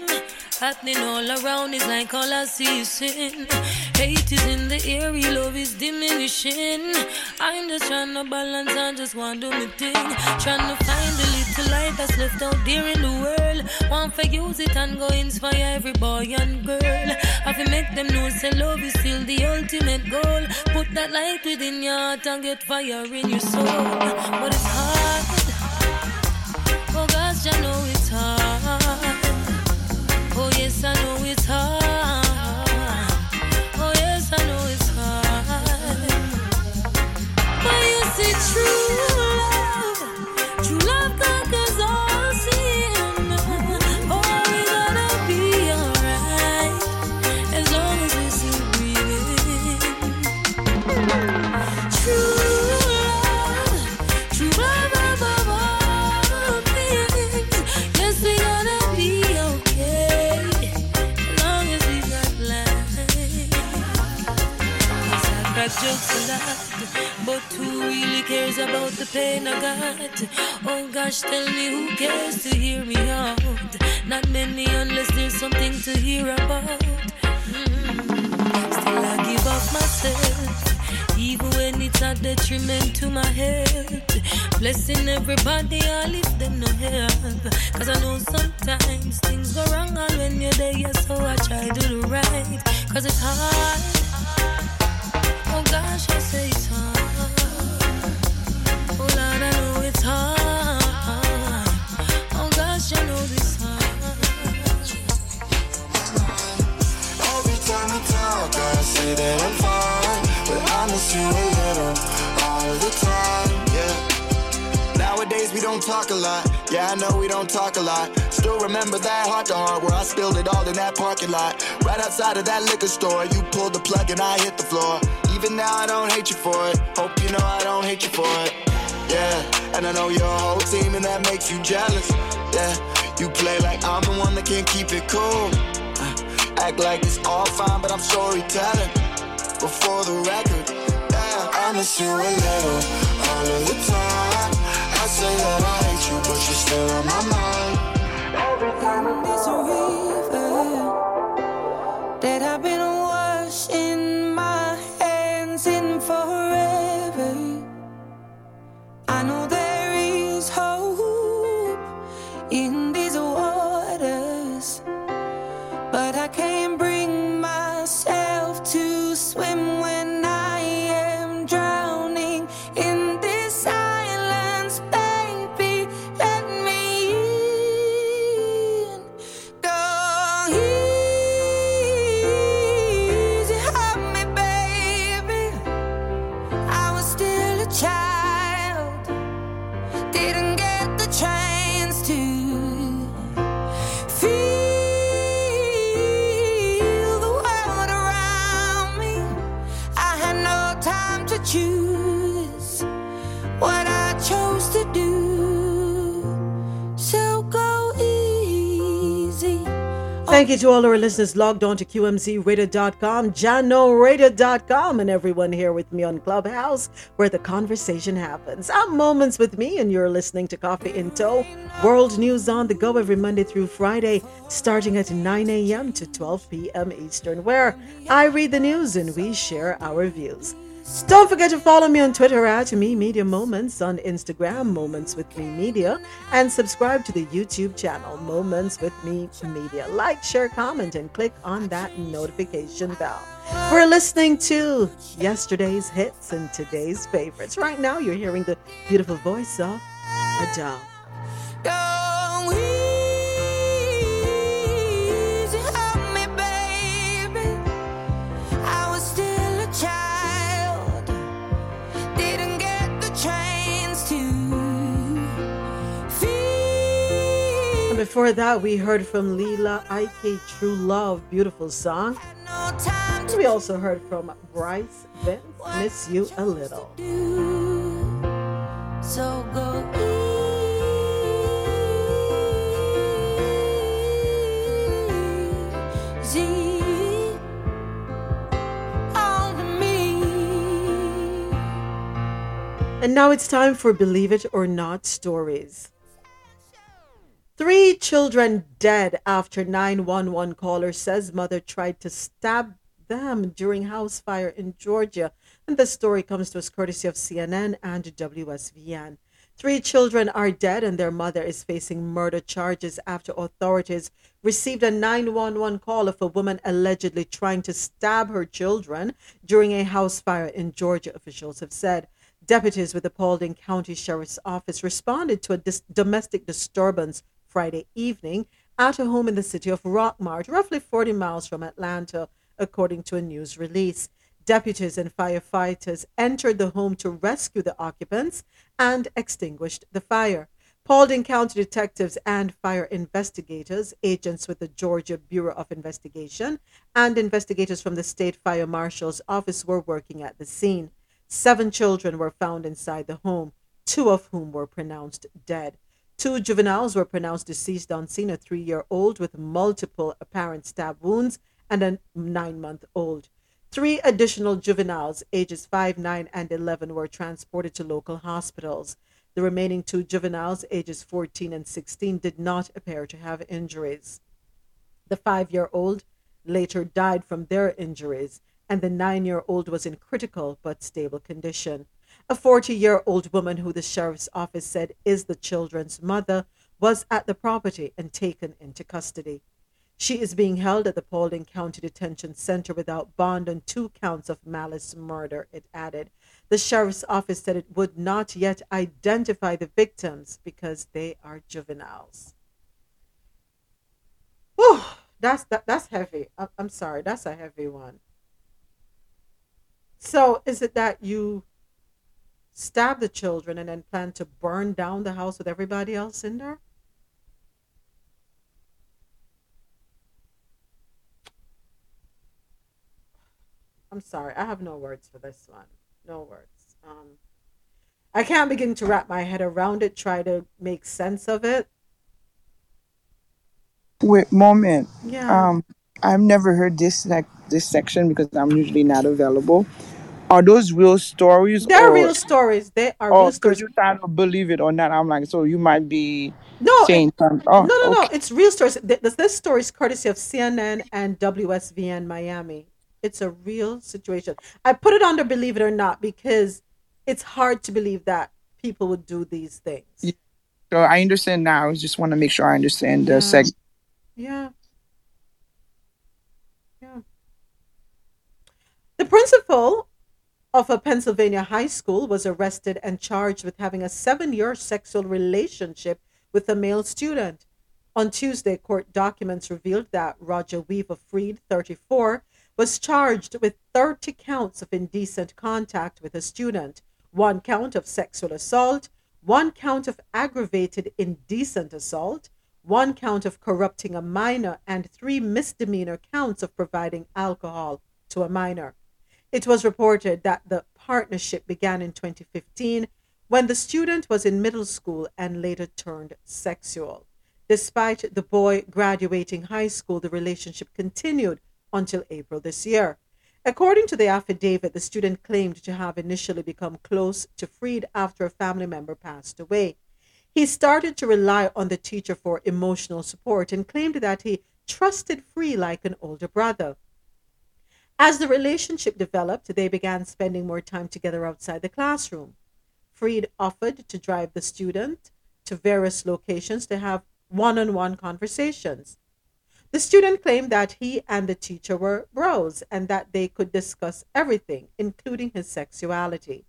Happening all around is like all I see is sin. Hate is in the air, love is diminishing. I'm just trying to balance and just want to do my thing. Trying to find the little light that's left out there in the world. Want to use it and go inspire every boy and girl. Have to make them know say love is still the ultimate goal. Put that light within your heart and get fire in your soul. But it's hard. Oh God, I know it's hard. I know it's hard. About the pain I got? Oh gosh, tell me who cares to hear me out? Not many unless there's something to hear about. Mm. Still I give up myself, even when it's a detriment to my health. Blessing everybody, I leave them no help. Cause I know sometimes things go wrong all when you're there, so I try to do the right. Cause it's hard. Oh gosh, I say it's hard. Talk a lot. Yeah, I know we don't talk a lot. Still remember that heart to heart where I spilled it all in that parking lot. Right outside of that liquor store, you pulled the plug and I hit the floor. Even now I don't hate you for it. Hope you know I don't hate you for it. Yeah, and I know your whole team and that makes you jealous. Yeah, you play like I'm the one that can't keep it cool. Uh, Act like it's all fine, but I'm storytelling. Before the record, yeah, I miss you a little all of the time. I say that I hate you, but you're still on my mind. There's a river in these waters, but I can't Oh. Thank you to all our listeners logged on to QMZRadio.com, JahknoRadio.com, and everyone here with me on Clubhouse where the conversation happens. I'm Moments with Mi, and you're listening to Coffee in Toe, world news on the go every Monday through Friday, starting at 9 a.m. to 12 p.m. Eastern, where I read the news and we share our views. Don't forget to follow me on Twitter at Mi Media Moments, on Instagram Moments with Mi Media, and subscribe to the YouTube channel Moments with Mi Media. Like, share, comment, and click on that notification bell. We're listening to yesterday's hits and today's favorites. Right now, you're hearing the beautiful voice of Adele. Before that, we heard from Lila Ike, True Love, beautiful song. We also heard from Bryce Vine, Miss You a Little. So go easy. And now it's time for Believe It or Not stories. Three children dead after 911 caller says mother tried to stab them during house fire in Georgia. And the story comes to us courtesy of CNN and WSVN. Three children are dead, and their mother is facing murder charges after authorities received a 911 call of a woman allegedly trying to stab her children during a house fire in Georgia, officials have said. Deputies with the Paulding County Sheriff's Office responded to a dis- domestic disturbance Friday evening at a home in the city of Rockmart, roughly 40 miles from Atlanta, according to a news release. Deputies and firefighters entered the home to rescue the occupants and extinguished the fire. Paulding County detectives and fire investigators, agents with the Georgia Bureau of Investigation, and investigators from the State Fire Marshal's office were working at the scene. Seven children were found inside the home, two of whom were pronounced dead. Two juveniles were pronounced deceased on scene a three year old with multiple apparent stab wounds and a nine month old. Three additional juveniles, ages 5, 9, and 11, were transported to local hospitals. The remaining two juveniles, ages 14 and 16, did not appear to have injuries. The five year old later died from their injuries, and the nine year old was in critical but stable condition. A 40 year old woman, who the sheriff's office said is the children's mother, was at the property and taken into custody. She is being held at the Paulding County Detention Center without bond on two counts of malice murder, it added. The sheriff's office said it would not yet identify the victims because they are juveniles. Whew, that's that, that's heavy. I'm sorry, that's a heavy one. So, is it that you stab the children and then plan to burn down the house with everybody else in there? I'm sorry, I have no words for this one. No words. Um, I can't begin to wrap my head around it, try to make sense of it. Wait, moment. Yeah. Um, I've never heard this like this section because I'm usually not available. Are those real stories They're or real stories. They are or real stories. because you trying to believe it or not? I'm like, so you might be No, saying something. Oh, no, Oh, no, no. okay. It's real stories. Th- This, this story is courtesy of CNN and WSVN Miami. It's a real situation. I put it under believe it or not because it's hard to believe that people would do these things. Yeah, So I understand now. I just want to make sure I understand the Yeah. seg. Yeah. Yeah. The principal of a Pennsylvania high school was arrested and charged with having a seven year sexual relationship with a male student. On Tuesday, court documents revealed that Roger Weaver Freed, 34, was charged with 30 counts of indecent contact with a student, one count of sexual assault, one count of aggravated indecent assault, one count of corrupting a minor, and three misdemeanor counts of providing alcohol to a minor. It was reported that the partnership began in 2015 when the student was in middle school and later turned sexual. Despite the boy graduating high school, the relationship continued until April this year. According to the affidavit, the student claimed to have initially become close to Freed after a family member passed away. He started to rely on the teacher for emotional support and claimed that he trusted Free like an older brother. As the relationship developed, they began spending more time together outside the classroom. Freed offered to drive the student to various locations to have one on one conversations. The student claimed that he and the teacher were bros and that they could discuss everything, including his sexuality.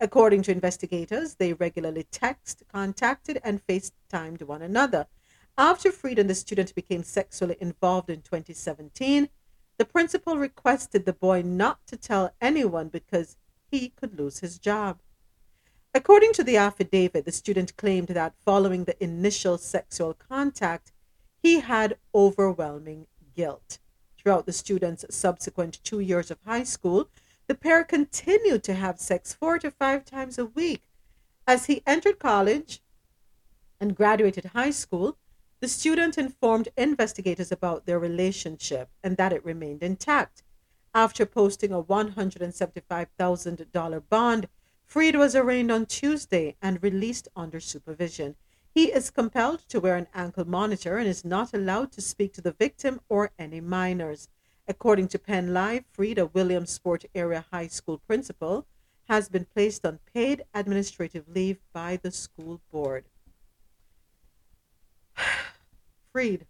According to investigators, they regularly text, contacted, and FaceTimed one another. After Freed and the student became sexually involved in 2017, the principal requested the boy not to tell anyone because he could lose his job. According to the affidavit, the student claimed that following the initial sexual contact, he had overwhelming guilt. Throughout the student's subsequent two years of high school, the pair continued to have sex four to five times a week. As he entered college and graduated high school, the student informed investigators about their relationship and that it remained intact. After posting a $175,000 bond, Freed was arraigned on Tuesday and released under supervision. He is compelled to wear an ankle monitor and is not allowed to speak to the victim or any minors. According to Penn Live, Frida Williamsport Area High School principal has been placed on paid administrative leave by the school board. Freed,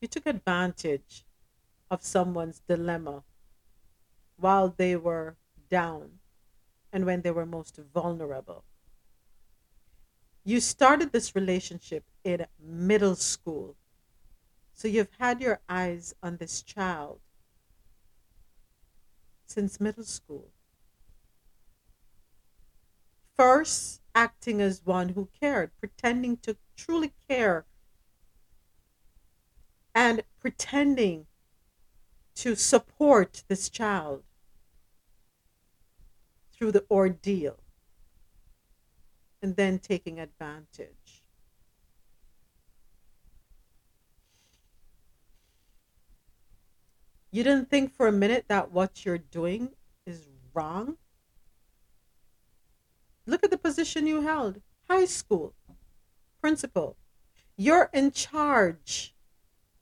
you took advantage of someone's dilemma while they were down and when they were most vulnerable. You started this relationship in middle school. So you've had your eyes on this child since middle school. First, acting as one who cared, pretending to truly care, and pretending to support this child through the ordeal, and then taking advantage. You didn't think for a minute that what you're doing is wrong? Look at the position you held high school, principal. You're in charge.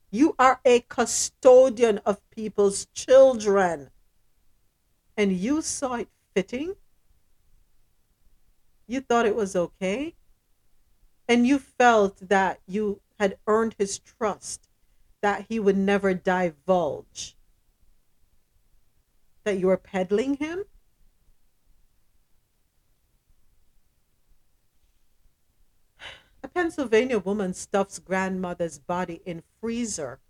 You are a custodian of people's children. And you saw it fitting? You thought it was okay? And you felt that you had earned his trust, that he would never divulge that you were peddling him? A Pennsylvania woman stuffs grandmother's body in freezer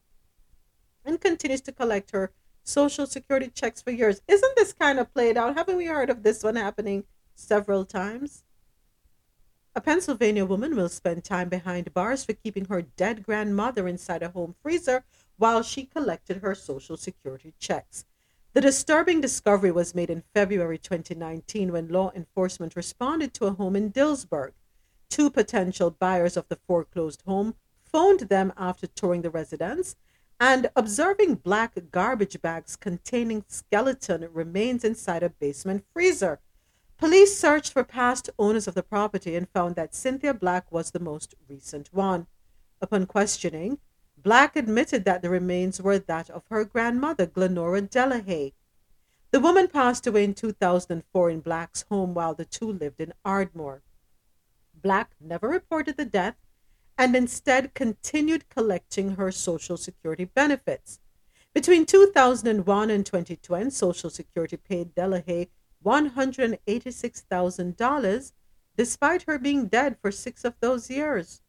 and continues to collect her social security checks for years. Isn't this kind of played out? Haven't we heard of this one happening several times? A Pennsylvania woman will spend time behind bars for keeping her dead grandmother inside a home freezer while she collected her social security checks. The disturbing discovery was made in February 2019 when law enforcement responded to a home in Dillsburg. Two potential buyers of the foreclosed home phoned them after touring the residence and observing black garbage bags containing skeleton remains inside a basement freezer. Police searched for past owners of the property and found that Cynthia Black was the most recent one. Upon questioning, Black admitted that the remains were that of her grandmother, Glenora Delahaye. The woman passed away in 2004 in Black's home while the two lived in Ardmore. Black never reported the death and instead continued collecting her Social Security benefits. Between 2001 and 2020, Social Security paid Delahaye $186,000 despite her being dead for six of those years.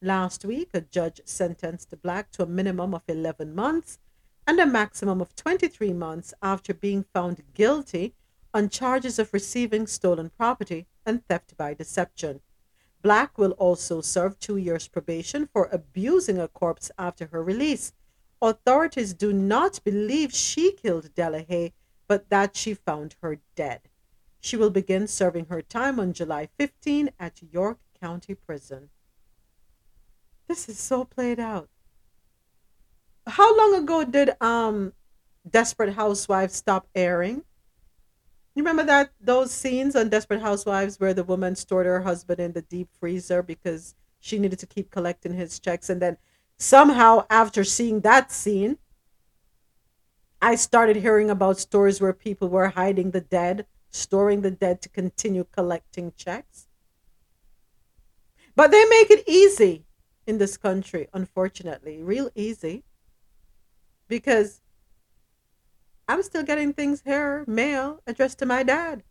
Last week, a judge sentenced Black to a minimum of 11 months and a maximum of 23 months after being found guilty on charges of receiving stolen property and theft by deception. Black will also serve two years probation for abusing a corpse after her release. Authorities do not believe she killed Delahaye, but that she found her dead. She will begin serving her time on July 15 at York County Prison. This is so played out. How long ago did um Desperate Housewives stop airing? You remember that those scenes on Desperate Housewives where the woman stored her husband in the deep freezer because she needed to keep collecting his checks and then somehow after seeing that scene I started hearing about stories where people were hiding the dead, storing the dead to continue collecting checks. But they make it easy in this country, unfortunately, real easy. Because I'm still getting things here, mail addressed to my dad.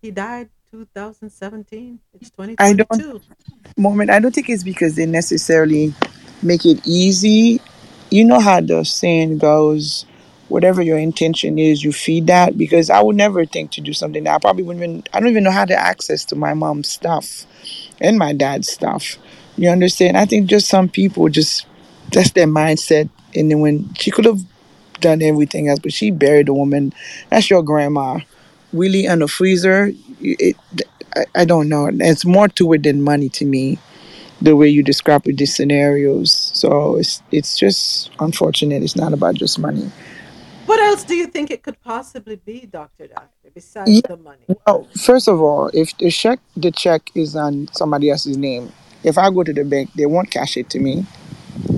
He died 2017. It's I 2022. moment. I don't think it's because they necessarily make it easy. You know how the saying goes, whatever your intention is, you feed that. Because I would never think to do something that I probably wouldn't even. I don't even know how to access to my mom's stuff and my dad's stuff. You understand? I think just some people just that's their mindset. And then when she could have done everything else, but she buried the woman. That's your grandma. Really in the freezer. It, I, I don't know. It's more to it than money to me. The way you describe it, these scenarios. So it's it's just unfortunate. It's not about just money. What else do you think it could possibly be, Doctor Daphne, besides Yeah. the money? Well, first of all, if the check the check is on somebody else's name, if I go to the bank, they won't cash it to me.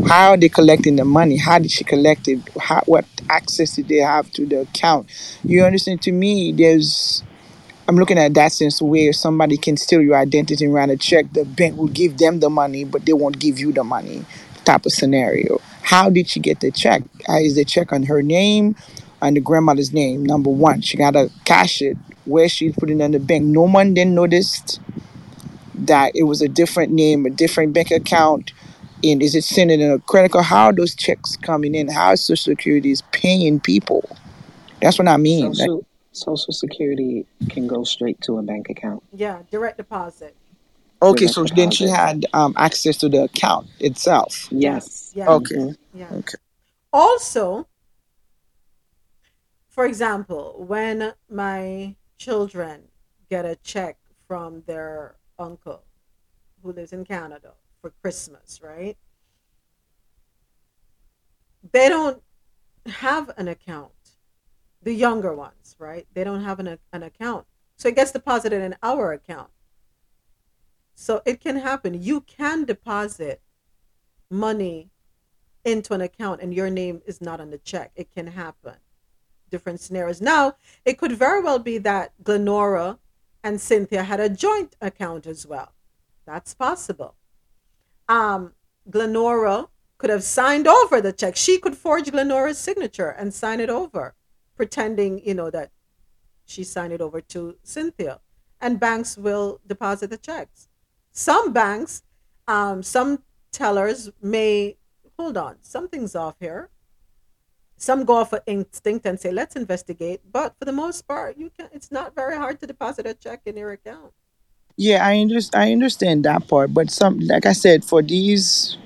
How are they collecting the money? How did she collect it? How, what access did they have to the account? You understand? To me, there's I'm looking at that sense where somebody can steal your identity and write a check. The bank will give them the money, but they won't give you the money. Type of scenario. How did she get the check? Uh, is the check on her name, on the grandmother's name? Number one, she gotta cash it. Where she put it in the bank. No one then noticed that it was a different name, a different bank account. And is it sent in a credit card? How are those checks coming in? How is Social Security is paying people? That's what I mean. Like, Social Social Security can go straight to a bank account. Yeah, direct deposit. Okay, Direct so then she had um, access to the account itself. Yes. Yes. Okay. Yeah. Okay. Also, for example, when my children get a check from their uncle who lives in Canada for Christmas, right? They don't have an account. The younger ones, right? They don't have an, an account. So it gets deposited in our account. So it can happen. You can deposit money into an account and your name is not on the check. It can happen. Different scenarios. Now, it could very well be that Glenora and Cynthia had a joint account as well. That's possible. Um, Glenora could have signed over the check. She could forge Glenora's signature and sign it over, pretending, you know, that she signed it over to Cynthia. And banks will deposit the checks. Some banks, um, some tellers may hold on, something's off here. Some go off of instinct and say, let's investigate. But for the most part, you can it's not very hard to deposit a check in your account. Yeah, I understand. I understand that part, but some, like I said, for these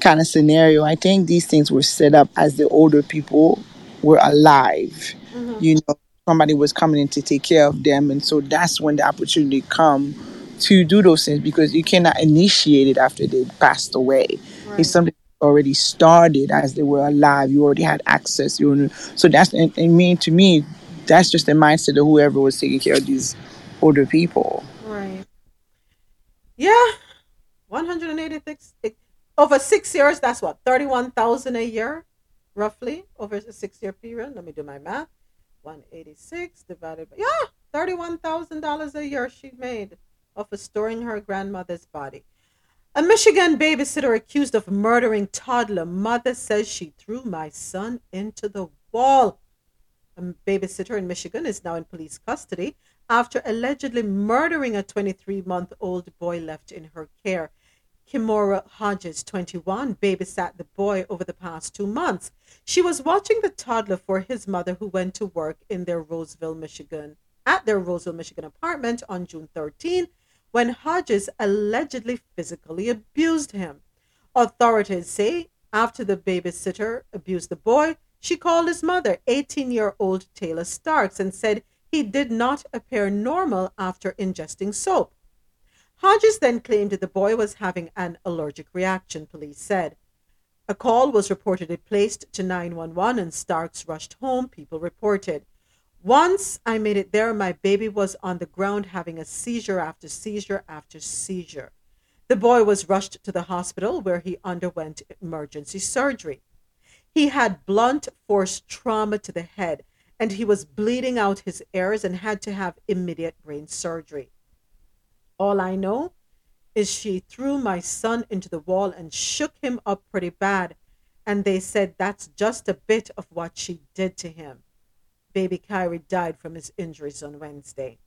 kind of scenario, I think these things were set up as the older people were alive. Mhm. You know, somebody was coming in to take care of them, and so that's when the opportunity come to do those things because you cannot initiate it after they passed away. Right. It's something already started as they were alive. You already had access. You were, so that's and mean to me, that's just the mindset of whoever was taking care of these older people. Right. Yeah. 186 over six years, that's what, 31,000 a year, roughly, over a six year period. Let me do my math. 186 divided by, yeah, $31,000 a year she made off of storing her grandmother's body. A Michigan babysitter accused of murdering toddler mother says she threw my son into the wall. A babysitter in Michigan is now in police custody after allegedly murdering a 23 month old boy left in her care. Kimora Hodges, 21, babysat the boy over the past two months. She was watching the toddler for his mother, who went to work in their Roseville, Michigan, at their Roseville, Michigan apartment on June 13, when Hodges allegedly physically abused him. Authorities say after the babysitter abused the boy, she called his mother, 18 year old Taylor Starks, and said he did not appear normal after ingesting soap. Hodges then claimed that the boy was having an allergic reaction, police said. A call was reportedly placed to 911 and Starks rushed home, people reported. Once I made it there, my baby was on the ground having a seizure after seizure after seizure. The boy was rushed to the hospital where he underwent emergency surgery. He had blunt force trauma to the head and he was bleeding out his ears and had to have immediate brain surgery. All I know is she threw my son into the wall and shook him up pretty bad. And they said that's just a bit of what she did to him. Baby Kyrie died from his injuries on Wednesday.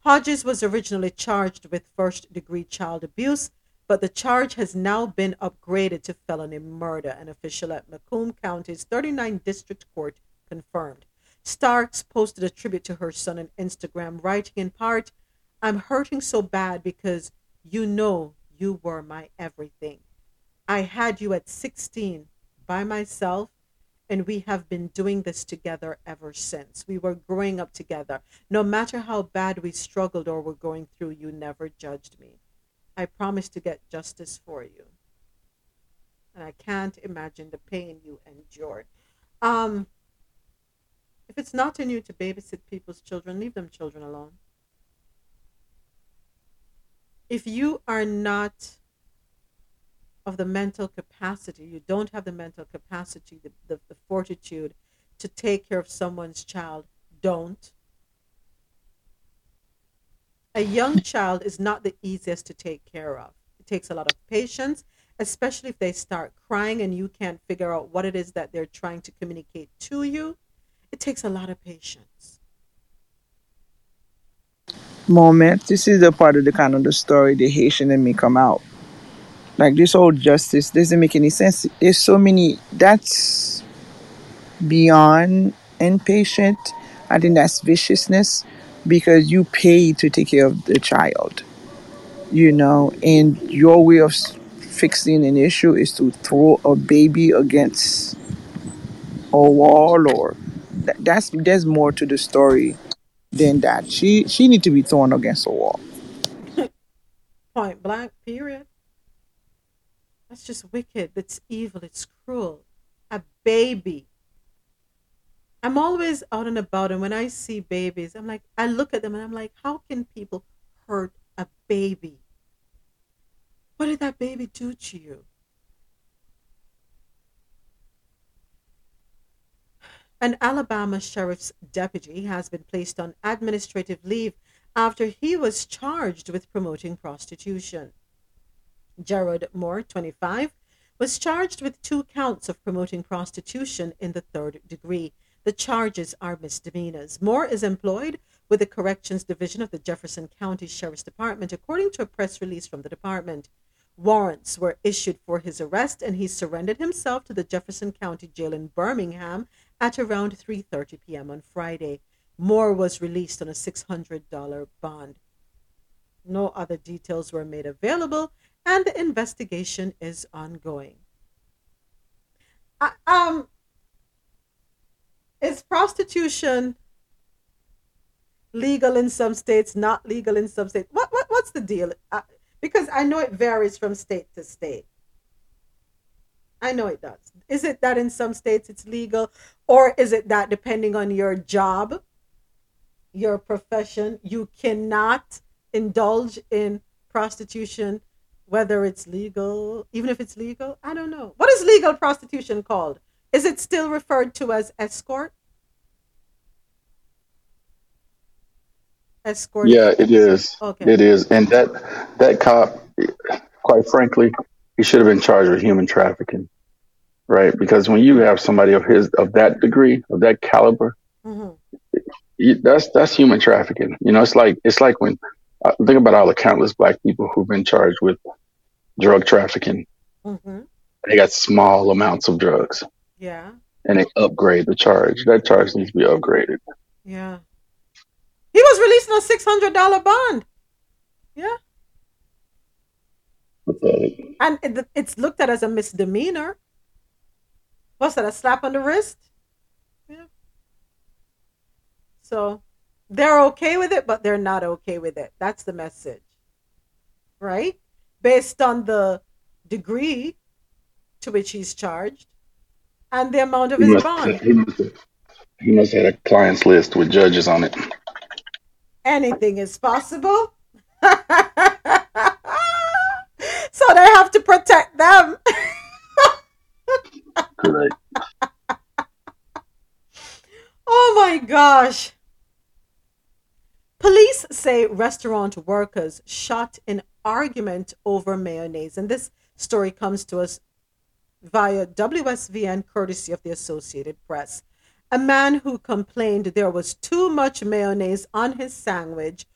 Hodges was originally charged with first degree child abuse, but the charge has now been upgraded to felony murder, an official at Macomb County's 39 District Court confirmed. Starks posted a tribute to her son on Instagram, writing in part, I'm hurting so bad because you know you were my everything. I had you at 16 by myself, and we have been doing this together ever since. We were growing up together. No matter how bad we struggled or were going through, you never judged me. I promise to get justice for you. And I can't imagine the pain you endured. Um, it's not in you to babysit people's children, leave them children alone. If you are not of the mental capacity, you don't have the mental capacity, the, the, the fortitude to take care of someone's child, don't. A young child is not the easiest to take care of. It takes a lot of patience, especially if they start crying and you can't figure out what it is that they're trying to communicate to you. It takes a lot of patience. Moment. This is the part of the kind of the story the Haitian in me come out. Like this whole justice doesn't make any sense. There's so many that's beyond impatient. I think that's viciousness because you pay to take care of the child, you know, and your way of fixing an issue is to throw a baby against a wall or th- that's there's more to the story than that. She she need to be thrown against a wall. Point blank, period. That's just wicked. It's evil. It's cruel. A baby. I'm always out and about, and when I see babies, I'm like, I look at them and I'm like, how can people hurt a baby? What did that baby do to you? An Alabama sheriff's deputy has been placed on administrative leave after he was charged with promoting prostitution. Gerard Moore, 25, was charged with two counts of promoting prostitution in the third degree. The charges are misdemeanors. Moore is employed with the Corrections Division of the Jefferson County Sheriff's Department, according to a press release from the department. Warrants were issued for his arrest and he surrendered himself to the Jefferson County Jail in Birmingham at around 3:30 p.m. on Friday. Moore was released on a $600 bond. No other details were made available and the investigation is ongoing. Uh, um is prostitution legal in some states, not legal in some states? What, what what's the deal? Uh, because I know it varies from state to state. I know it does. Is it that in some states it's legal, or is it that depending on your job, your profession, you cannot indulge in prostitution, whether it's legal, even if it's legal? I don't know. What is legal prostitution called? Is it still referred to as escort? Escort. Yeah, it is. Okay. It is. And that that cop, quite frankly, he should have been charged with human trafficking, right? Because when you have somebody of his of that degree, of that caliber, hmm you, that's that's human trafficking. You know, it's like it's like when uh, think about all the countless black people who've been charged with drug trafficking. hmm They got small amounts of drugs, Yeah. and they upgrade the charge. That charge needs to be upgraded. Yeah. He was released on a six hundred dollar bond. Yeah. Pathetic. And it, it's looked at as a misdemeanor. What's that? A slap on the wrist? Yeah. So they're okay with it, but they're not okay with it. That's the message. Right? Based on the degree to which he's charged and the amount of He his bond. he must, have, he must have had a clients list with judges on it. Anything is possible. so they have to protect them. Correct. Oh my gosh. Police say restaurant workers shot in argument over mayonnaise. And this story comes to us via WSVN, courtesy of the Associated Press. A man who complained there was too much mayonnaise on his sandwich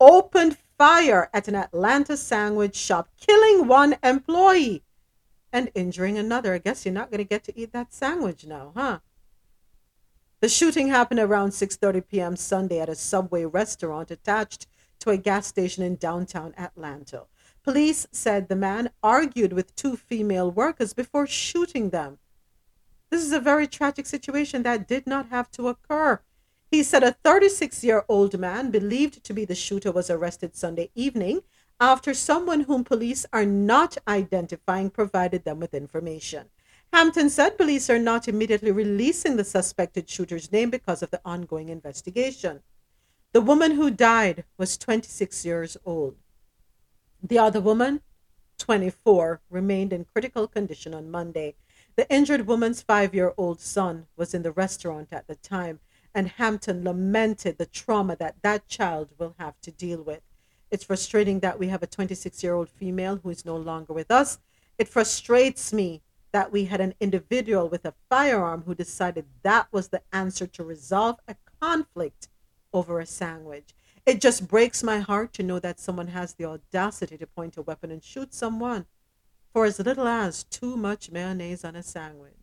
opened fire at an Atlanta sandwich shop, killing one employee and injuring another. I guess you're not going to get to eat that sandwich now, huh? The shooting happened around 6:30 p.m. Sunday at a Subway restaurant attached to a gas station in downtown Atlanta. Police said the man argued with two female workers before shooting them. This is a very tragic situation that did not have to occur. He said a 36 year old man believed to be the shooter was arrested Sunday evening after someone whom police are not identifying provided them with information. Hampton said police are not immediately releasing the suspected shooter's name because of the ongoing investigation. The woman who died was 26 years old. The other woman, 24, remained in critical condition on Monday. The injured woman's five year old son was in the restaurant at the time, and Hampton lamented the trauma that that child will have to deal with. It's frustrating that we have a 26 year old female who is no longer with us. It frustrates me that we had an individual with a firearm who decided that was the answer to resolve a conflict over a sandwich. It just breaks my heart to know that someone has the audacity to point a weapon and shoot someone for as little as too much mayonnaise on a sandwich.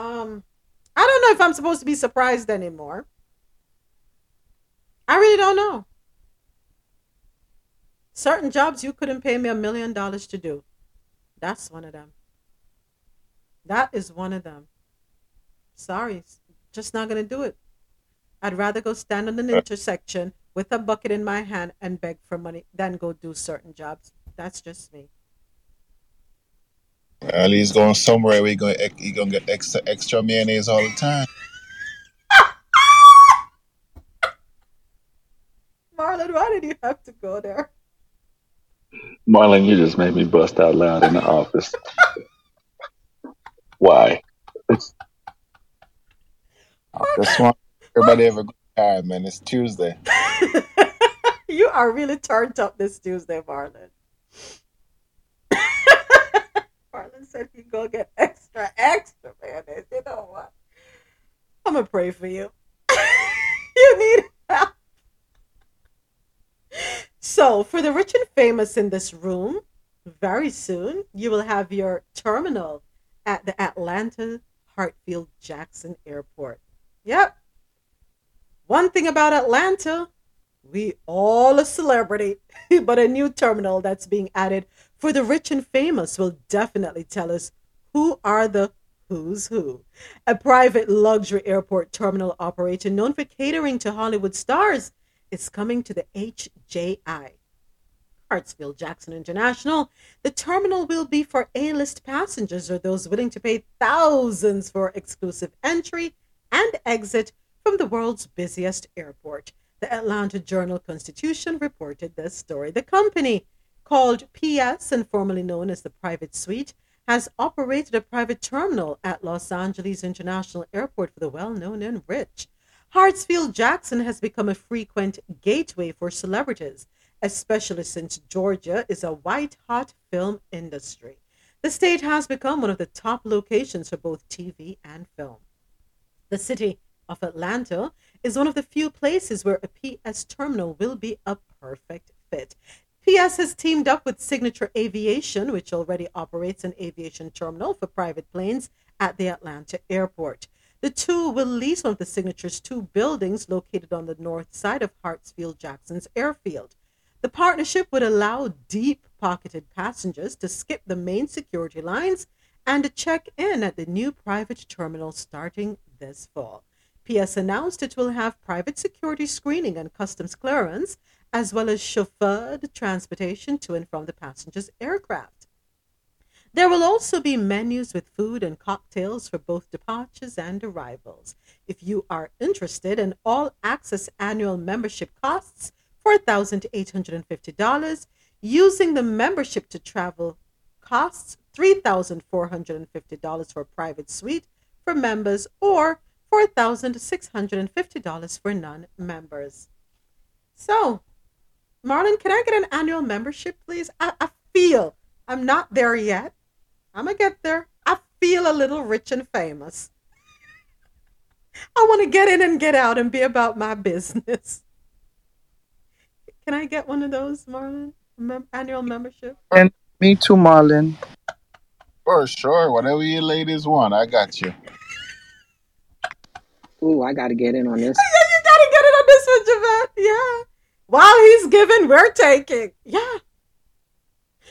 Um, I don't know if I'm supposed to be surprised anymore. I really don't know. Certain jobs you couldn't pay me a million dollars to do. That's one of them. That is one of them. Sorry, just not gonna do it. I'd rather go stand on an intersection with a bucket in my hand and beg for money than go do certain jobs. That's just me. Well, he's going somewhere where he going he gonna get extra extra mayonnaise all the time. Marlon, why did you have to go there? Marlon, you just made me bust out loud in the office. Why? I just want everybody have a good time, man. It's Tuesday. you are really turned up this Tuesday, Marlon. Said he go get extra, extra mayonnaise. You know what? I'm gonna pray for you. you need help. So, for the rich and famous in this room, very soon you will have your terminal at the Atlanta Hartsfield Jackson Airport. Yep. One thing about Atlanta, we all a celebrity, but a new terminal that's being added for the rich and famous will definitely tell us who are the who's who. A private luxury airport terminal operator known for catering to Hollywood stars is coming to the HJI. Hartsfield Jackson International. The terminal will be for A list passengers or those willing to pay thousands for exclusive entry and exit from the world's busiest airport. The Atlanta Journal Constitution reported this story. The company, called PS and formerly known as the Private Suite, has operated a private terminal at Los Angeles International Airport for the well known and rich. Hartsfield Jackson has become a frequent gateway for celebrities, especially since Georgia is a white hot film industry. The state has become one of the top locations for both TV and film. The city of Atlanta is one of the few places where a PS terminal will be a perfect fit. PS has teamed up with Signature Aviation, which already operates an aviation terminal for private planes at the Atlanta airport. The two will lease one of the Signature's two buildings located on the north side of Hartsfield Jackson's airfield. The partnership would allow deep pocketed passengers to skip the main security lines and check in at the new private terminal starting this fall. PS announced it will have private security screening and customs clearance, as well as chauffeured transportation to and from the passengers' aircraft. There will also be menus with food and cocktails for both departures and arrivals. If you are interested, an all access annual membership costs $4,850. Using the membership to travel costs $3,450 for a private suite for members or $4,650 for non members. So, Marlon, can I get an annual membership, please? I, I feel I'm not there yet. I'm going to get there. I feel a little rich and famous. I want to get in and get out and be about my business. Can I get one of those, Marlon? Mem- annual membership? And me too, Marlon. For sure, whatever you ladies want, I got you. Ooh, I got to get in on this. Yeah, you gotta get it on this one, Javette. Yeah. While he's giving, we're taking. Yeah.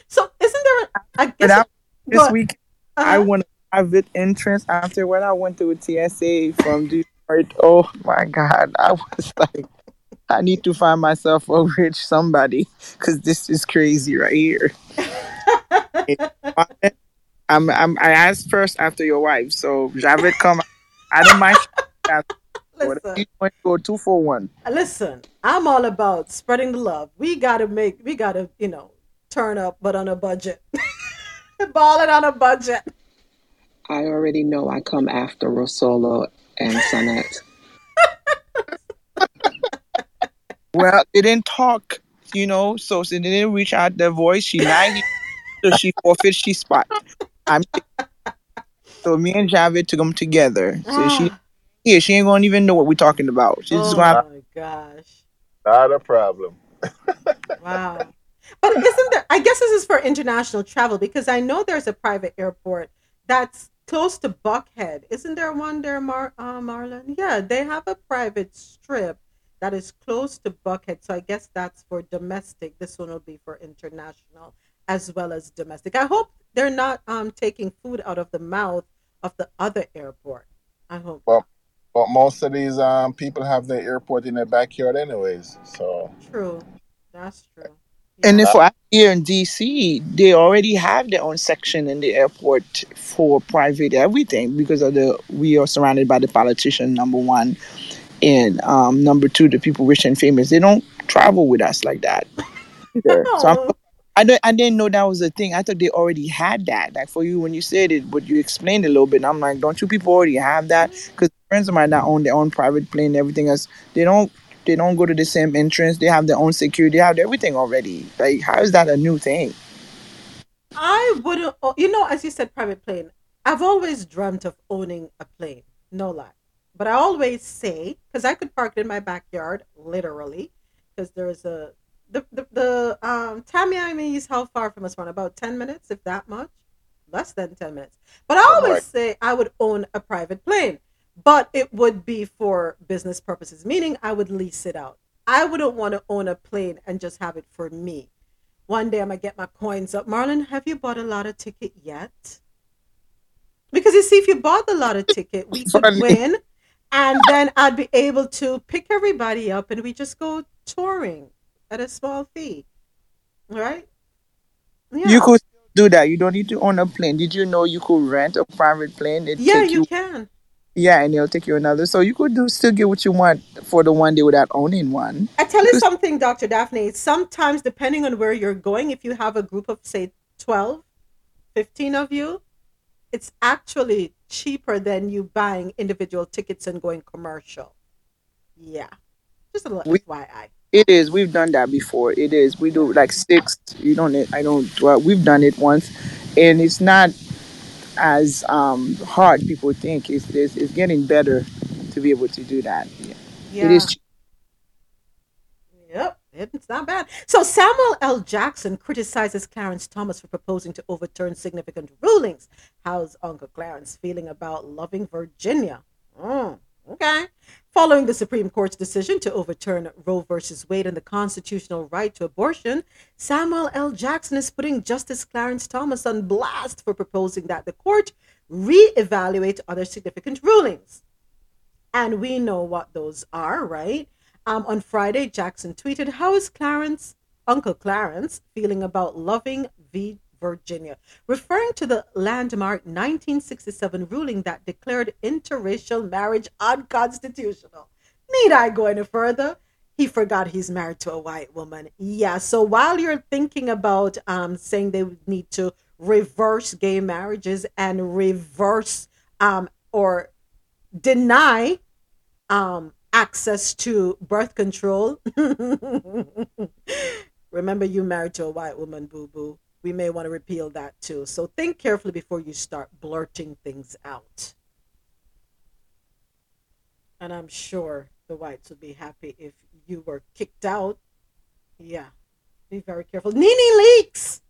So isn't there? A, I But guess. I, this Go- week, Uh-huh. I won a private entrance after what I went through with TSA from Detroit. Oh my God. I was like, I need to find myself a rich somebody because this is crazy right here. I'm, I'm, I asked first after your wife, so Javed come. I don't mind. Whatever you want to go two. Uh, listen, I'm all about spreading the love. We gotta make, we gotta, you know, turn up, but on a budget. Balling on a budget. I already know I come after Rosolo and Sonette. Well, they didn't talk, you know, so they didn't reach out their voice. She lied, so she forfeit she spot. I'm so me and Javed took them together. So she, ah. Yeah, she ain't gonna even know what we're talking about. She's just Oh gonna. my gosh. Not a problem. Wow. But isn't there, I guess this is for international travel because I know there's a private airport that's close to Buckhead. Isn't there one there, Mar, uh, Marlon? Yeah, they have a private strip that is close to Buckhead. So I guess that's for domestic. This one will be for international as well as domestic. I hope they're not um, taking food out of the mouth of the other airport. I hope. But but most of these um people have their airport in their backyard anyways. So True. That's true. And if I here in DC, they already have their own section in the airport for private everything because of the we are surrounded by the politician number one, and um, number two the people rich and famous. They don't travel with us like that. Either. So I'm, I don't, I didn't know that was a thing. I thought they already had that. Like for you when you said it, but you explained a little bit. I'm like, don't you people already have that? Mm-hmm. Because friends of mine that own their own private plane everything else, they don't they don't go to the same entrance. They have their own security. They have everything already. Like how is that a new thing? I wouldn't, oh, you know, as you said, private plane. I've always dreamt of owning a plane, no lie. But I always say, because I could park it in my backyard, literally, because there's a the the, the um Tamiami is how far from us from about ten minutes, if that much, less than ten minutes. But I always Right. say I would own a private plane, but it would be for business purposes, meaning I would lease it out. I wouldn't want to own a plane and just have it for me. One day I'm gonna get my coins up. Marlon, have you bought a lotto ticket yet? Because you see, if you bought the lotto ticket, we could Funny. win, and then I'd be able to pick everybody up, and we just go touring at a small fee. Right? Yeah. You could do that. You don't need to own a plane. Did you know you could rent a private plane? It yeah, you you can. yeah, and it'll take you another. So you could do still get what you want for the one day without owning one. I tell you something, Dr. Daphne. Sometimes, depending on where you're going, if you have a group of, say, 12, 15 of you, it's actually cheaper than you buying individual tickets and going commercial. Yeah. Just a little We- FYI. It is. We've done that before. It is. We do like six. You don't. I don't. Well, we've done it once, and it's not as um hard people think. It's it's, it's getting better to be able to do that. Yeah. Yeah. It is. Yep, it's not bad. So Samuel L. Jackson criticizes Clarence Thomas for proposing to overturn significant rulings. How's Uncle Clarence feeling about Loving Virginia? Mm, okay. Following the Supreme Court's decision to overturn Roe versus Wade and the constitutional right to abortion, Samuel L. Jackson is putting Justice Clarence Thomas on blast for proposing that the court reevaluate other significant rulings. And we know what those are, right? Um, on Friday, Jackson tweeted, How is Clarence, Uncle Clarence, feeling about Loving v. Virginia? Referring to the landmark 1967 ruling that declared interracial marriage unconstitutional. Need I go any further? He forgot he's married to a white woman. Yeah, so while you're thinking about um, saying they would need to reverse gay marriages and reverse um, or deny um, access to birth control. Remember, you married to a white woman, boo boo. We may want to repeal that too. So think carefully before you start blurting things out. And I'm sure the whites would be happy if you were kicked out. Yeah, be very careful. Nene Leakes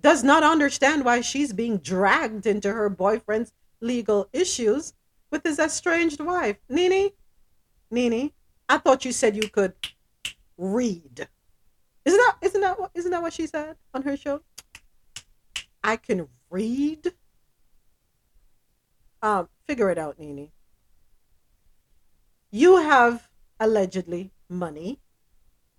does not understand why she's being dragged into her boyfriend's legal issues with his estranged wife. Nene, Nene, I thought you said you could read. Isn't that isn't that isn't that what she said on her show? I can read. Um, figure it out, Nini. You have allegedly money.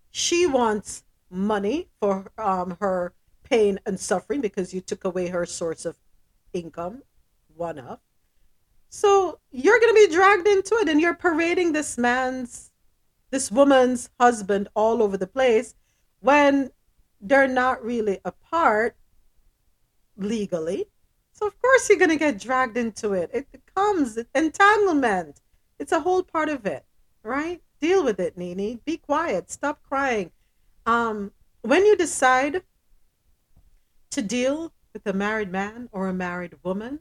She wants money for um her pain and suffering because you took away her source of income, one up. So you're going to be dragged into it and you're parading this man's, this woman's husband all over the place when they're not really apart legally. So of course you're to get dragged into it. It comes entanglement. It's a whole part of it, right? Deal with it, Nini. Be quiet. Stop crying. Um, when you decide to deal with a married man or a married woman,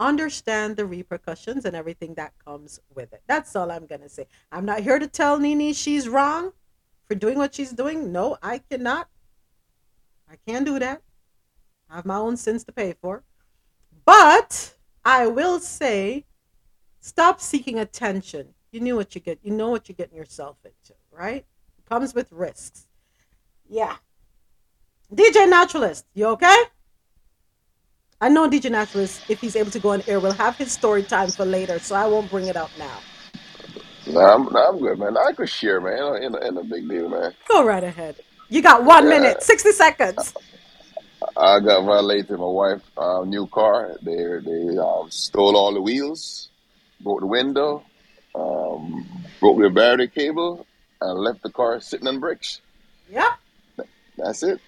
understand the repercussions and everything that comes with it. That's all I'm to say. I'm not here to tell Nini she's wrong for doing what she's doing. No, I cannot. I can't do that. I have my own sins to pay for. But I will say stop seeking attention. You knew what you get. You know what you're getting yourself into, right? It comes with risks. Yeah. DJ Naturalist, you okay? I know DJ Naturalist, if he's able to go on air, will have his story time for later, so I won't bring it up now. Nah, I'm, nah, I'm good, man. I could share, man. Ain't, ain't a big deal, man. Go right ahead. You got one Yeah. minute, 60 seconds. I got violated my wife's uh, new car. They they um, stole all the wheels, broke the window, um, broke the battery cable, and left the car sitting on bricks. Yep. That's it.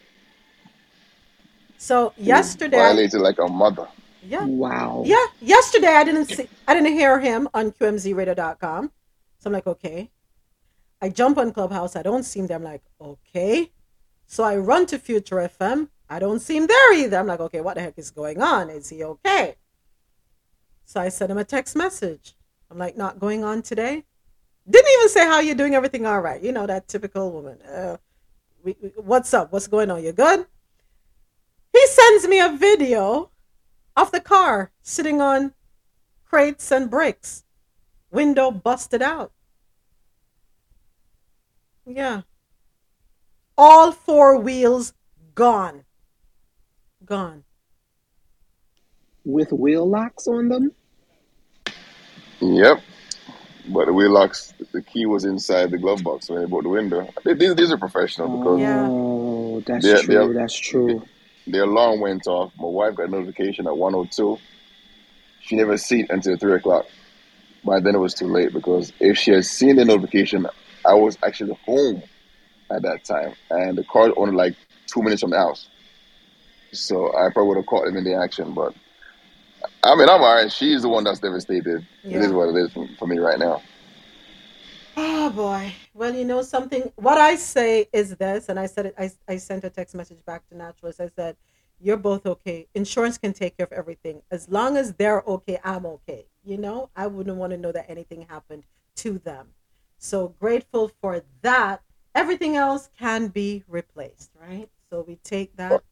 So yesterday, I- Violated like a mother. yeah, Wow. yeah, yesterday I didn't see, I didn't hear him on QMZRadio.com. So I'm like, okay. I jump on Clubhouse. I don't see him there. I'm like, okay. So I run to Future FM. I don't see him there either. I'm like, okay, what the heck is going on? Is he okay? So I sent him a text message. I'm like, not going on today. Didn't even say how you're doing. Everything all right? You know that typical woman. Uh, we, we- what's up? What's going on? You good? He sends me a video of the car sitting on crates and bricks, window busted out. Yeah. All four wheels gone. Gone. With wheel locks on them? Yep. But the wheel locks, the key was inside the glove box when they broke the window. These, these are professional because Oh, oh that's Their- true. their- That's true. the alarm went off. My wife got a notification at 102. She never seen it until 3 o'clock. By then it was too late because if she had seen the notification, I was actually home at that time. And the car was only like two minutes from the house. So I probably would have caught him in the action. But I mean, I'm all right. She's the one that's devastated. It is what it is for, for me right now. Oh boy. Well, you know something. What I say is this, and I said it. I, I sent a text message back to Naturalist. I said, "You're both okay. Insurance can take care of everything as long as they're okay. I'm okay. You know, I wouldn't want to know that anything happened to them. So grateful for that. Everything else can be replaced, right? So we take that.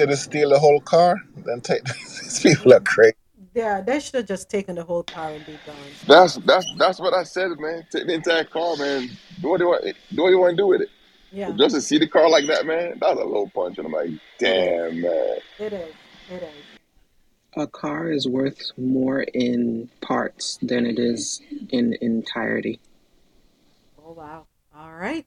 Did it steal the whole car? Then take these people are crazy. Yeah, they should have just taken the whole car and be gone. That's that's that's what I said, man. Take the entire car, man. Do what you want. Do what you want to do with it. Yeah, Just to see the car like that, man, that was a low punch. And I'm like, damn, man. it is. It is. A car is worth more in parts than it is in entirety. Oh wow. All right.